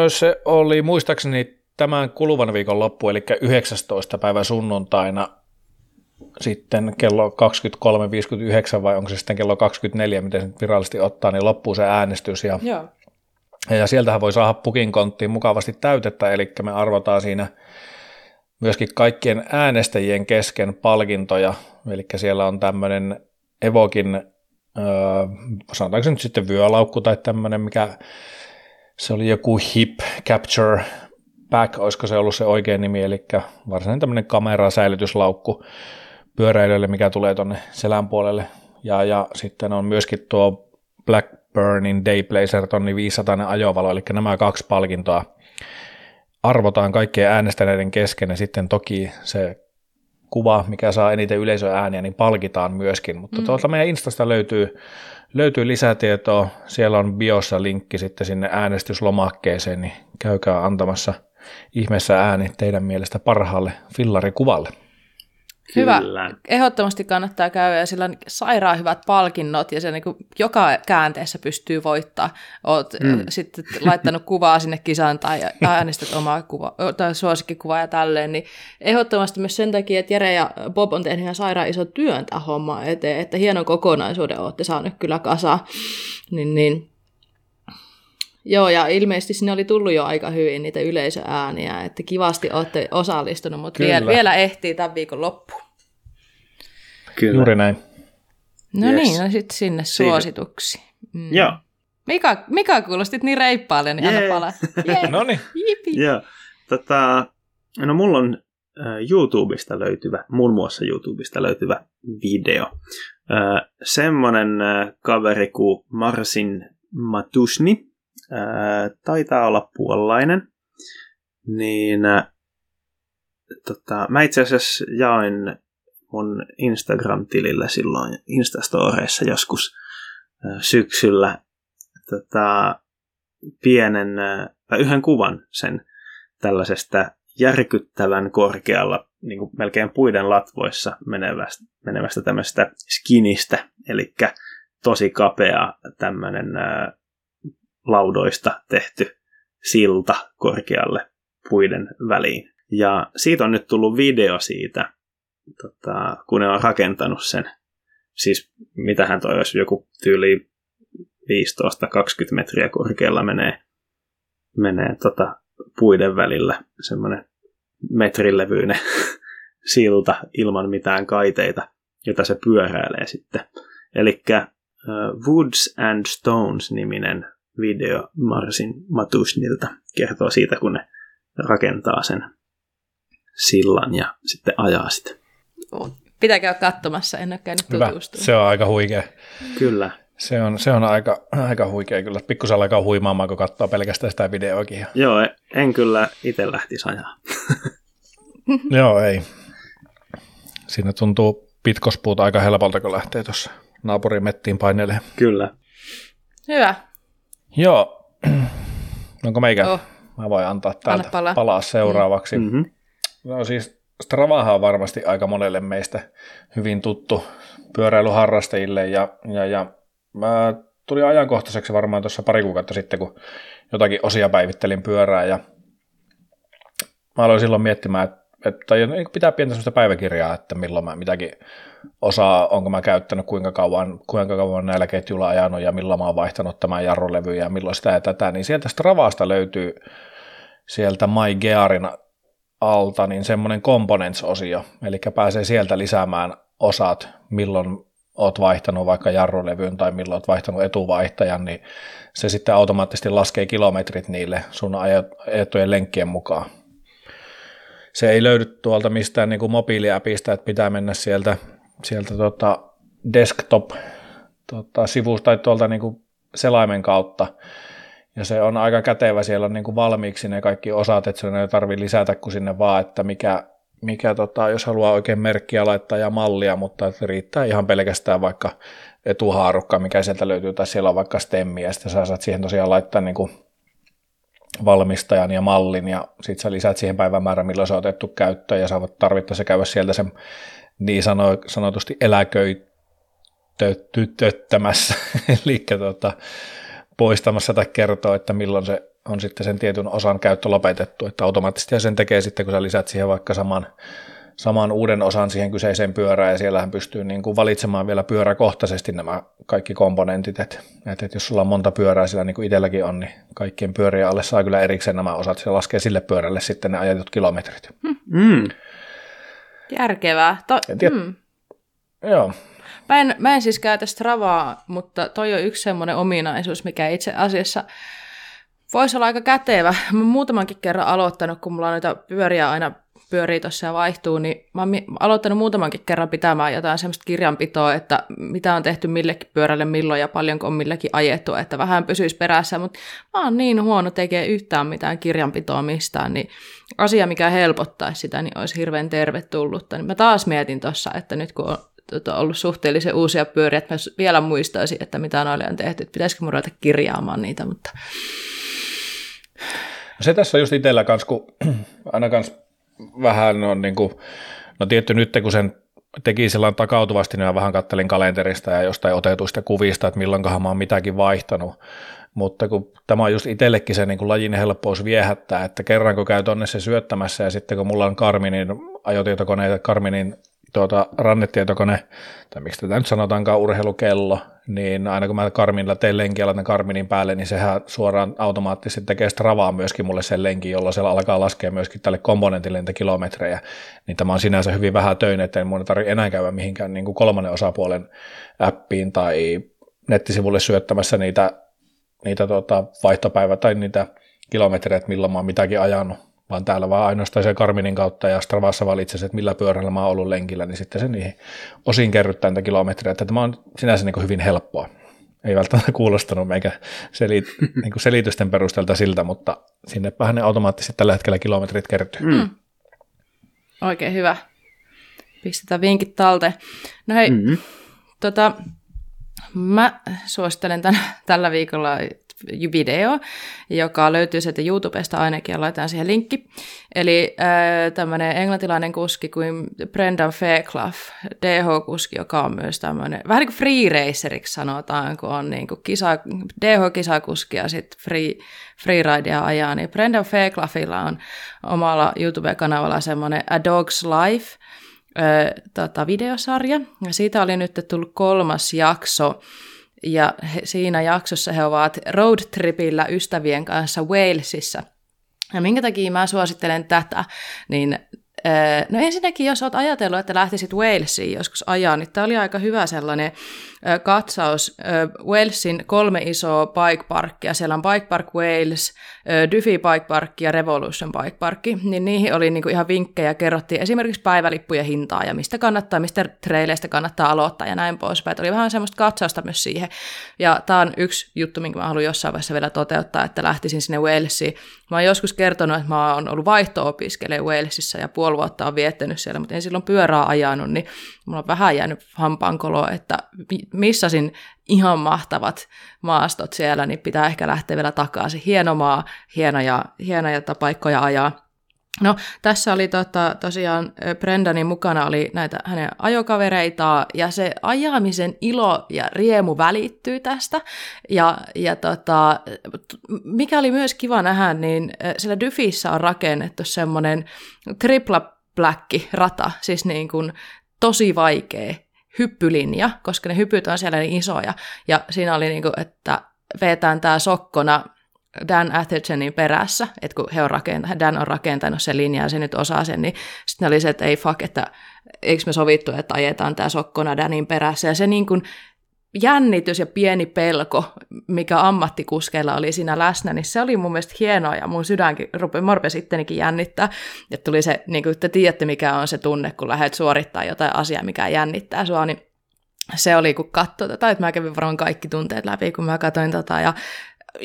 Se oli muistaakseni tämän kuluvan viikon loppu, eli 19. päivä sunnuntaina sitten kello 23.59 vai onko se sitten kello 24, miten se virallisesti ottaa, niin loppuu se äänestys. Ja Joo. Ja sieltähän voi saada pukin konttiin mukavasti täytettä, eli me arvotaan siinä myöskin kaikkien äänestäjien kesken palkintoja, eli siellä on tämmöinen Evokin, öö, sanotaanko se nyt sitten vyölaukku tai tämmöinen, mikä se oli joku Hip Capture Back, olisiko se ollut se oikea nimi, eli varsinainen tämmöinen kamerasäilytyslaukku pyöräilijöille, mikä tulee tuonne selän puolelle. Ja, ja sitten on myöskin tuo Black Burnin Dayblazer tonni 500 ajovalo, eli nämä kaksi palkintoa arvotaan kaikkien äänestäneiden kesken ja sitten toki se kuva, mikä saa eniten yleisöääniä, niin palkitaan myöskin. Mutta mm. tuolta meidän Instasta löytyy, löytyy lisätietoa. Siellä on biossa linkki sitten sinne äänestyslomakkeeseen, niin käykää antamassa ihmeessä ääni teidän mielestä parhaalle fillarikuvalle. Hyvä. Kyllä. Ehdottomasti kannattaa käydä ja sillä on sairaan hyvät palkinnot ja se niin kuin joka käänteessä pystyy voittaa. Oot mm. sitten laittanut kuvaa sinne kisaan tai äänestät omaa kuva, tai suosikkikuvaa ja tälleen, niin ehdottomasti myös sen takia, että Jere ja Bob on tehnyt ihan sairaan iso työn tähän hommaan eteen, että hienon kokonaisuuden olette saaneet kyllä kasa. Niin, niin Joo, ja ilmeisesti sinne oli tullut jo aika hyvin niitä yleisöääniä, että kivasti olette osallistunut, mutta vielä, vielä ehtii tämän viikon loppu. Kyllä. Juuri näin. No yes. niin, no sitten sinne suosituksi. Mm. Joo. Mika, Mika kuulostit niin reippaalle, niin yeah. anna palaa. Yeah. no niin. Joo. Tota, no mulla on YouTubesta löytyvä, muun muassa YouTubesta löytyvä video. Semmonen kaveri kuin Marsin Matusni, ää, taitaa olla puolalainen, niin ää, tota, mä itse asiassa jaoin mun Instagram-tilillä silloin Instastoreissa joskus ää, syksyllä tota, pienen, ää, tai yhden kuvan sen tällaisesta järkyttävän korkealla, niin kuin melkein puiden latvoissa menevästä, menevästä tämmöistä skinistä, eli tosi kapea tämmöinen laudoista tehty silta korkealle puiden väliin. Ja siitä on nyt tullut video siitä, tota, kun ne on rakentanut sen. Siis mitähän toi olisi joku tyyli 15-20 metriä korkealla menee, menee tota, puiden välillä semmoinen metrilevyinen silta ilman mitään kaiteita, jota se pyöräilee sitten. Eli Woods and Stones-niminen video Marsin Matusnilta kertoo siitä, kun ne rakentaa sen sillan ja sitten ajaa sitä. Pitää käydä katsomassa, en ole käynyt Hyvä. tutustumaan. Se on aika huikea. Kyllä. Se on, se on aika, aika huikea kyllä. Pikkusen alkaa huimaamaan, kun katsoo pelkästään sitä videoakin. Joo, en kyllä itse lähtisi ajaa. Joo, ei. Siinä tuntuu pitkospuut aika helpolta, kun lähtee tuossa naapurin mettiin painelemaan. Kyllä. Hyvä. Joo. Onko meikä? Oh. Mä voin antaa täältä palaa. palaa seuraavaksi. Mm. Mm-hmm. No siis Stravahan on varmasti aika monelle meistä hyvin tuttu pyöräilyharrastajille ja, ja, ja mä tuli ajankohtaiseksi varmaan tuossa pari kuukautta sitten, kun jotakin osia päivittelin pyörää ja mä aloin silloin miettimään, että, että pitää pientä sellaista päiväkirjaa, että milloin mä mitäkin osaa, onko mä käyttänyt, kuinka kauan, kuinka kauan näillä ketjuilla ajanut ja milloin mä oon vaihtanut tämän jarrulevyä ja milloin sitä ja tätä, niin sieltä Stravasta löytyy sieltä My Gearin alta niin semmoinen components-osio, eli pääsee sieltä lisäämään osat, milloin oot vaihtanut vaikka jarrulevyyn tai milloin oot vaihtanut etuvaihtajan, niin se sitten automaattisesti laskee kilometrit niille sun ajettujen lenkkien mukaan. Se ei löydy tuolta mistään niin kuin mobiiliäpistä, että pitää mennä sieltä, sieltä tota desktop tota, sivusta tai tuolta niin kuin selaimen kautta, ja se on aika kätevä, siellä on niin kuin valmiiksi ne kaikki osat, että sinne ei tarvitse lisätä kuin sinne vaan, että mikä, mikä tota, jos haluaa oikein merkkiä laittaa ja mallia, mutta että riittää ihan pelkästään vaikka etuhaarukka, mikä sieltä löytyy, tai siellä on vaikka stemmi, ja sitten sä saat siihen tosiaan laittaa niin kuin valmistajan ja mallin, ja sitten sä lisät siihen päivämäärän, milloin se on otettu käyttöön, ja sä voit tarvittaessa käydä sieltä sen niin sano, sanotusti eläköitöttämässä, eli tota, poistamassa tai kertoo, että milloin se on sitten sen tietyn osan käyttö lopetettu, että automaattisesti sen tekee sitten, kun sä lisät siihen vaikka saman, saman uuden osan siihen kyseiseen pyörään, ja siellähän pystyy niin kuin valitsemaan vielä pyöräkohtaisesti nämä kaikki komponentit, että, että jos sulla on monta pyörää, sillä niin kuin itselläkin on, niin kaikkien pyörien alle saa kyllä erikseen nämä osat, se laskee sille pyörälle sitten ne ajetut kilometrit. Mm. Järkevää. To- mm. Joo, Mä en, mä en siis käytä Stravaa, mutta toi on yksi semmoinen ominaisuus, mikä itse asiassa voisi olla aika kätevä. Mä oon muutamankin kerran aloittanut, kun mulla on noita pyöriä aina pyörii tuossa ja vaihtuu, niin mä oon aloittanut muutamankin kerran pitämään jotain semmoista kirjanpitoa, että mitä on tehty millekin pyörälle milloin ja paljonko on millekin ajettu, että vähän pysyisi perässä, mutta mä oon niin huono tekee yhtään mitään kirjanpitoa mistään, niin asia, mikä helpottaisi sitä, niin olisi hirveän tervetullutta. Niin mä taas mietin tuossa, että nyt kun on tota, ollut suhteellisen uusia pyöriä, että mä vielä muistaisin, että mitä noille on tehty, että pitäisikö mun ruveta kirjaamaan niitä, mutta Se tässä on just itsellä kanssa, kun aina kans vähän on niin kuin, no tietty nyt kun sen teki silloin takautuvasti, niin mä vähän kattelin kalenterista ja jostain otetuista kuvista, että milloinkohan mä oon mitäkin vaihtanut. Mutta kun tämä on just itsellekin se niin kuin lajin helppous viehättää, että kerran kun käy tonne se syöttämässä ja sitten kun mulla on Karminin ajotietokone, Karminin tuota, rannetietokone, tai miksi tätä nyt sanotaankaan urheilukello, niin aina kun mä Karminilla teen lenkiä, laitan Karminin päälle, niin sehän suoraan automaattisesti tekee Stravaa myöskin mulle sen lenkin, jolloin siellä alkaa laskea myöskin tälle komponentille niitä kilometrejä, niin tämä on sinänsä hyvin vähän töinen, että ei mun tarvitse enää käydä mihinkään niin kuin kolmannen osapuolen appiin tai nettisivulle syöttämässä niitä, niitä tuota, vaihtopäivä tai niitä kilometrejä, että milloin mä oon mitäkin ajanut, vaan täällä vaan ainoastaan se Karminin kautta ja Stravassa valitsee, että millä pyörällä mä oon ollut lenkillä, niin sitten se niihin osin kerryttää niitä kilometrejä, että tämä on sinänsä niin kuin hyvin helppoa. Ei välttämättä kuulostanut meikä seli, niin kuin selitysten perusteelta siltä, mutta sinne vähän ne automaattisesti tällä hetkellä kilometrit kertyy. Mm. oikein hyvä. Pistetään vinkit talteen. No hei, Mm. Tota, mä suosittelen tän, tällä viikolla video, joka löytyy sieltä YouTubesta ainakin, ja laitetaan siihen linkki. Eli äh, tämmöinen englantilainen kuski kuin Brendan Fairclough, DH-kuski, joka on myös tämmöinen, vähän niin kuin free raceriksi sanotaan, kun on niin kuin kisa, DH-kisakuski ja sitten free, freeridea ajaa, niin Brendan Faircloughilla on omalla YouTube-kanavalla semmoinen A Dog's Life, ö, tota, videosarja. Ja siitä oli nyt tullut kolmas jakso. Ja he, siinä jaksossa he ovat roadtripillä ystävien kanssa Walesissa. Ja minkä takia mä suosittelen tätä, niin No ensinnäkin, jos olet ajatellut, että lähtisit Walesiin joskus ajaa, niin tämä oli aika hyvä sellainen katsaus. Walesin kolme isoa bike parkia, siellä on Bike Park Wales, Duffy Bike Park ja Revolution Bike Park, niin niihin oli niinku ihan vinkkejä, kerrottiin esimerkiksi päivälippujen hintaa ja mistä kannattaa, mistä treileistä kannattaa aloittaa ja näin poispäin. Oli vähän semmoista katsausta myös siihen. Ja tämä on yksi juttu, minkä mä haluan jossain vaiheessa vielä toteuttaa, että lähtisin sinne Walesiin. Mä oon joskus kertonut, että mä oon ollut vaihto-opiskelija Walesissa ja puoli vuotta on viettänyt siellä, mutta en silloin pyörää ajanut, niin mulla on vähän jäänyt hampaankoloa, että missasin ihan mahtavat maastot siellä, niin pitää ehkä lähteä vielä takaisin. Hieno maa, hienoja, hienoja paikkoja ajaa. No, tässä oli tota, tosiaan Brendanin mukana oli näitä hänen ajokavereitaan, ja se ajamisen ilo ja riemu välittyy tästä. Ja, ja tota, mikä oli myös kiva nähdä, niin siellä Dyfissä on rakennettu semmoinen tripla rata, siis niin kuin tosi vaikea hyppylinja, koska ne hypyt on siellä niin isoja. Ja siinä oli niin kuin, että vetään tämä sokkona Dan Athertonin perässä, että kun he on rakentanut, Dan on rakentanut sen linjan ja se nyt osaa sen, niin sitten oli se, että ei fuck, että eikö me sovittu, että ajetaan tämä sokkona Danin perässä. Ja se niin kuin jännitys ja pieni pelko, mikä ammattikuskeilla oli siinä läsnä, niin se oli mun mielestä hienoa ja mun sydänkin rupesi ittenikin jännittää. Ja tuli se, niin kuin te tiedätte mikä on se tunne, kun lähdet suorittaa jotain asiaa, mikä jännittää sua, niin se oli, kun katsoi tätä, että mä kävin varmaan kaikki tunteet läpi, kun mä katsoin tota, ja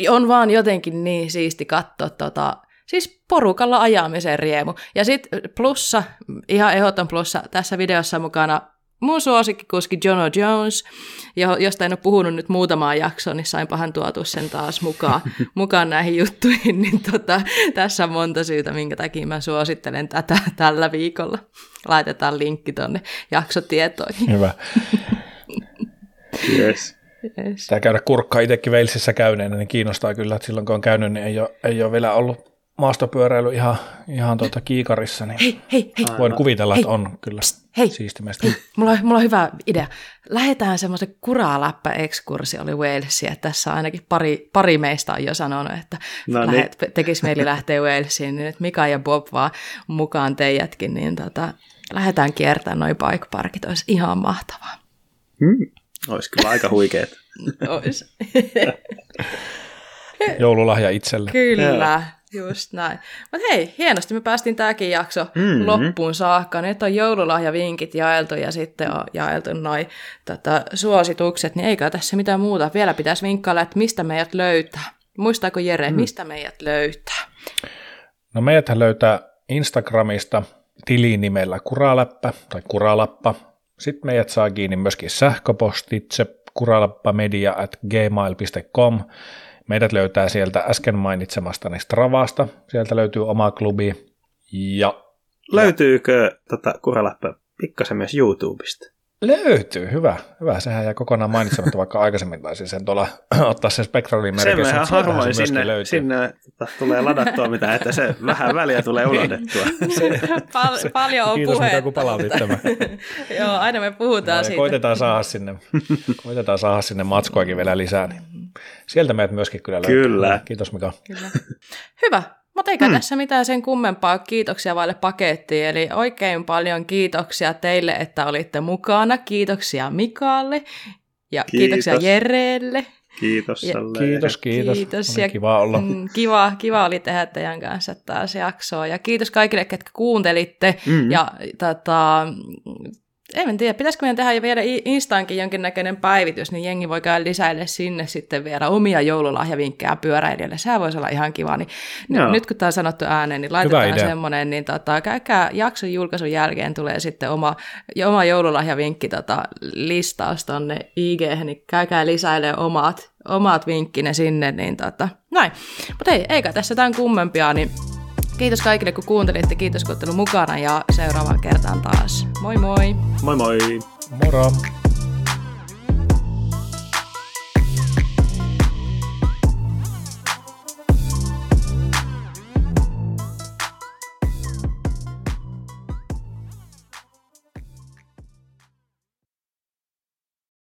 on vaan jotenkin niin siisti katsoa tota, siis porukalla ajamisen riemu. Ja sitten plussa, ihan ehdoton plussa, tässä videossa mukana mun suosikkikuski Jono Jones, josta en ole puhunut nyt muutamaa jaksoa, niin sainpahan tuotu sen taas mukaan, mukaan näihin juttuihin, niin tota, tässä on monta syytä, minkä takia mä suosittelen tätä tällä viikolla. Laitetaan linkki tuonne jaksotietoihin. Hyvä. yes. Yes. Tämä käydä kurkkaa itsekin Veilsissä käyneenä, niin kiinnostaa kyllä, että silloin kun on käynyt, niin ei ole, ei ole vielä ollut maastopyöräily ihan, ihan tuota kiikarissa, niin hei, hei, hei. voin kuvitella, hei. että on kyllä hei. siistimästi. Mulla, on, mulla on hyvä idea. Lähetään semmoisen kuraläppä-ekskursi oli Walesia. Tässä ainakin pari, pari meistä on jo sanonut, että no niin. lähet, tekisi mieli lähteä Walesiin, niin että Mika ja Bob vaan mukaan teijätkin, niin tota, lähdetään kiertämään noin bike parkit, olisi ihan mahtavaa. Hmm. Olisi kyllä aika huikeet. Olisi. Joululahja itselle. Kyllä. Just näin. Mutta hei, hienosti me päästiin tämäkin jakso mm-hmm. loppuun saakka. Nyt on joululahjavinkit jaeltu ja sitten on jaeltu noin tota, suositukset, niin eikä tässä mitään muuta. Vielä pitäisi vinkkailla, että mistä meidät löytää. Muistaako Jere, mm. mistä meidät löytää? No meidät löytää Instagramista tilinimellä Kuraläppä tai Kuralappa. Sitten meidät saa kiinni myöskin sähköpostitse kuralappamedia at gmail.com. Meidät löytää sieltä äsken mainitsemastani Stravasta, sieltä löytyy oma klubi. Ja, Löytyykö tota, Kuraläppä pikkasen myös YouTubesta? Löytyy, hyvä. Hyvä, sehän jää kokonaan mainitsematta, vaikka aikaisemmin taisin sen tuolla ottaa sen spektralin merkissä. Sen vähän harvoin se sinne, löytyy. sinne tulee ladattua mitä, että se vähän väliä tulee ulotettua. se, Pal- se, paljon on Kiitos, puhetta. kun palautit tämä. Joo, aina me puhutaan no, siitä. Koitetaan saada sinne, koitetaan saada sinne matskoakin vielä lisää. Niin sieltä meidät myöskin kyllä löytyy. Kyllä. Kiitos Mika. Kyllä. Hyvä. Mutta eikä hmm. tässä mitään sen kummempaa kiitoksia vaille pakettiin. Eli oikein paljon kiitoksia teille, että olitte mukana. Kiitoksia Mikaalle ja Kiitos. kiitoksia Jereelle. Kiitos ja, Kiitos, kiitos. kiitos. Oli ja, kiva olla. Mm, kiva, kiva oli tehdä teidän kanssa taas jaksoa. Ja kiitos kaikille, ketkä kuuntelitte. Mm. Ja tota, en tiedä, pitäisikö meidän tehdä vielä Instaankin jonkinnäköinen päivitys, niin jengi voi käydä lisäille sinne sitten vielä omia joululahjavinkkejä pyöräilijälle. Sehän voisi olla ihan kiva. Niin nyt kun tämä on sanottu ääneen, niin laitetaan semmoinen, niin tota, käykää jakson julkaisun jälkeen tulee sitten oma, oma joululahjavinkki tota, listaus tonne IG, niin käykää lisäille omat, omat vinkkine sinne, niin tota, näin. Mutta ei, eikä tässä tämän kummempia, niin Kiitos kaikille, kun kuuntelitte. Kiitos, kun mukana ja seuraavaan kertaan taas. Moi moi! Moi moi! Moro!